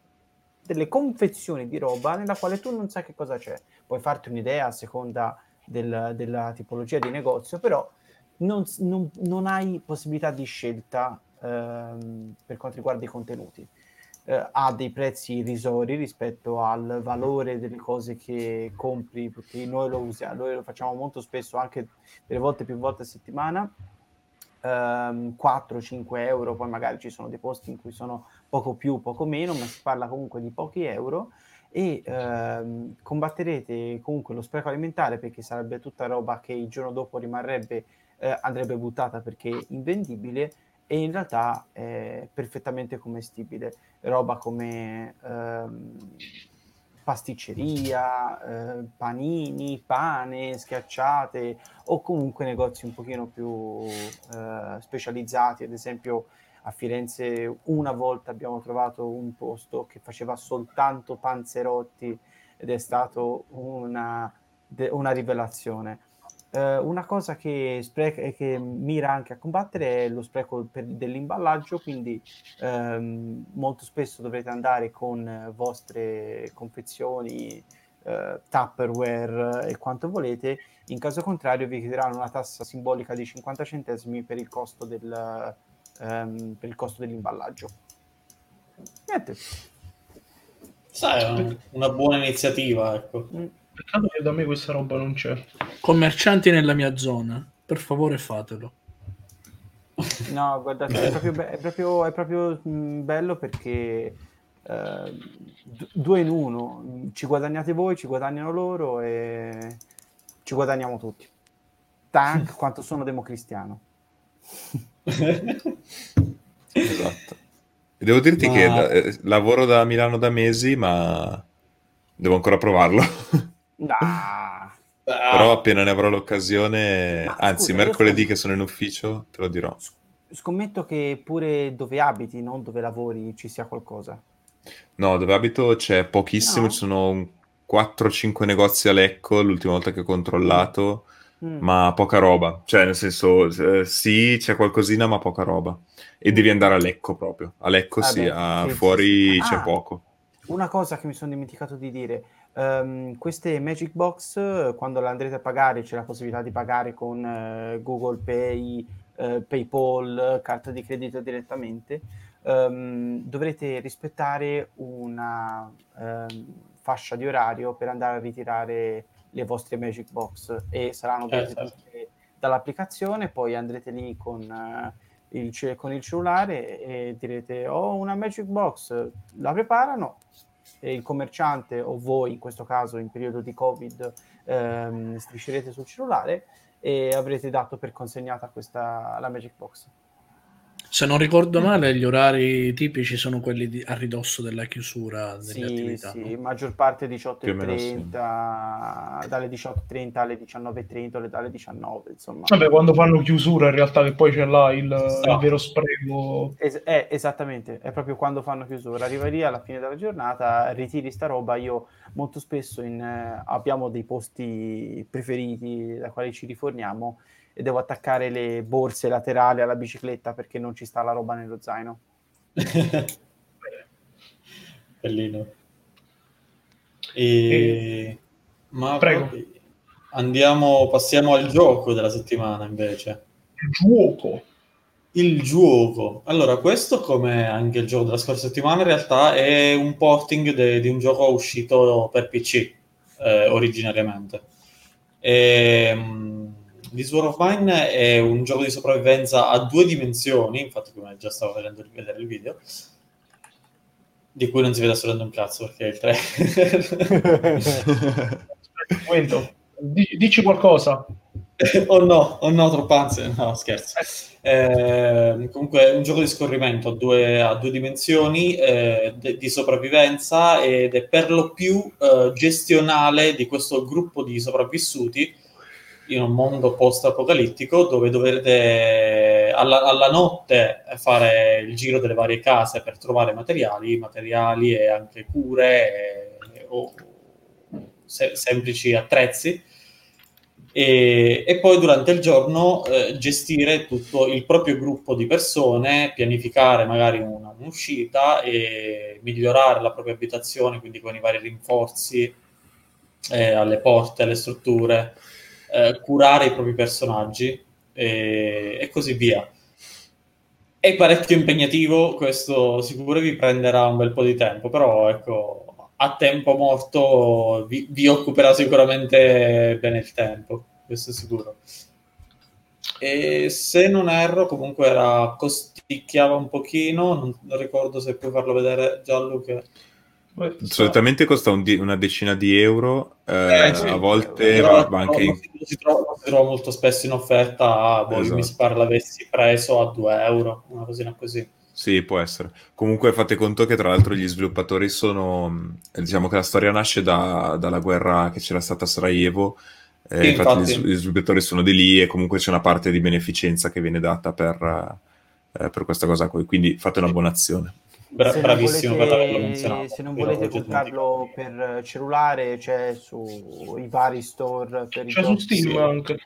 delle confezioni di roba nella quale tu non sai che cosa c'è. Puoi farti un'idea a seconda del- della tipologia di negozio, però non, non- non hai possibilità di scelta ehm, per quanto riguarda i contenuti eh, ha dei prezzi irrisori rispetto al valore delle cose che compri, perché noi lo usiamo, noi lo facciamo molto spesso, anche delle volte più volte a settimana. ehm, 4-5 euro, poi magari ci sono dei posti in cui sono poco più, poco meno, ma si parla comunque di pochi euro e ehm, combatterete comunque lo spreco alimentare perché sarebbe tutta roba che il giorno dopo rimarrebbe, eh, andrebbe buttata perché invendibile e in realtà è perfettamente commestibile. Roba come ehm, pasticceria, eh, panini, pane, schiacciate o comunque negozi un pochino più eh, specializzati, ad esempio a Firenze una volta abbiamo trovato un posto che faceva soltanto panzerotti ed è stato una, una rivelazione. Uh, una cosa che, spreca, che mira anche a combattere è lo spreco per, dell'imballaggio, quindi um, molto spesso dovrete andare con vostre confezioni, uh, Tupperware e quanto volete, in caso contrario vi chiederanno una tassa simbolica di 50 centesimi per il costo, del, um, per il costo dell'imballaggio. Niente. Sai, una buona iniziativa, ecco. Mm. Peccato che da me questa roba non c'è. Commercianti nella mia zona, per favore fatelo. No, guardate, è proprio, be- è proprio, è proprio mh, mm, bello perché eh, d- due in uno, ci guadagnate voi, ci guadagnano loro e ci guadagniamo tutti. Tank quanto sono democristiano. Esatto. Devo dirti ma... che eh, lavoro da Milano da mesi, ma devo ancora provarlo. Nah. Però appena ne avrò l'occasione, Ma, anzi scusa, mercoledì che sono in ufficio, te lo dirò. Scommetto che pure dove abiti, non dove lavori, ci sia qualcosa. No, dove abito c'è pochissimo, no. ci sono 4-5 negozi a Lecco l'ultima volta che ho controllato, mm. Ma poca roba. Cioè, nel senso, eh, sì, c'è qualcosina, ma poca roba. E mm. devi andare a Lecco proprio. A Lecco ah, sì, beh, a... sì, fuori sì. c'è ah, poco. Una cosa che mi sono dimenticato di dire, Um, queste Magic Box, quando le andrete a pagare, c'è la possibilità di pagare con uh, Google Pay, uh, PayPal, carta di credito direttamente. Um, dovrete rispettare una um, fascia di orario per andare a ritirare le vostre Magic Box e saranno prese eh, certo. dall'applicazione. Poi andrete lì con, uh, il, con il cellulare e direte: Ho oh, una Magic Box, la preparano e il commerciante o voi in questo caso in periodo di covid ehm, striscerete sul cellulare e avrete dato per consegnata questa la Magic Box. Se non ricordo male, gli orari tipici sono quelli di, a ridosso della chiusura delle sì, attività. Sì, no? maggior parte 18.30, sì. dalle 18.30 alle 19.30 dalle 19, insomma. Vabbè, quando fanno chiusura in realtà che poi c'è là il, esatto. il vero spreco. Es- eh, esattamente, è proprio quando fanno chiusura. Arriva lì alla fine della giornata, ritiri sta roba, io molto spesso in, eh, abbiamo dei posti preferiti da quali ci riforniamo e devo attaccare le borse laterali alla bicicletta perché non ci sta la roba nello zaino. Bellino. E... e... Ma Prego. Andiamo, passiamo al gioco della settimana invece. Il gioco. Il gioco. Allora, questo, come anche il gioco della scorsa settimana, in realtà è un porting de- di un gioco uscito per PC eh, originariamente. E, ehm, This War of Mine è un gioco di sopravvivenza a due dimensioni, infatti come già stavo vedendo vedere il video, di cui non si vede assolutamente un cazzo perché è il 3. momento, dici qualcosa. oh no, oh no, troppo ansia, no scherzo. Eh, comunque è un gioco di scorrimento a due, a due dimensioni eh, de, di sopravvivenza ed è per lo più eh, gestionale di questo gruppo di sopravvissuti in un mondo post-apocalittico dove dovrete alla, alla, notte fare il giro delle varie case per trovare materiali, materiali e anche cure e, o se, semplici attrezzi. E, e, poi durante il giorno eh, gestire tutto il proprio gruppo di persone, pianificare magari una, un'uscita e migliorare la propria abitazione, quindi con i vari rinforzi eh, alle porte, alle strutture eh, curare i propri personaggi e, e, così via. È parecchio impegnativo, questo sicuro vi prenderà un bel po' di tempo, però ecco, a tempo morto vi, vi occuperà sicuramente bene il tempo, questo è sicuro. E se non erro, comunque era costicchiava un pochino, non, ricordo se puoi farlo vedere Gianluca. Beh, Solitamente costa un di- una decina di euro, eh, Eh, sì. a volte va, va anche non in... si, trova, si trova molto spesso in offerta. Boh, Esatto. Mi pare l'avessi preso a 2 euro, una cosina così. Sì, può essere. Comunque fate conto che tra l'altro gli sviluppatori sono... mh, Diciamo che la storia nasce da- dalla guerra che c'era stata a Sarajevo. eh, Sì, infatti, infatti. Gli, sviluppatori sono di lì e comunque c'è una parte di beneficenza che viene data per, eh, per questa cosa qui. Quindi fate una buona azione. Bra- Se bravissimo per volete- averlo menzionato. Se non volete comprarlo per cellulare, c'è sui vari store per C'è su. Steam Sì. anche.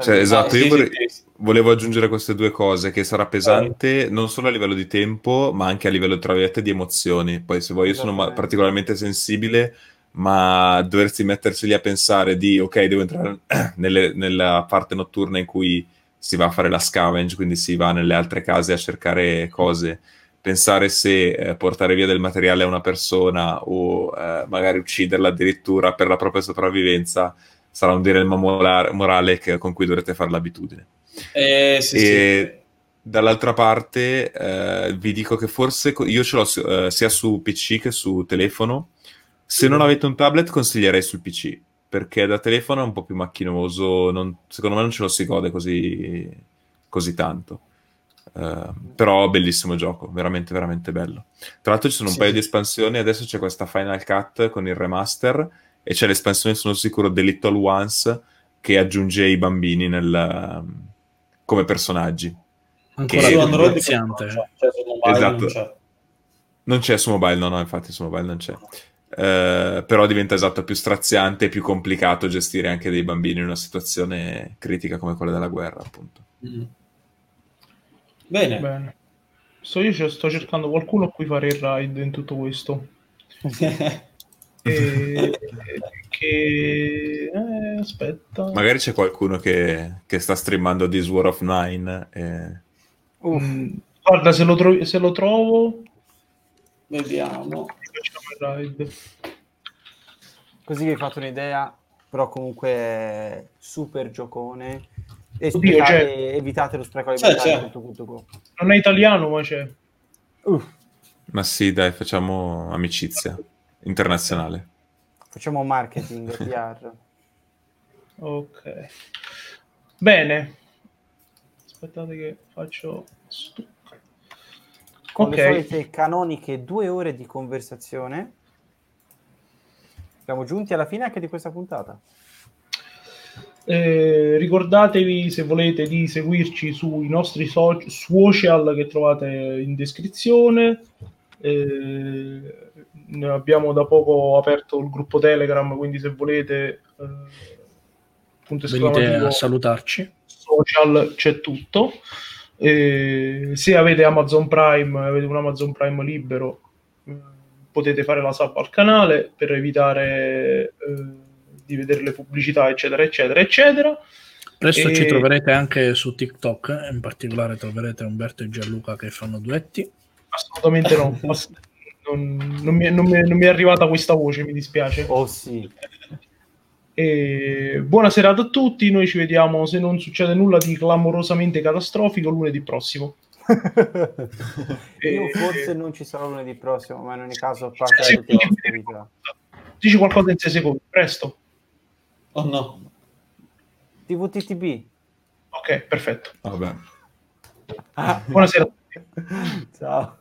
Cioè, esatto, Ah, io sì, vorrei-. Volevo aggiungere queste due cose, che sarà pesante non solo a livello di tempo, ma anche a livello, tra virgolette, di emozioni. Poi se vuoi, io sono ma- particolarmente sensibile, ma doversi mettersi lì a pensare di, ok, devo entrare nelle- nella parte notturna in cui si va a fare la scavenge, quindi si va nelle altre case a cercare cose, pensare se eh, portare via del materiale a una persona o eh, magari ucciderla addirittura per la propria sopravvivenza sarà un dilemma morale che- con cui dovrete fare l'abitudine. Eh, sì, e dall'altra parte eh, vi dico che forse co- io ce l'ho eh, sia su PC che su telefono. Se non avete un tablet, consiglierei sul PC perché da telefono è un po' più macchinoso. non- secondo me non ce lo si gode così, così tanto. Eh, però bellissimo gioco, veramente, veramente bello. Tra l'altro, ci sono un Sì, paio sì. di espansioni. Adesso c'è questa Final Cut con il remaster e c'è l'espansione, sono sicuro, The Little Ones che aggiunge i bambini nel, come personaggi. Ancora Che- Su Android non c'è, cioè, su mobile Esatto. non c'è. Non c'è su mobile, no, no, infatti su mobile non c'è. Eh, però diventa esatto più straziante e più complicato gestire anche dei bambini in una situazione critica come quella della guerra, appunto. Mm. Bene. Bene. So, io sto cercando qualcuno a cui fare il ride in tutto questo. E... che... eh, aspetta. Magari c'è qualcuno che, che sta streamando This War of Nine. e- Mm, guarda, se lo, tro- se lo trovo, Vediamo. facciamo il ride. così vi fate un'idea, però comunque super giocone. E Oddio, c'è- evitate lo spreco C'è, alimentare. tutto. Non è italiano, ma c'è. Uff, Ma sì, dai, facciamo amicizia internazionale. facciamo marketing, PR. Ok. Bene. Aspettate che faccio... Con le Ok. solite canoniche due ore di conversazione. Siamo giunti alla fine anche di questa puntata. Eh, ricordatevi se volete di seguirci sui nostri so- social che trovate in descrizione. Eh, abbiamo da poco aperto il gruppo Telegram, quindi se volete eh, Venite a salutarci. social c'è tutto. Eh, se avete Amazon Prime, avete un Amazon Prime libero, potete fare la sub al canale per evitare eh, di vedere le pubblicità, eccetera, eccetera, eccetera. Presto E- ci troverete anche su TikTok, in particolare troverete Umberto e Gianluca che fanno duetti. Assolutamente no. Non, non mi, è- non mi non mi è arrivata questa voce, mi dispiace. Oh sì. E buona serata a tutti. Noi ci vediamo se non succede nulla di clamorosamente catastrofico lunedì prossimo. Io forse non ci sarò lunedì prossimo, ma in ogni caso vita. Dici qualcosa in 6 secondi, presto. Oh no. TVTTB. Ok, perfetto. Vabbè. Ah, Buonasera. Ciao.